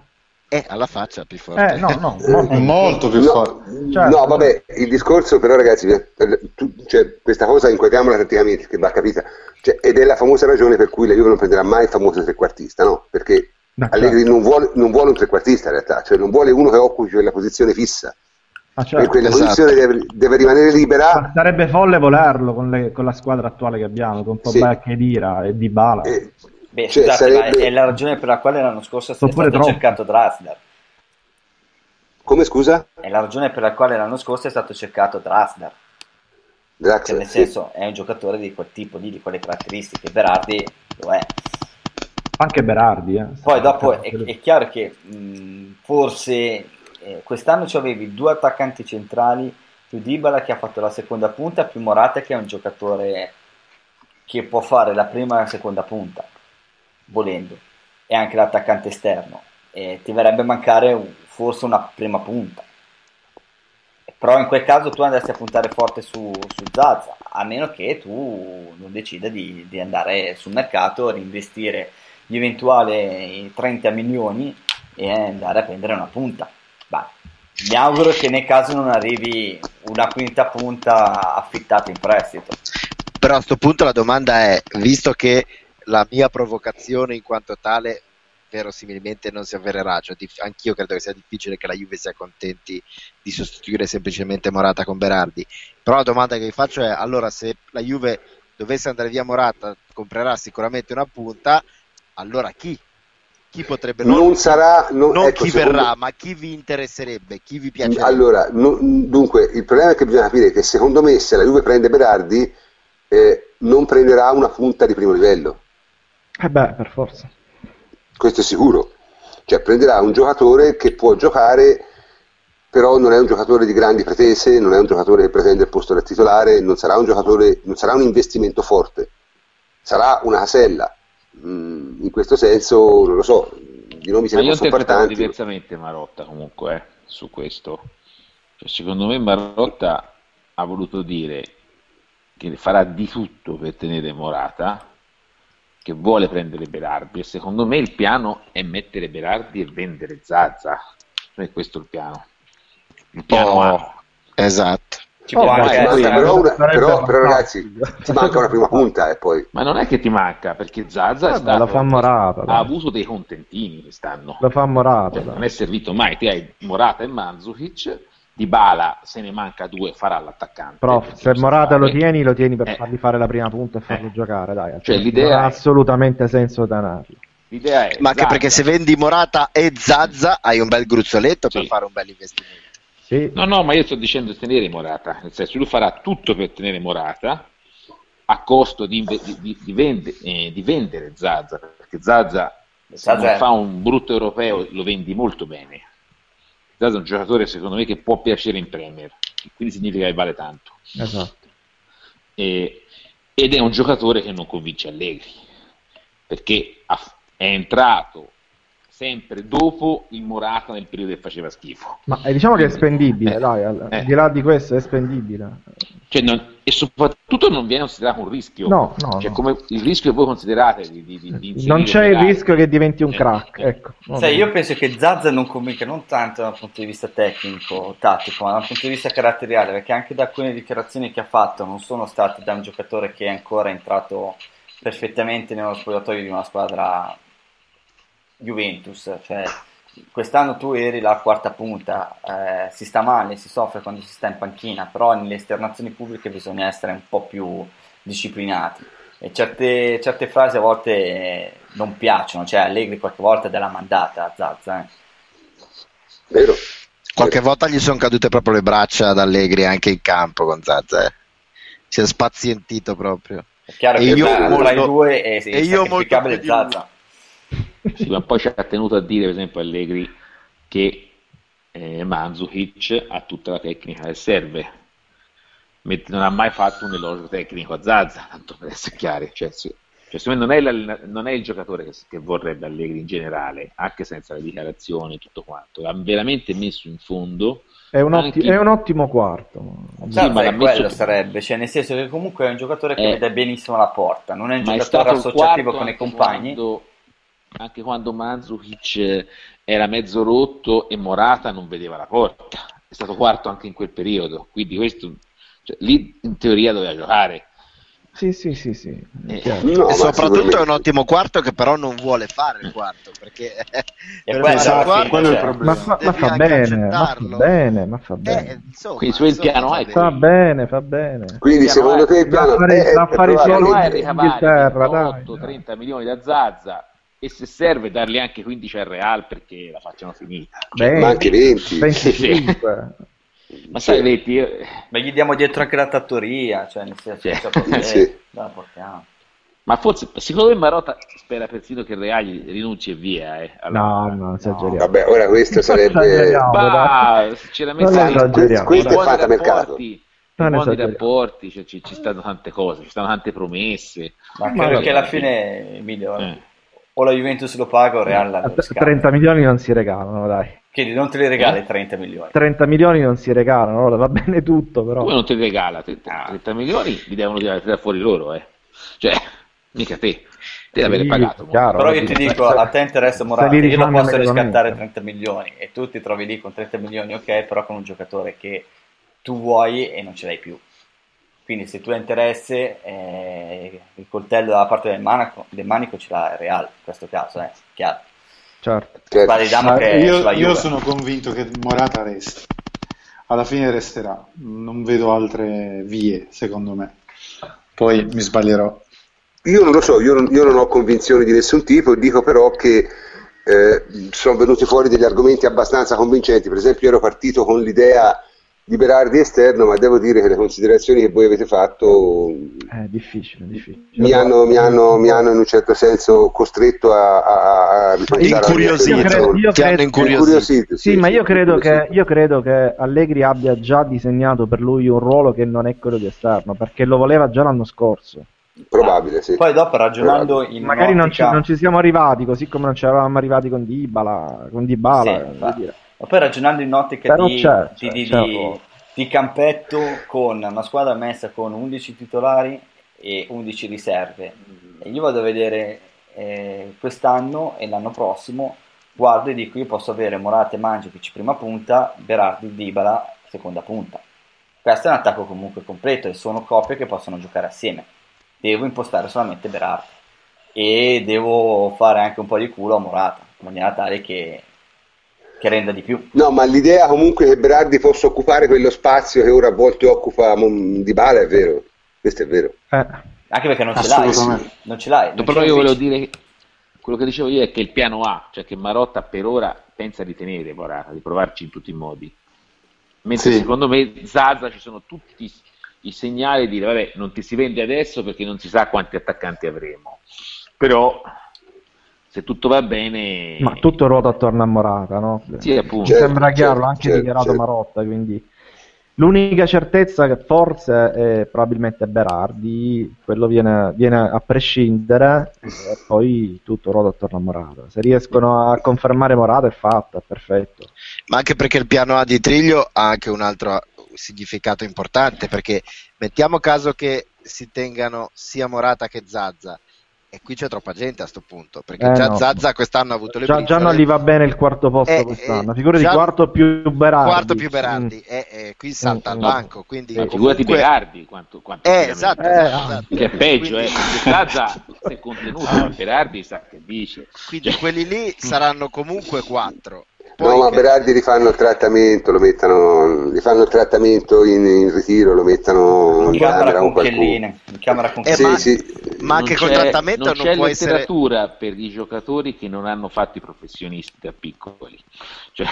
S3: e alla faccia più forte.
S2: Eh, no, no,
S5: È
S2: molto
S5: molto più
S1: No,
S5: forte.
S2: Certo.
S1: no, vabbè, il discorso però ragazzi, per- tu- cioè, questa cosa inquadriamola tatticamente, che va capita, Cioè, ed è la famosa ragione per cui la Juve non prenderà mai il famoso trequartista, no? Perché Allegri
S2: certo.
S1: non vuole, non vuole un trequartista in realtà, cioè non vuole uno che occupi quella posizione fissa,
S2: Ah,
S1: e
S2: certo.
S1: quella
S3: esatto.
S1: posizione deve, deve rimanere libera
S2: sarebbe folle volerlo con, le- con la squadra attuale che abbiamo, con
S1: Sì.
S2: Pogba e Dira e Dybala.
S1: e-
S7: Beh,
S1: Cioè,
S7: scusate, ma
S1: sarebbe-
S7: è la ragione per la quale l'anno scorso è stato
S2: troppo.
S7: cercato Drasdar.
S1: come scusa?
S7: È la ragione per la quale l'anno scorso è stato cercato Drasdar.
S1: Draxler,
S7: Cioè, nel
S1: sì.
S7: senso, è un giocatore di quel tipo lì, di quelle caratteristiche. Berardi lo è.
S2: Anche Berardi. Eh.
S7: Poi dopo è, è chiaro che mh, forse eh, quest'anno ci avevi due attaccanti centrali, più Dybala che ha fatto la seconda punta, più Morata che è un giocatore che può fare la prima e la seconda punta, volendo, e anche l'attaccante esterno. E ti verrebbe mancare forse una prima punta. Però in quel caso tu andresti a puntare forte su, su Zaza, a meno che tu non decida di, di andare sul mercato, reinvestire gli eventuali 30 milioni e andare a prendere una punta. Mi auguro che nel caso non arrivi una quinta punta affittata in prestito.
S3: però a questo punto la domanda è, visto che la mia provocazione in quanto tale verosimilmente non si avvererà, cioè, anch'io credo che sia difficile che la Juve sia contenti di sostituire semplicemente Morata con Berardi, però la domanda che vi faccio è, allora se la Juve dovesse andare via Morata, comprerà sicuramente una punta, allora chi? Chi potrebbe non,
S1: Non sarà... Non,
S3: non
S1: ecco,
S3: chi
S1: secondo-
S3: verrà, ma chi vi interesserebbe, chi vi piacerebbe?
S1: Allora, no- dunque, il problema è che bisogna capire che secondo me se la Juve prende Berardi eh, non prenderà una punta di primo livello,
S2: Eh beh, per forza.
S1: questo è sicuro. Cioè prenderà un giocatore che può giocare, però non è un giocatore di grandi pretese, non è un giocatore che pretende il posto del titolare, non sarà un giocatore, non sarà un investimento forte, sarà una casella. Mm, in questo senso, non lo so, di nomi se ne possono fare
S4: interpretavo
S1: tanti.
S4: diversamente Marotta comunque eh, su questo. Cioè, secondo me Marotta ha voluto dire che farà di tutto per tenere Morata, che vuole prendere Berardi e secondo me il piano è mettere Berardi e vendere Zazza. Cioè, questo è il piano. Il piano
S3: Oh,
S4: A.
S3: esatto.
S7: Ci può
S2: Oh,
S7: anche
S2: vai,
S1: Sì,
S7: essere.
S1: però, una- però- però, ragazzi, ti manca una prima punta e poi...
S4: Ma non è che ti manca, perché Zazza è
S2: Vabbè,
S4: stato,
S2: lo fa Morata,
S4: ha avuto dei contentini quest'anno.
S2: Lo fa Morata.
S4: Cioè, non è servito mai. Ti hai Morata e Mandzukic, Di Bala se ne manca due, farà l'attaccante.
S2: Prof,
S4: perché
S2: se Morata lo
S4: fare.
S2: tieni, lo tieni per
S4: Eh.
S2: fargli fare la prima punta e farlo
S4: Eh.
S2: giocare, dai.
S4: Cioè, l'idea
S2: non ha
S4: è-
S2: assolutamente senso tenerlo.
S4: L'idea è
S3: Ma anche
S4: Zazza.
S3: perché se vendi Morata e Zazza hai un bel gruzzoletto per
S4: Sì.
S3: fare un bel investimento.
S2: Sì,
S4: No, no, ma io sto dicendo di tenere Morata, nel senso lui farà tutto per tenere Morata a costo di, di- di- vende- eh, di vendere Zazza, perché Zazza se non fa un brutto europeo lo vendi molto bene. Zazza è un giocatore secondo me che può piacere in Premier, quindi significa che vale tanto.
S2: esatto.
S4: E- ed è un giocatore che non convince Allegri, perché ha- è entrato sempre dopo il Morata nel periodo che faceva schifo.
S2: Ma eh, diciamo che è spendibile,
S4: Eh,
S2: dai, al,
S4: eh.
S2: di là di questo è spendibile.
S4: Cioè, non- e soprattutto non viene considerato un rischio.
S2: No, no,
S4: Cioè,
S2: no.
S4: come il rischio che voi considerate di, di, di,
S2: Non c'è il rischio che diventi un
S4: Eh,
S2: crack,
S4: eh.
S2: ecco.
S7: Sai, io penso che Zazza non convinca non tanto dal punto di vista tecnico, tattico, ma dal punto di vista caratteriale, perché anche da alcune dichiarazioni che ha fatto non sono state da un giocatore che è ancora entrato perfettamente nello spogliatoio di una squadra Juventus, cioè quest'anno tu eri la quarta punta, eh, si sta male, si soffre quando si sta in panchina, però nelle esternazioni pubbliche bisogna essere un po' più disciplinati e certe, certe frasi a volte non piacciono, cioè Allegri qualche volta della mandata a Zazza. eh.
S1: Vero?
S3: Qualche volta gli sono cadute proprio le braccia ad Allegri anche in campo con Zazza. eh. Si è spazientito proprio.
S7: È chiaro
S3: E
S7: che
S3: io
S7: tra, tra
S3: molto-
S7: i due è, è
S3: e io molto
S7: sacrificabile. Zazza.
S4: Sì, ma poi ci ha tenuto a dire, per esempio, Allegri che eh, Mandzukic ha tutta la tecnica che serve, mentre non ha mai fatto un elogio tecnico a Zazza, tanto per essere chiari. Cioè, sì. Cioè, secondo me non è, non è il giocatore che, che vorrebbe Allegri in generale, anche senza le dichiarazioni e tutto quanto. Ha veramente messo in fondo.
S2: È un, otti-
S4: anche-
S2: è un ottimo quarto.
S4: Sì, ma l'ha
S7: è quello
S4: messo-
S7: sarebbe, cioè nel senso che comunque è un giocatore che
S4: Eh.
S7: vede benissimo la porta, non è un
S4: ma è
S7: giocatore associativo con i compagni.
S4: quando- anche quando Mandzukic era mezzo rotto e Morata non vedeva la porta. È stato quarto anche in quel periodo, quindi questo, cioè, lì in teoria doveva giocare.
S2: Sì, sì, sì, sì.
S4: Eh.
S1: No,
S3: e soprattutto
S1: sicuramente-
S3: è un ottimo quarto che però non vuole fare il quarto perché per
S7: quello
S3: il quarto
S5: quello è il
S7: cioè,
S5: problema.
S2: Ma fa, ma fa bene, ma fa bene, ma fa
S3: eh,
S2: bene.
S3: insomma,
S4: Quindi su il piano
S3: bene.
S2: Fa bene, fa bene.
S1: Quindi secondo te il piano è, è
S4: è
S1: probabile-
S2: in
S4: ricavare
S2: Inghilterra, dai,
S4: 28,
S2: dai.
S4: 30 milioni da Zazza e se serve dargli anche 15 al Real perché la facciano finita.
S2: Bene.
S1: ma anche 20.
S2: 25.
S4: Ma sai, vedi, io-
S7: Ma gli diamo dietro anche la trattoria, cioè nel senso cioè, eh,
S1: Sì.
S7: la portiamo.
S4: ma forse secondo me Marotta spera persino che il Real rinunci e via. Eh, alla-
S2: No, no, esageriamo.
S1: Vabbè, ora questo sarebbe...
S4: Bah, sinceramente,
S2: Non
S1: questo
S4: nei
S1: è
S4: buoni
S1: fantamercato.
S4: rapporti,
S2: Non
S4: buoni
S2: esageriamo.
S4: rapporti cioè, ci, ci stanno tante cose, ci stanno tante promesse.
S7: Ma
S2: Ma
S7: credo che alla fine, Emilio,
S4: Eh.
S7: O la Juventus lo paga o il Real la
S2: A
S7: lo scambia.
S2: 30 milioni non si regalano, dai.
S7: Quindi non te li regali 30 milioni.
S2: 30 milioni non si regalano, va bene tutto, però.
S4: Come non te li regala 30, 30 milioni, li devono tirare fuori loro, eh. Cioè, mica te, avere
S2: Sì,
S4: pagato.
S2: chiaro.
S7: Però io ti
S2: Se-
S7: dico, a te interessa
S2: se
S7: Morata,
S2: li
S7: io lo
S2: rifanno
S7: posso riscattare 30 milioni e tu ti trovi lì con 30 milioni, ok, però con un giocatore che tu vuoi e non ce l'hai più. Quindi se tu hai interesse, eh, il coltello dalla parte del manico, del manico ce l'ha il Real, in questo caso, eh, chiaro.
S2: Certo.
S1: Certo.
S7: Che
S5: io, io sono convinto che Morata resti. Alla fine resterà. Non vedo altre vie, secondo me. Poi mi sbaglierò.
S1: Io non lo so, io non, io non ho convinzioni di nessun tipo, dico però che eh, sono venuti fuori degli argomenti abbastanza convincenti. Per esempio, io ero partito con l'idea di Berardi esterno, ma devo dire che le considerazioni che voi avete fatto
S2: È difficile, difficile.
S1: mi hanno, mi hanno- mi hanno in un certo senso costretto a, a, a ripensare
S3: Incuriosito.
S2: Io credo- io
S3: incuriosito.
S1: Incuriosito,
S2: Sì, ma io credo, che, io credo che Allegri abbia già disegnato per lui un ruolo che non è quello di esterno, perché lo voleva già l'anno scorso.
S1: Probabile, sì.
S7: Poi dopo ragionando in
S2: Magari non ci, non ci siamo arrivati, così come non ci eravamo arrivati con Dybala, con Dybala,
S7: Sì. Ma poi ragionando in ottica di,
S2: c'è,
S7: di,
S2: c'è,
S7: di-
S2: c'è
S7: di-
S2: ruolo.
S7: di campetto con una squadra messa con 11 titolari e 11 riserve. E io vado a vedere eh, quest'anno e l'anno prossimo, guardo e dico io posso avere Morate e Mandzukic prima punta, Berardi Dybala seconda punta. Questo è un attacco comunque completo e sono coppie che possono giocare assieme. Devo impostare solamente Berardi e devo fare anche un po' di culo a Morata, in maniera tale che, che renda di più.
S1: No, ma l'idea comunque che Berardi possa occupare quello spazio che ora a volte occupa Mon- Dybala è vero, questo è vero.
S2: Eh,
S7: Anche perché non ce l'hai, non ce l'hai. non
S4: Però
S7: ce
S4: io volevo dire, quello che dicevo io è che il piano A, cioè che Marotta per ora pensa di tenere Morata, di provarci in tutti i modi. Mentre
S5: Sì.
S4: secondo me Zaza ci sono tutti i segnali di dire vabbè non ti si vende adesso perché non si sa quanti attaccanti avremo. Però se tutto va bene...
S2: ma tutto ruota attorno a Morata, no?
S4: Sì, appunto.
S2: Mi
S1: Certo,
S2: sembra chiaro, l'ha anche
S1: certo,
S2: dichiarato
S1: certo.
S2: Marotta, quindi l'unica certezza che forse è probabilmente Berardi, quello viene, viene a prescindere e poi tutto ruota attorno a Morata. Se riescono a confermare Morata è fatta, è perfetto.
S3: Ma anche perché il piano A di Triglio ha anche un altro significato importante, perché mettiamo caso che si tengano sia Morata che Zazza, e qui c'è troppa gente a sto punto, perché
S2: Eh,
S3: già
S2: no.
S3: Zazza quest'anno ha avuto le
S2: Già, già non gli va bene il quarto posto
S3: Eh,
S2: quest'anno,
S3: eh,
S2: figurati
S3: già-
S2: quarto più Berardi.
S3: quarto più Berardi,
S2: Mm.
S3: e, e qui salta al
S2: Mm, mm.
S3: banco, quindi
S4: Ma figurati
S3: comunque-
S4: Berardi quanto, quanto
S3: Eh, esatto,
S2: Eh,
S3: esatto,
S2: ah.
S3: esatto.
S4: che è peggio,
S3: Quindi-
S4: eh, Zaza si è contenuto, ma Berardi sa che dice.
S3: Quindi
S4: Cioè,
S3: quelli lì saranno comunque quattro.
S1: No,
S3: Poi
S1: ma
S3: che-
S1: Berardi rifanno il trattamento, lo mettono, gli fanno il trattamento in, in ritiro, lo mettono
S7: In
S1: in
S7: camera
S1: camera
S7: con
S1: qualcuno.
S7: Camera con
S3: Eh,
S1: Sì,
S3: ma-
S1: sì.
S3: ma anche
S4: non
S3: col
S4: c'è-
S3: trattamento
S4: non
S3: non
S4: c'è
S3: può essere-
S4: letteratura per i giocatori che non hanno fatto i professionisti da piccoli. Cioè,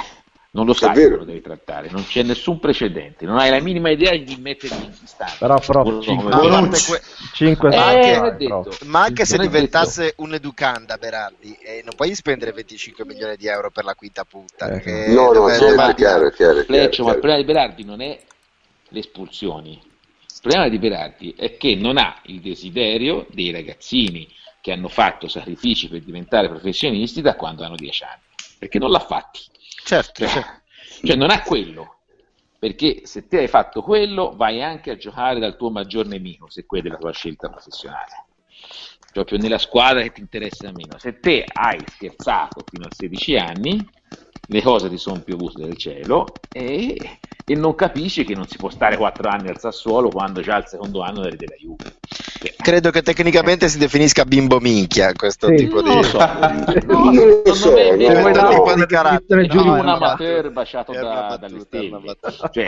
S4: non lo sai
S1: vero.
S4: come lo devi trattare, non c'è nessun precedente, non hai la minima idea di metterli in stanza.
S2: Però,
S3: Ma
S4: dire.
S3: parte que-
S2: 5
S4: Eh, detto.
S3: Ma anche se diventasse un educanda Berardi, eh, non puoi spendere 25 milioni di euro per la quinta punta.
S2: Eh,
S3: che
S1: No, no, certo, è chiaro, è chiaro, è chiaro,
S4: Fleccio, ma il problema di Berardi non è le espulsioni. Il problema di Berardi è che non ha il desiderio dei ragazzini che hanno fatto sacrifici per diventare professionisti da quando hanno 10 anni, perché non l'ha fatti.
S3: Certo, certo.
S4: cioè non ha quello, perché se te hai fatto quello vai anche a giocare dal tuo maggior nemico, se quella è la tua scelta professionale. Proprio nella squadra che ti interessa meno. Se te hai scherzato fino a 16 anni, le cose ti sono piovute dal cielo e, e non capisci che non si può stare 4 anni al Sassuolo quando già al secondo anno eri della Juve. Eh,
S3: Credo che tecnicamente si definisca bimbo minchia questo
S2: Sì.
S3: tipo
S4: non lo
S3: di...
S4: so,
S1: Non lo so,
S4: me-
S1: no,
S2: vuoi
S1: no.
S3: tipo di carattere. No,
S4: un amateur baciato da- dalle stelle. Cioè,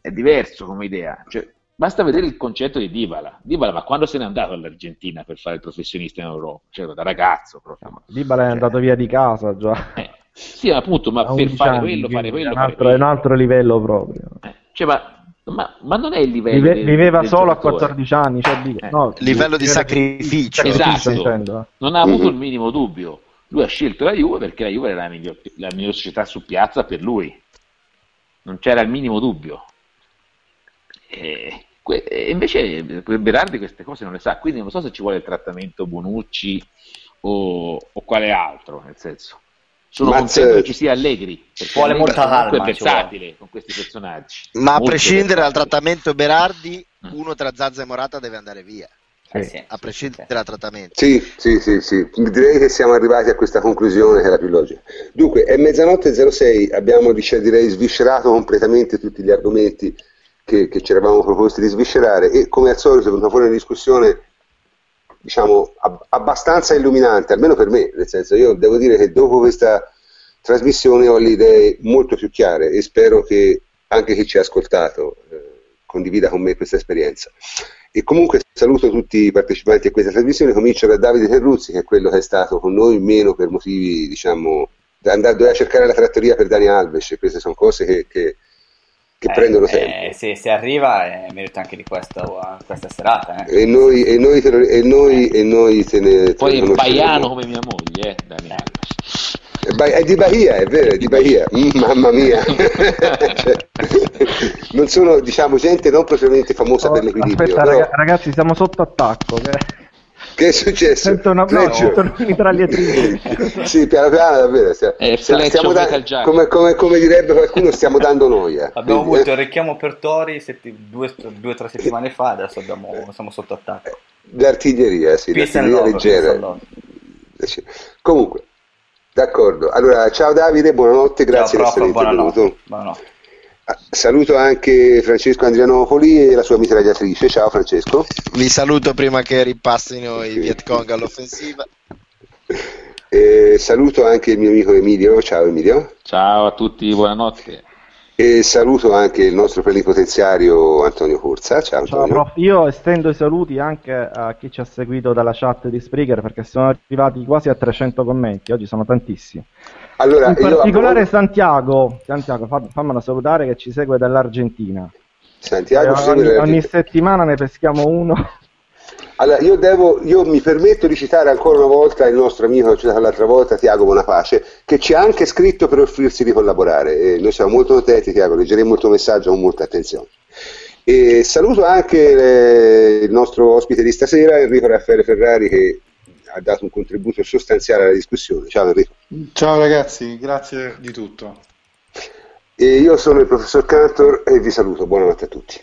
S4: è diverso come idea. Cioè, basta vedere il concetto di Dybala. Dybala, ma quando se n'è andato all'Argentina per fare il professionista in Europa? Cioè, da ragazzo proprio.
S2: Dybala è
S4: Cioè,
S2: andato via di casa già.
S4: eh, sì, appunto, ma
S2: a
S4: per
S2: 11
S4: fare
S2: anni,
S4: quello, fare quello,
S2: è un
S4: fare
S2: altro, è un altro livello proprio.
S4: Eh, cioè, ma, ma- ma non è il livello
S2: Vive-
S4: del-
S2: viveva
S4: del
S2: solo a
S4: giocatore.
S2: 14 anni, cioè,
S4: Eh.
S2: no,
S3: Livello di
S2: livello
S3: sacrificio.
S4: Esatto.
S2: eh.
S4: non ha avuto il minimo dubbio. Lui ha scelto la Juve perché la Juve era la miglior, la miglior società su piazza per lui. Non c'era il minimo dubbio. E, que- e invece Berardi queste cose non le sa, quindi non so se ci vuole il trattamento Bonucci o, o quale altro, nel senso. Sono
S1: Mazza-
S4: contento che ci sia Allegri, perché
S7: Vuole
S4: Allegri
S7: molta calma,
S4: è versatile con questi personaggi.
S3: Ma a prescindere dal trattamento Berardi,
S4: Mm.
S3: uno tra Zazza e Morata deve andare via.
S7: Eh
S2: Sì.
S3: A prescindere
S7: sì.
S3: dal trattamento.
S1: Sì, sì, sì, sì. Direi che siamo arrivati a questa conclusione che è la più logica. Dunque, è mezzanotte e 06, abbiamo dice- direi sviscerato completamente tutti gli argomenti che, che ci eravamo proposti di sviscerare e come al solito è venuta fuori una discussione diciamo ab- abbastanza illuminante, almeno per me, nel senso io devo dire che dopo questa trasmissione ho le idee molto più chiare e spero che anche chi ci ha ascoltato eh, condivida con me questa esperienza. E comunque saluto tutti i partecipanti a questa trasmissione, comincio da Davide Terruzzi, che è quello che è stato con noi meno per motivi, diciamo, andare, doveva cercare la trattoria per Dani Alves, queste sono cose che, che, che
S7: Eh,
S1: prendono
S7: eh,
S1: tempo.
S7: se, se arriva è merito anche di questa, questa serata. eh.
S1: E noi, e noi, e noi, e noi te ne
S4: Poi è baiano come mia moglie, eh, Dani Alves.
S1: È di Bahia, è vero, è di Bahia. Mm, mamma mia. Cioè, non sono, diciamo, gente non propriamente famosa per l'equilibrio.
S2: Aspetta,
S1: però-
S2: raga- ragazzi, siamo sotto attacco. Che...
S1: Che è successo?
S2: Sento una no,
S1: Fleccio?
S2: sento una mitragliatrice.
S1: sì, piano piano, davvero. Stia-
S4: È
S1: stia-
S4: Fleccio
S1: stiamo da- come, come- come direbbe qualcuno, stiamo dando noia.
S7: Abbiamo
S1: Quindi,
S7: avuto
S1: eh,
S7: il richiamo per Tori setti- due o tre settimane fa, adesso abbiamo- siamo sotto attacco.
S1: L'artiglieria, sì,
S7: Peace and
S1: leggera. Eh. Comunque, d'accordo. Allora, ciao Davide, buonanotte, grazie
S7: Ciao
S1: di essere
S7: prof, buonanotte.
S1: intervenuto.
S7: buonanotte.
S1: Saluto anche Francesco Andrianopoli e la sua mitragliatrice. Ciao Francesco.
S3: Vi saluto prima che ripassino i Vietcong all'offensiva.
S1: E saluto anche il mio amico Emilio. Ciao Emilio.
S4: Ciao a tutti, buonanotte.
S1: E saluto anche il nostro plenipotenziario Antonio Corsa. Ciao
S2: Ciao,
S1: Antonio.
S2: prof. Io estendo i saluti anche a chi ci ha seguito dalla chat di Spreaker perché sono arrivati quasi a 300 commenti. Oggi sono tantissimi.
S1: Allora,
S2: In particolare Santiago, Santiago, fa- fammelo salutare che ci segue dall'Argentina.
S1: Santiago
S2: Eh, ogni, ogni settimana ne peschiamo uno.
S1: Allora, io, devo, io mi permetto di citare ancora una volta il nostro amico che ho citato l'altra volta, Tiago Bonapace, che ci ha anche scritto per offrirsi di collaborare. E noi siamo molto contenti, Tiago, leggeremo il tuo messaggio con molta attenzione. E saluto anche eh, il nostro ospite di stasera, Enrico Raffaele Ferrari, che ha dato un contributo sostanziale alla discussione. Ciao Enrico.
S5: Ciao ragazzi, grazie di tutto.
S1: E io sono il professor Cantor e vi saluto. Buonanotte a tutti.